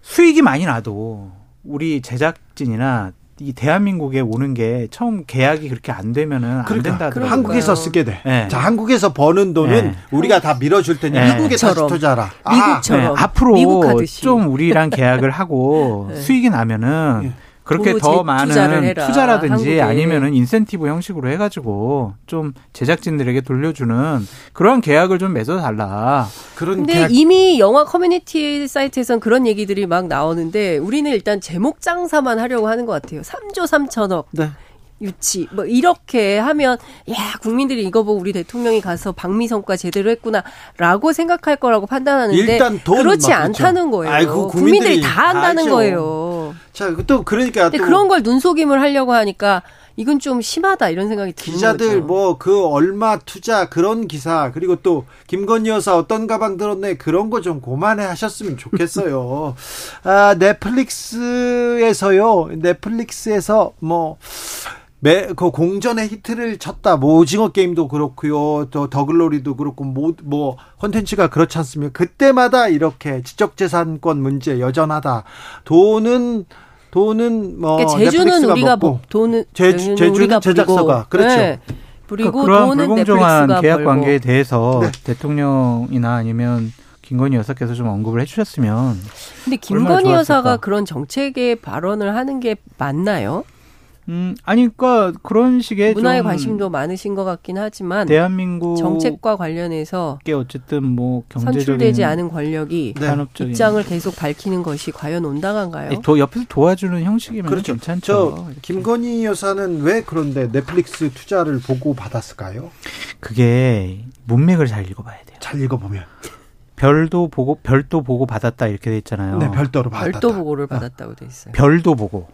수익이 많이 나도 우리 제작진이나 이 대한민국에 오는 게 처음 계약이 그렇게 안 되면은 안 그러니까, 된다. 그러니까. 한국에서 쓰게 돼. 네. 자, 한국에서 버는 돈은 네. 우리가 다 밀어줄 테니 네. 한국에 다시 투자라. 미국처럼. 아, 앞으로 좀 우리랑 계약을 하고 네. 수익이 나면은 예. 그렇게 더 많은 투자라든지 한국에. 아니면은 인센티브 형식으로 해가지고 좀 제작진들에게 돌려주는 그런 계약을 좀 맺어달라. 그런 근데 계약... 이미 영화 커뮤니티 사이트에선 그런 얘기들이 막 나오는데 우리는 일단 제목 장사만 하려고 하는 것 같아요. 3조 3천억. 네. 유치 뭐 이렇게 하면 야 국민들이 이거 보고 우리 대통령이 가서 방미 성과 제대로 했구나라고 생각할 거라고 판단하는데 일단 그렇지 않다는 거예요. 아이고, 국민들이, 국민들이, 다 한다는. 거예요. 자, 또 그러니까 근데 또 그런 걸 눈속임을 하려고 하니까 이건 좀 심하다 이런 생각이 드는 기자들 뭐 그 얼마 투자 그런 기사 그리고 또 김건희 여사 어떤 가방 들었네 그런 거 좀 고만해 하셨으면 좋겠어요. 아 넷플릭스에서요 넷플릭스에서 뭐 매, 그 공전의 히트를 쳤다. 뭐 오징어 게임도 그렇고요. 또 더글로리도 그렇고 뭐, 뭐 콘텐츠가 그렇지 않습니까? 그때마다 이렇게 지적재산권 문제 여전하다. 돈은 돈은 뭐 그러니까 제주는 우리가 먹고, 돈은 제주, 제주는 우리가 제작사가 그렇죠. 네. 그리고 그러니까 그런 불공정한 계약 벌고. 관계에 대해서 네. 대통령이나 아니면 김건희 여사께서 좀 언급을 해주셨으면. 근데 김건희 여사가 그런 정책에 발언을 하는 게 맞나요? 음, 아니, 그니까 그런 식의 문화에 관심도 많으신 것 같긴 하지만 대한민국 정책과 관련해서 어쨌든 뭐 경제적인 선출되지 않은 권력이 네. 입장을 계속 밝히는 것이 과연 온당한가요? 도, 옆에서 도와주는 형식이면 그렇죠. 괜찮죠. 김건희 여사는 왜 그런데 넷플릭스 투자를 보고 받았을까요? 그게 문맥을 잘 읽어봐야 돼요. 잘 읽어보면. 별도 보고 별도 보고 받았다 이렇게 돼 있잖아요. 네, 별도로 받았다. 별도 보고를 받았다고 돼 있어요. 별도 보고.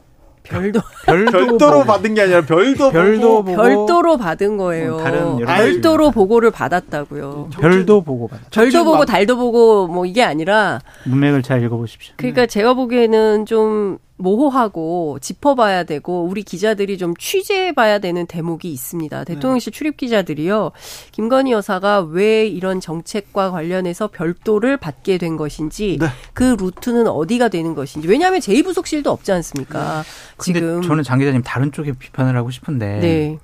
별도 별도 보고. 받은 게 아니라 별도 별도 보고. 별도로 받은 거예요. 어, 다른 별도로 보고를 받았다고요. 별도 보고 받. 별도 보고 달도 보고 뭐 이게 아니라 문맥을 잘 읽어보십시오. 그러니까 네. 제가 보기에는 좀 모호하고 짚어봐야 되고 우리 기자들이 좀 취재해봐야 되는 대목이 있습니다. 네. 대통령실 출입 기자들이요. 김건희 여사가 왜 이런 정책과 관련해서 별도를 받게 된 것인지 네. 그 루트는 어디가 되는 것인지 왜냐하면 제2부속실도 없지 않습니까? 네. 지금 저는 장 기자님 다른 쪽에 비판을 하고 싶은데 네.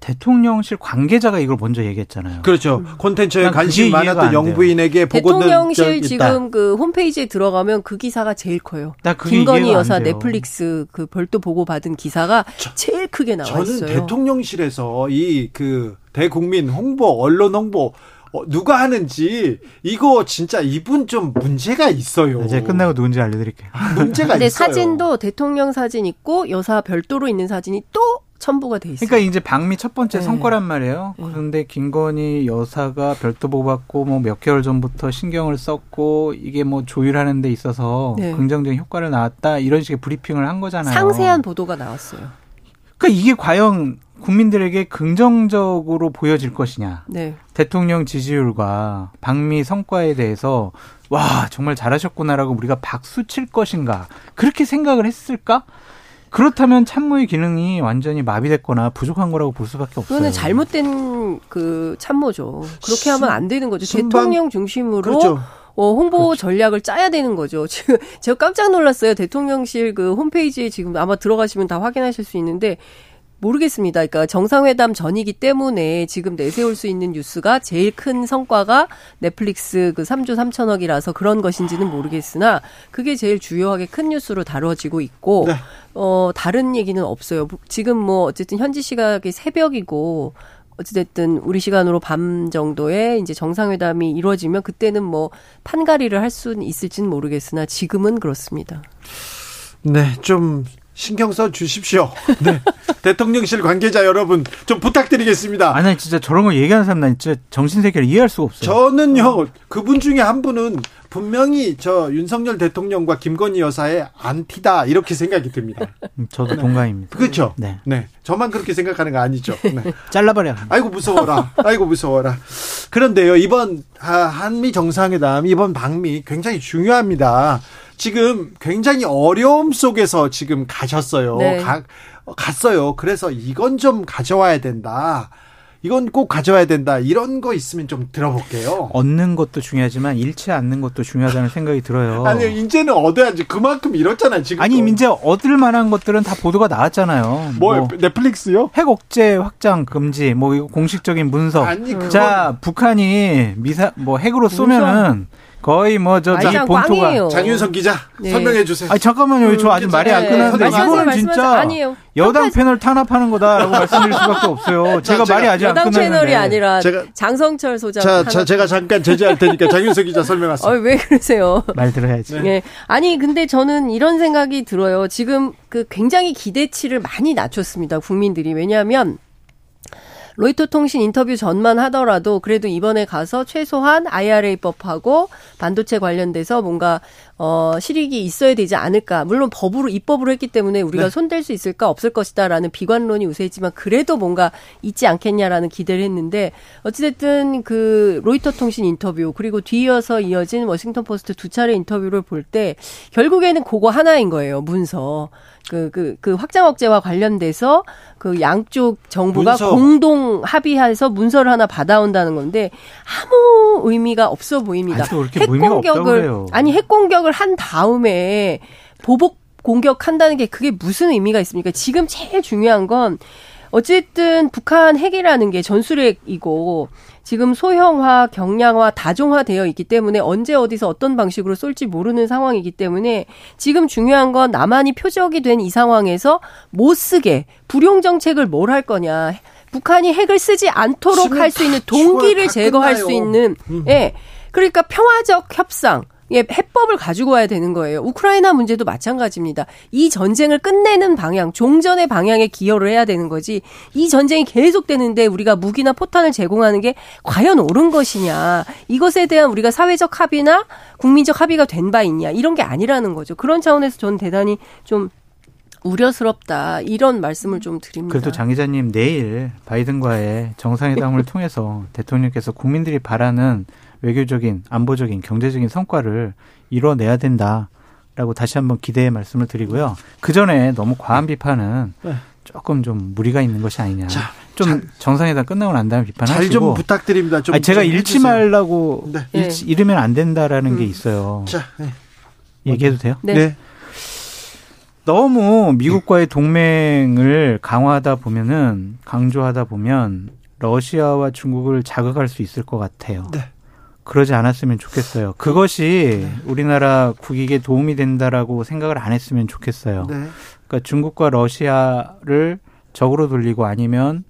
대통령실 관계자가 이걸 먼저 얘기했잖아요. 그렇죠. 콘텐츠에 관심 많았던 영부인에게 보고 대통령실 지금 그 홈페이지에 들어가면 그 기사가 제일 커요. 김건희 여사 넷플릭스 그 별도 보고 받은 기사가 저, 제일 크게 나와 저는 있어요. 저는 대통령실에서 이 그 대국민 홍보, 언론 홍보 어, 누가 하는지 이거 진짜 이분 좀 문제가 있어요. 이제 끝나고 누군지 알려드릴게요. 문제가 근데 있어요. 사진도 대통령 사진 있고 여사 별도로 있는 사진이 또 첨부가 돼 있어요. 그러니까 이제 방미 첫 번째 네. 성과란 말이에요. 네. 그런데 김건희 여사가 별도 보고받고 뭐 몇 개월 전부터 신경을 썼고 이게 뭐 조율하는 데 있어서 네. 긍정적인 효과를 나왔다 이런 식의 브리핑을 한 거잖아요. 상세한 보도가 나왔어요. 그러니까 이게 과연 국민들에게 긍정적으로 보여질 것이냐. 네. 대통령 지지율과 방미 성과에 대해서 와 정말 잘하셨구나라고 우리가 박수 칠 것인가 그렇게 생각을 했을까? 그렇다면 참모의 기능이 완전히 마비됐거나 부족한 거라고 볼 수밖에 없어요. 그거는 잘못된 그 참모죠. 그렇게 하면 안 되는 거죠. 순방, 대통령 중심으로 그렇죠. 어, 홍보 그렇죠. 전략을 짜야 되는 거죠. 지금 제가 깜짝 놀랐어요. 대통령실 그 홈페이지에 지금 아마 들어가시면 다 확인하실 수 있는데 모르겠습니다. 그러니까 정상회담 전이기 때문에 지금 내세울 수 있는 뉴스가 제일 큰 성과가 넷플릭스 그 3조 3천억이라서 그런 것인지는 모르겠으나 그게 제일 주요하게 큰 뉴스로 다뤄지고 있고 네. 어 다른 얘기는 없어요. 지금 뭐 어쨌든 현지 시각이 새벽이고 어찌됐든 우리 시간으로 밤 정도에 이제 정상회담이 이루어지면 그때는 뭐 판가리를 할 수는 있을지는 모르겠으나 지금은 그렇습니다. 네, 좀 신경 써 주십시오. 네. 대통령실 관계자 여러분 좀 부탁드리겠습니다. 아니 진짜 저런 거 얘기하는 사람 난 진짜 정신 세계를 이해할 수가 없어요. 저는요 그분 중에 한 분은 분명히 저 윤석열 대통령과 김건희 여사의 안티다 이렇게 생각이 듭니다. 음, 저도 네. 동감입니다. 그렇죠. 네. 네. 저만 그렇게 생각하는 거 아니죠. 네. 잘라버려. 아이고 무서워라. 아이고 무서워라. 그런데요 이번 한미 정상회담 이번 방미 굉장히 중요합니다. 지금 굉장히 어려움 속에서 지금 가셨어요. 네. 가, 갔어요. 그래서 이건 좀 가져와야 된다. 이건 꼭 가져와야 된다. 이런 거 있으면 좀 들어볼게요. 얻는 것도 중요하지만 잃지 않는 것도 중요하다는 생각이 들어요. 아니, 이제는 얻어야지. 그만큼 잃었잖아요, 지금. 아니, 이제 얻을 만한 것들은 다 보도가 나왔잖아요. 뭐, 뭐 넷플릭스요? 핵 억제 확장 금지, 뭐, 이거 공식적인 문서. 아니, 그건... 자, 북한이 미사, 뭐, 핵으로 쏘면은 거의 뭐저 자기 본토가 장윤성 기자 네. 설명해 주세요. 아 잠깐만요, 저 아직 말이 안 끝났는데 네. 이거는 진짜 아니에요. 여당 패널 탄압하는 거다라고 말씀드릴 수밖에 없어요. 제가, 제가 말이 아직 안 끝났는데. 여당 채널이 아니라 제가, 장성철 소장. 자, 자, 제가 잠깐 제재할 테니까 장윤석 기자 설명하세요. 어, 왜 그러세요? 말 들어야지. 네. 네. 아니 근데 저는 이런 생각이 들어요. 지금 그 굉장히 기대치를 많이 낮췄습니다. 국민들이 왜냐하면. 로이터 통신 인터뷰 전만 하더라도 그래도 이번에 가서 최소한 IRA법하고 반도체 관련돼서 뭔가 어 실익이 있어야 되지 않을까. 물론 법으로 입법으로 했기 때문에 우리가 네. 손댈 수 있을까 없을 것이다라는 비관론이 우세했지만 그래도 뭔가 있지 않겠냐라는 기대를 했는데 어찌됐든 그 로이터 통신 인터뷰 그리고 뒤이어서 이어진 워싱턴 포스트 두 차례 인터뷰를 볼 때 결국에는 그거 하나인 거예요 문서. 그, 그, 그 확장 억제와 관련돼서 그 양쪽 정부가 문서. 공동 합의해서 문서를 하나 받아온다는 건데 아무 의미가 없어 보입니다. 아니, 핵 공격을 아니 핵 공격을 한 다음에 보복 공격한다는 게 그게 무슨 의미가 있습니까? 지금 제일 중요한 건 어쨌든 북한 핵이라는 게 전술핵이고 지금 소형화, 경량화, 다종화되어 있기 때문에 언제 어디서 어떤 방식으로 쏠지 모르는 상황이기 때문에 지금 중요한 건 남한이 표적이 된 이 상황에서 못 쓰게 불용 정책을 뭘 할 거냐. 북한이 핵을 쓰지 않도록 할 수 있는 동기를 제거할 끝나요. 수 있는 음. 예. 그러니까 평화적 협상 예, 해법을 가지고 와야 되는 거예요. 우크라이나 문제도 마찬가지입니다. 이 전쟁을 끝내는 방향, 종전의 방향에 기여를 해야 되는 거지. 이 전쟁이 계속되는데 우리가 무기나 포탄을 제공하는 게 과연 옳은 것이냐. 이것에 대한 우리가 사회적 합의나 국민적 합의가 된 바 있냐. 이런 게 아니라는 거죠. 그런 차원에서 저는 대단히 좀 우려스럽다 이런 말씀을 좀 드립니다. 그래도 장 기자님 내일 바이든과의 정상회담을 통해서 대통령께서 국민들이 바라는 외교적인, 안보적인, 경제적인 성과를 이뤄내야 된다라고 다시 한번 기대의 말씀을 드리고요. 그 전에 너무 과한 비판은 네. 조금 좀 무리가 있는 것이 아니냐. 자, 좀 잘, 정상회담 끝나고 난 다음에 비판하시고 잘 좀 부탁드립니다. 좀, 아니, 제가 좀 잃지 말라고 네. 잃지, 잃으면 안 된다라는 음. 게 있어요. 자, 네. 얘기해도 돼요? 네. 네. 너무 미국과의 동맹을 강화하다 보면은 강조하다 보면 러시아와 중국을 자극할 수 있을 것 같아요. 네. 그러지 않았으면 좋겠어요. 그것이 네. 우리나라 국익에 도움이 된다라고 생각을 안 했으면 좋겠어요. 네. 그러니까 중국과 러시아를 적으로 돌리고 아니면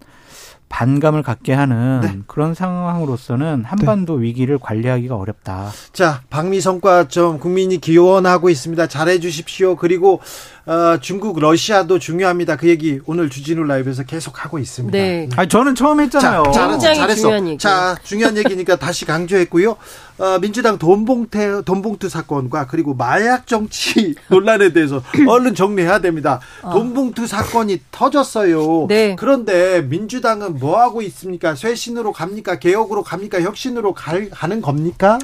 반감을 갖게 하는 네. 그런 상황으로서는 한반도 네. 위기를 관리하기가 어렵다. 자, 방미 성과 좀 국민이 기원하고 있습니다. 잘해 주십시오. 그리고 어, 중국, 러시아도 중요합니다. 그 얘기 오늘 주진우 라이브에서 계속 하고 있습니다. 네. 아 저는 처음 했잖아요. 자, 굉장히 잘했어. 중요한 얘기. 자, 중요한 얘기니까 다시 강조했고요. 어, 민주당 돈봉태, 돈봉투 사건과 그리고 마약 정치 논란에 대해서 얼른 정리해야 됩니다. 어. 돈봉투 사건이 터졌어요. 네. 그런데 민주당은 뭐 하고 있습니까? 쇄신으로 갑니까? 개혁으로 갑니까? 혁신으로 갈, 가는 겁니까?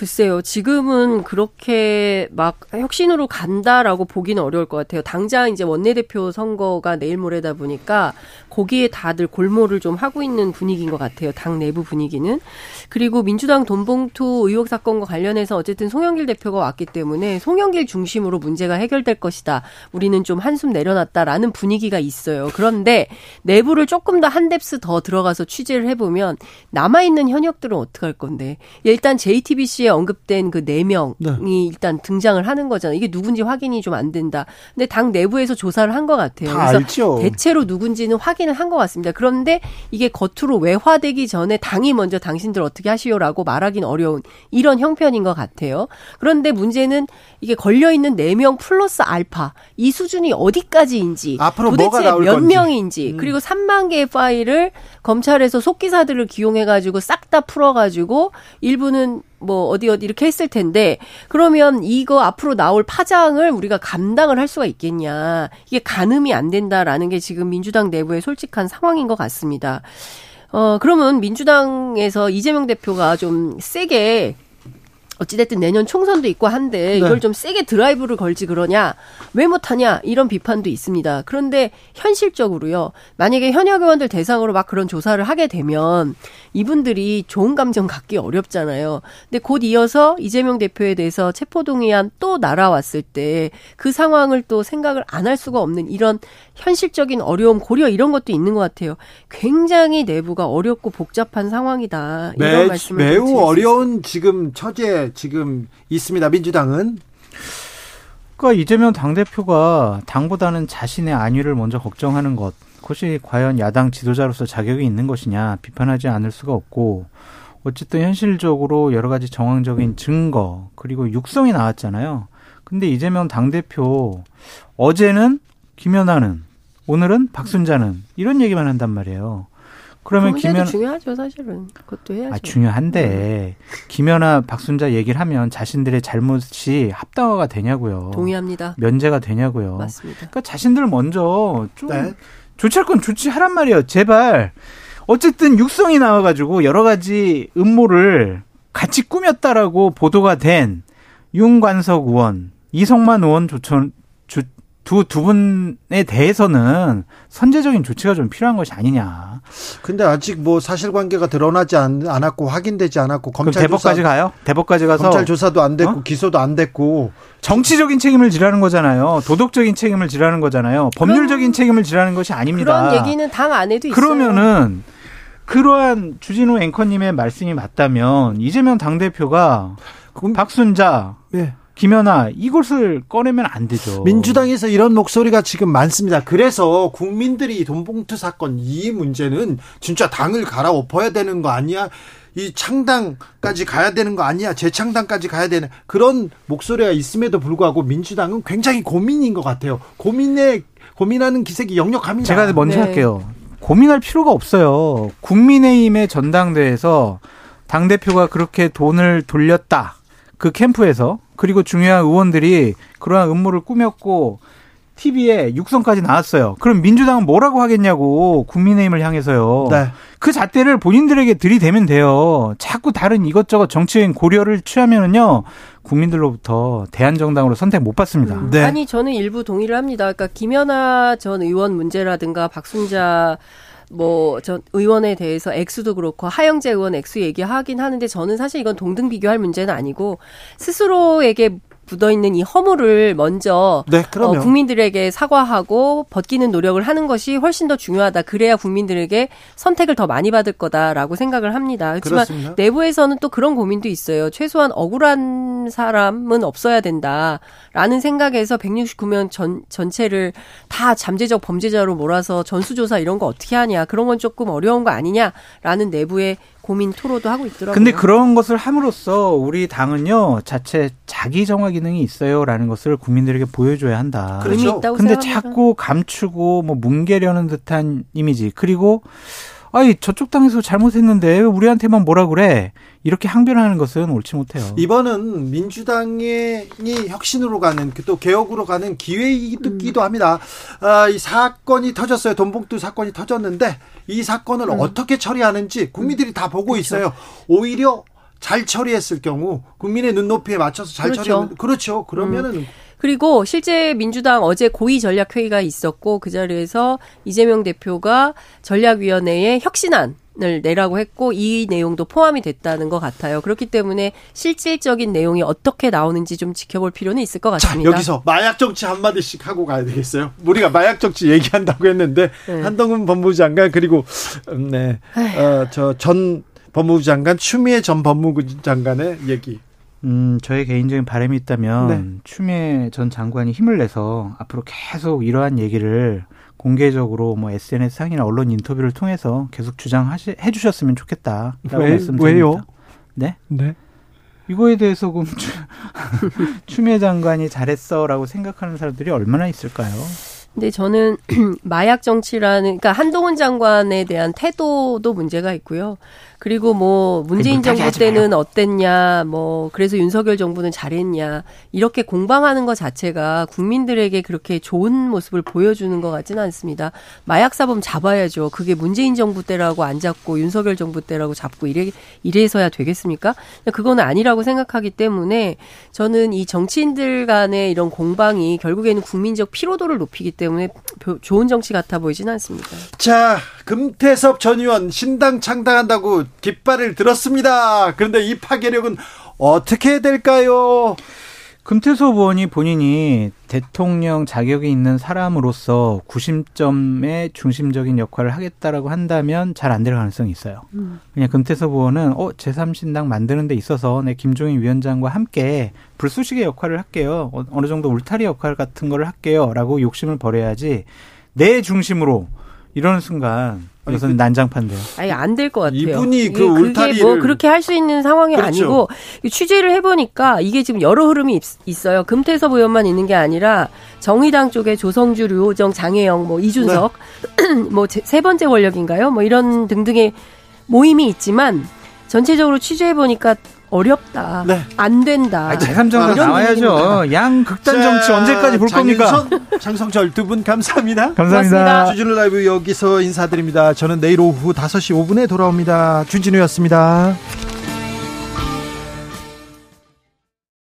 글쎄요. 지금은 그렇게 막 혁신으로 간다라고 보기는 어려울 것 같아요. 당장 이제 원내대표 선거가 내일 모레다 보니까 거기에 다들 골몰을 좀 하고 있는 분위기인 것 같아요. 당 내부 분위기는. 그리고 민주당 돈봉투 의혹 사건과 관련해서 어쨌든 송영길 대표가 왔기 때문에 송영길 중심으로 문제가 해결될 것이다. 우리는 좀 한숨 내려놨다라는 분위기가 있어요. 그런데 내부를 조금 더 한 뎁스 더 들어가서 취재를 해보면 남아있는 현역들은 어떻게 할 건데. 일단 JTBC에 언급된 그 네 명이 네. 일단 등장을 하는 거잖아요. 이게 누군지 확인이 좀 안 된다. 근데 당 내부에서 조사를 한 것 같아요. 그래서 알죠. 대체로 누군지는 확인을 한 것 같습니다. 그런데 이게 겉으로 외화되기 전에 당이 먼저 당신들 어떻게 하시오라고 말하기는 어려운 이런 형편인 것 같아요. 그런데 문제는 이게 걸려 있는 네 명 플러스 알파 이 수준이 어디까지인지 도대체 몇 건지. 명인지 음. 그리고 3만 개의 파일을 검찰에서 속기사들을 기용해 가지고 싹 다 풀어 가지고 일부는 뭐 어디 어디 이렇게 했을 텐데 그러면 이거 앞으로 나올 파장을 우리가 감당을 할 수가 있겠냐 이게 가늠이 안 된다라는 게 지금 민주당 내부의 솔직한 상황인 것 같습니다. 어 그러면 민주당에서 이재명 대표가 좀 세게 어찌됐든 내년 총선도 있고 한데 네. 이걸 좀 세게 드라이브를 걸지 그러냐 왜 못하냐 이런 비판도 있습니다. 그런데 현실적으로요 만약에 현역 의원들 대상으로 막 그런 조사를 하게 되면 이분들이 좋은 감정 갖기 어렵잖아요. 근데 곧 이어서 이재명 대표에 대해서 체포동의안 또 날아왔을 때 그 상황을 또 생각을 안 할 수가 없는 이런 현실적인 어려움 고려 이런 것도 있는 것 같아요. 굉장히 내부가 어렵고 복잡한 상황이다. 이런 매, 말씀을 매우 어려운 지금 처지에 지금 있습니다. 민주당은 그러니까 이재명 당 대표가 당보다는 자신의 안위를 먼저 걱정하는 것 그것이 과연 야당 지도자로서 자격이 있는 것이냐 비판하지 않을 수가 없고 어쨌든 현실적으로 여러 가지 정황적인 증거 그리고 육성이 나왔잖아요. 근데 이재명 당 대표 어제는 김연아는 오늘은 박순자는 이런 얘기만 한단 말이에요. 그러면 김연 중요하죠 사실은 그것도 해야죠. 아 중요한데 네. 김연아 박순자 얘기를 하면 자신들의 잘못이 합당화가 되냐고요. 동의합니다. 면제가 되냐고요. 맞습니다. 그러니까 자신들 먼저 좀 네. 조치할 건 조치하란 말이에요. 제발. 어쨌든 육성이 나와가지고 여러 가지 음모를 같이 꾸몄다라고 보도가 된 윤관석 의원, 이성만 의원 조천, 두, 두 분에 대해서는 선제적인 조치가 좀 필요한 것이 아니냐. 근데 아직 뭐 사실관계가 드러나지 않, 았고 확인되지 않았고 검찰 대법까지 조사, 가요? 대법까지 가서 검찰 조사도 안 됐고 어? 기소도 안 됐고 정치적인 책임을 지라는 거잖아요. 도덕적인 책임을 지라는 거잖아요. 법률적인 책임을 지라는 것이 아닙니다. 그런 얘기는 당 안에도 있어요. 그러면은 그러한 주진우 앵커님의 말씀이 맞다면 이재명 당 대표가 박순자 네. 김연아 이것을 꺼내면 안 되죠. 민주당에서 이런 목소리가 지금 많습니다. 그래서 국민들이 돈봉투 사건 이 문제는 진짜 당을 갈아엎어야 되는 거 아니야? 이 창당까지 가야 되는 거 아니야? 재창당까지 가야 되는 그런 목소리가 있음에도 불구하고 민주당은 굉장히 고민인 것 같아요. 고민에 고민하는 기색이 역력합니다. 제가 먼저 네. 할게요. 고민할 필요가 없어요. 국민의힘의 전당대회에서 당 대표가 그렇게 돈을 돌렸다. 그 캠프에서 그리고 중요한 의원들이 그러한 음모를 꾸몄고 TV에 육성까지 나왔어요. 그럼 민주당은 뭐라고 하겠냐고 국민의힘을 향해서요. 네. 그 잣대를 본인들에게 들이대면 돼요. 자꾸 다른 이것저것 정치인 고려를 취하면은요 국민들로부터 대한정당으로 선택 못 받습니다. 음, 네. 아니 저는 일부 동의를 합니다. 그러니까 김연아 전 의원 문제라든가 박순자 뭐 전 의원에 대해서 액수도 그렇고 하영재 의원 액수 얘기하긴 하는데 저는 사실 이건 동등 비교할 문제는 아니고 스스로에게 묻어 있는 이 허물을 먼저 네, 어, 국민들에게 사과하고 벗기는 노력을 하는 것이 훨씬 더 중요하다. 그래야 국민들에게 선택을 더 많이 받을 거다라고 생각을 합니다. 그렇지만 그렇습니다. 내부에서는 또 그런 고민도 있어요. 최소한 억울한 사람은 없어야 된다라는 생각에서 169명 전 전체를 다 잠재적 범죄자로 몰아서 전수조사 이런 거 어떻게 하냐 그런 건 조금 어려운 거 아니냐라는 내부의 고민 토로도 하고 있더라고요. 근데 그런 것을 함으로써 우리 당은요 자체 자기 정화 기능이 있어요라는 것을 국민들에게 보여줘야 한다. 그렇죠. 있다고 근데 생각합니다. 자꾸 감추고 뭐 뭉개려는 듯한 이미지 그리고 아이 저쪽 당에서 잘못했는데 왜 우리한테만 뭐라 그래 이렇게 항변하는 것은 옳지 못해요. 이번은 민주당이 혁신으로 가는 또 개혁으로 가는 기회이기도 음. 합니다. 아, 이 사건이 터졌어요. 돈봉투 사건이 터졌는데 이 사건을 음. 어떻게 처리하는지 국민들이 다 보고 그렇죠. 있어요. 오히려 잘 처리했을 경우 국민의 눈높이에 맞춰서 잘 그렇죠. 처리하면 그렇죠. 그러면은 음. 그리고 실제 민주당 어제 고위 전략 회의가 있었고 그 자리에서 이재명 대표가 전략위원회에 혁신안 을 내라고 했고 이 내용도 포함이 됐다는 것 같아요. 그렇기 때문에 실질적인 내용이 어떻게 나오는지 좀 지켜볼 필요는 있을 것 같습니다. 자, 여기서 마약 정치 한 마디씩 하고 가야 되겠어요. 우리가 마약 정치 얘기한다고 했는데 네. 한동훈 법무부 장관 그리고 음, 네. 어, 저전 법무부 장관 추미애 전 법무부 장관의 얘기 음, 저의 개인적인 바람이 있다면 네. 추미애 전 장관이 힘을 내서 앞으로 계속 이러한 얘기를 공개적으로 뭐 SNS 상이나 언론 인터뷰를 통해서 계속 주장하시 해 주셨으면 좋겠다라고 왜, 말씀드립니다. 왜요? 네? 네. 이거에 대해서 그럼 추미애 장관이 잘했어라고 생각하는 사람들이 얼마나 있을까요? 근데 저는 마약 정치라는 그러니까 한동훈 장관에 대한 태도도 문제가 있고요. 그리고 뭐 문재인 정부 때는 어땠냐, 뭐 그래서 윤석열 정부는 잘했냐 이렇게 공방하는 것 자체가 국민들에게 그렇게 좋은 모습을 보여주는 것 같지는 않습니다. 마약 사범 잡아야죠. 그게 문재인 정부 때라고 안 잡고 윤석열 정부 때라고 잡고 이래 이래서야 되겠습니까? 그거는 아니라고 생각하기 때문에 저는 이 정치인들 간의 이런 공방이 결국에는 국민적 피로도를 높이기 때문에 좋은 정치 같아 보이지는 않습니다. 자, 금태섭 전 의원 신당 창당한다고 깃발을 들었습니다. 그런데 이 파괴력은 어떻게 될까요? 금태섭 의원이 본인이 대통령 자격이 있는 사람으로서 구심점의 중심적인 역할을 하겠다라고 한다면 잘 안 될 가능성이 있어요. 음. 그냥 금태섭 의원은 어 제3신당 만드는 데 있어서 내 김종인 위원장과 함께 불쏘시개 역할을 할게요. 어, 어느 정도 울타리 역할 같은 거를 할게요라고 욕심을 버려야지 내 중심으로 이러는 순간 이것은 그, 난장판데요. 아니 안 될 것 같아요. 이분이 그 울타리를 뭐 그렇게 할 수 있는 상황이 그렇죠. 아니고 취재를 해보니까 이게 지금 여러 흐름이 있 어요. 금태섭 의원만 있는 게 아니라 정의당 쪽에 조성주, 류호정, 장혜영, 뭐 이준석, 네. 뭐세 번째 권력인가요? 뭐 이런 등등의 모임이 있지만 전체적으로 취재해 보니까 어렵다. 네. 안 된다. 제3정도 나와야죠. 양 극단 정치 언제까지 볼 겁니까? 장성철 두 분 감사합니다. 감사합니다. 고맙습니다. 주진우 라이브 여기서 인사드립니다. 저는 내일 오후 5시 5분에 돌아옵니다. 주진우였습니다.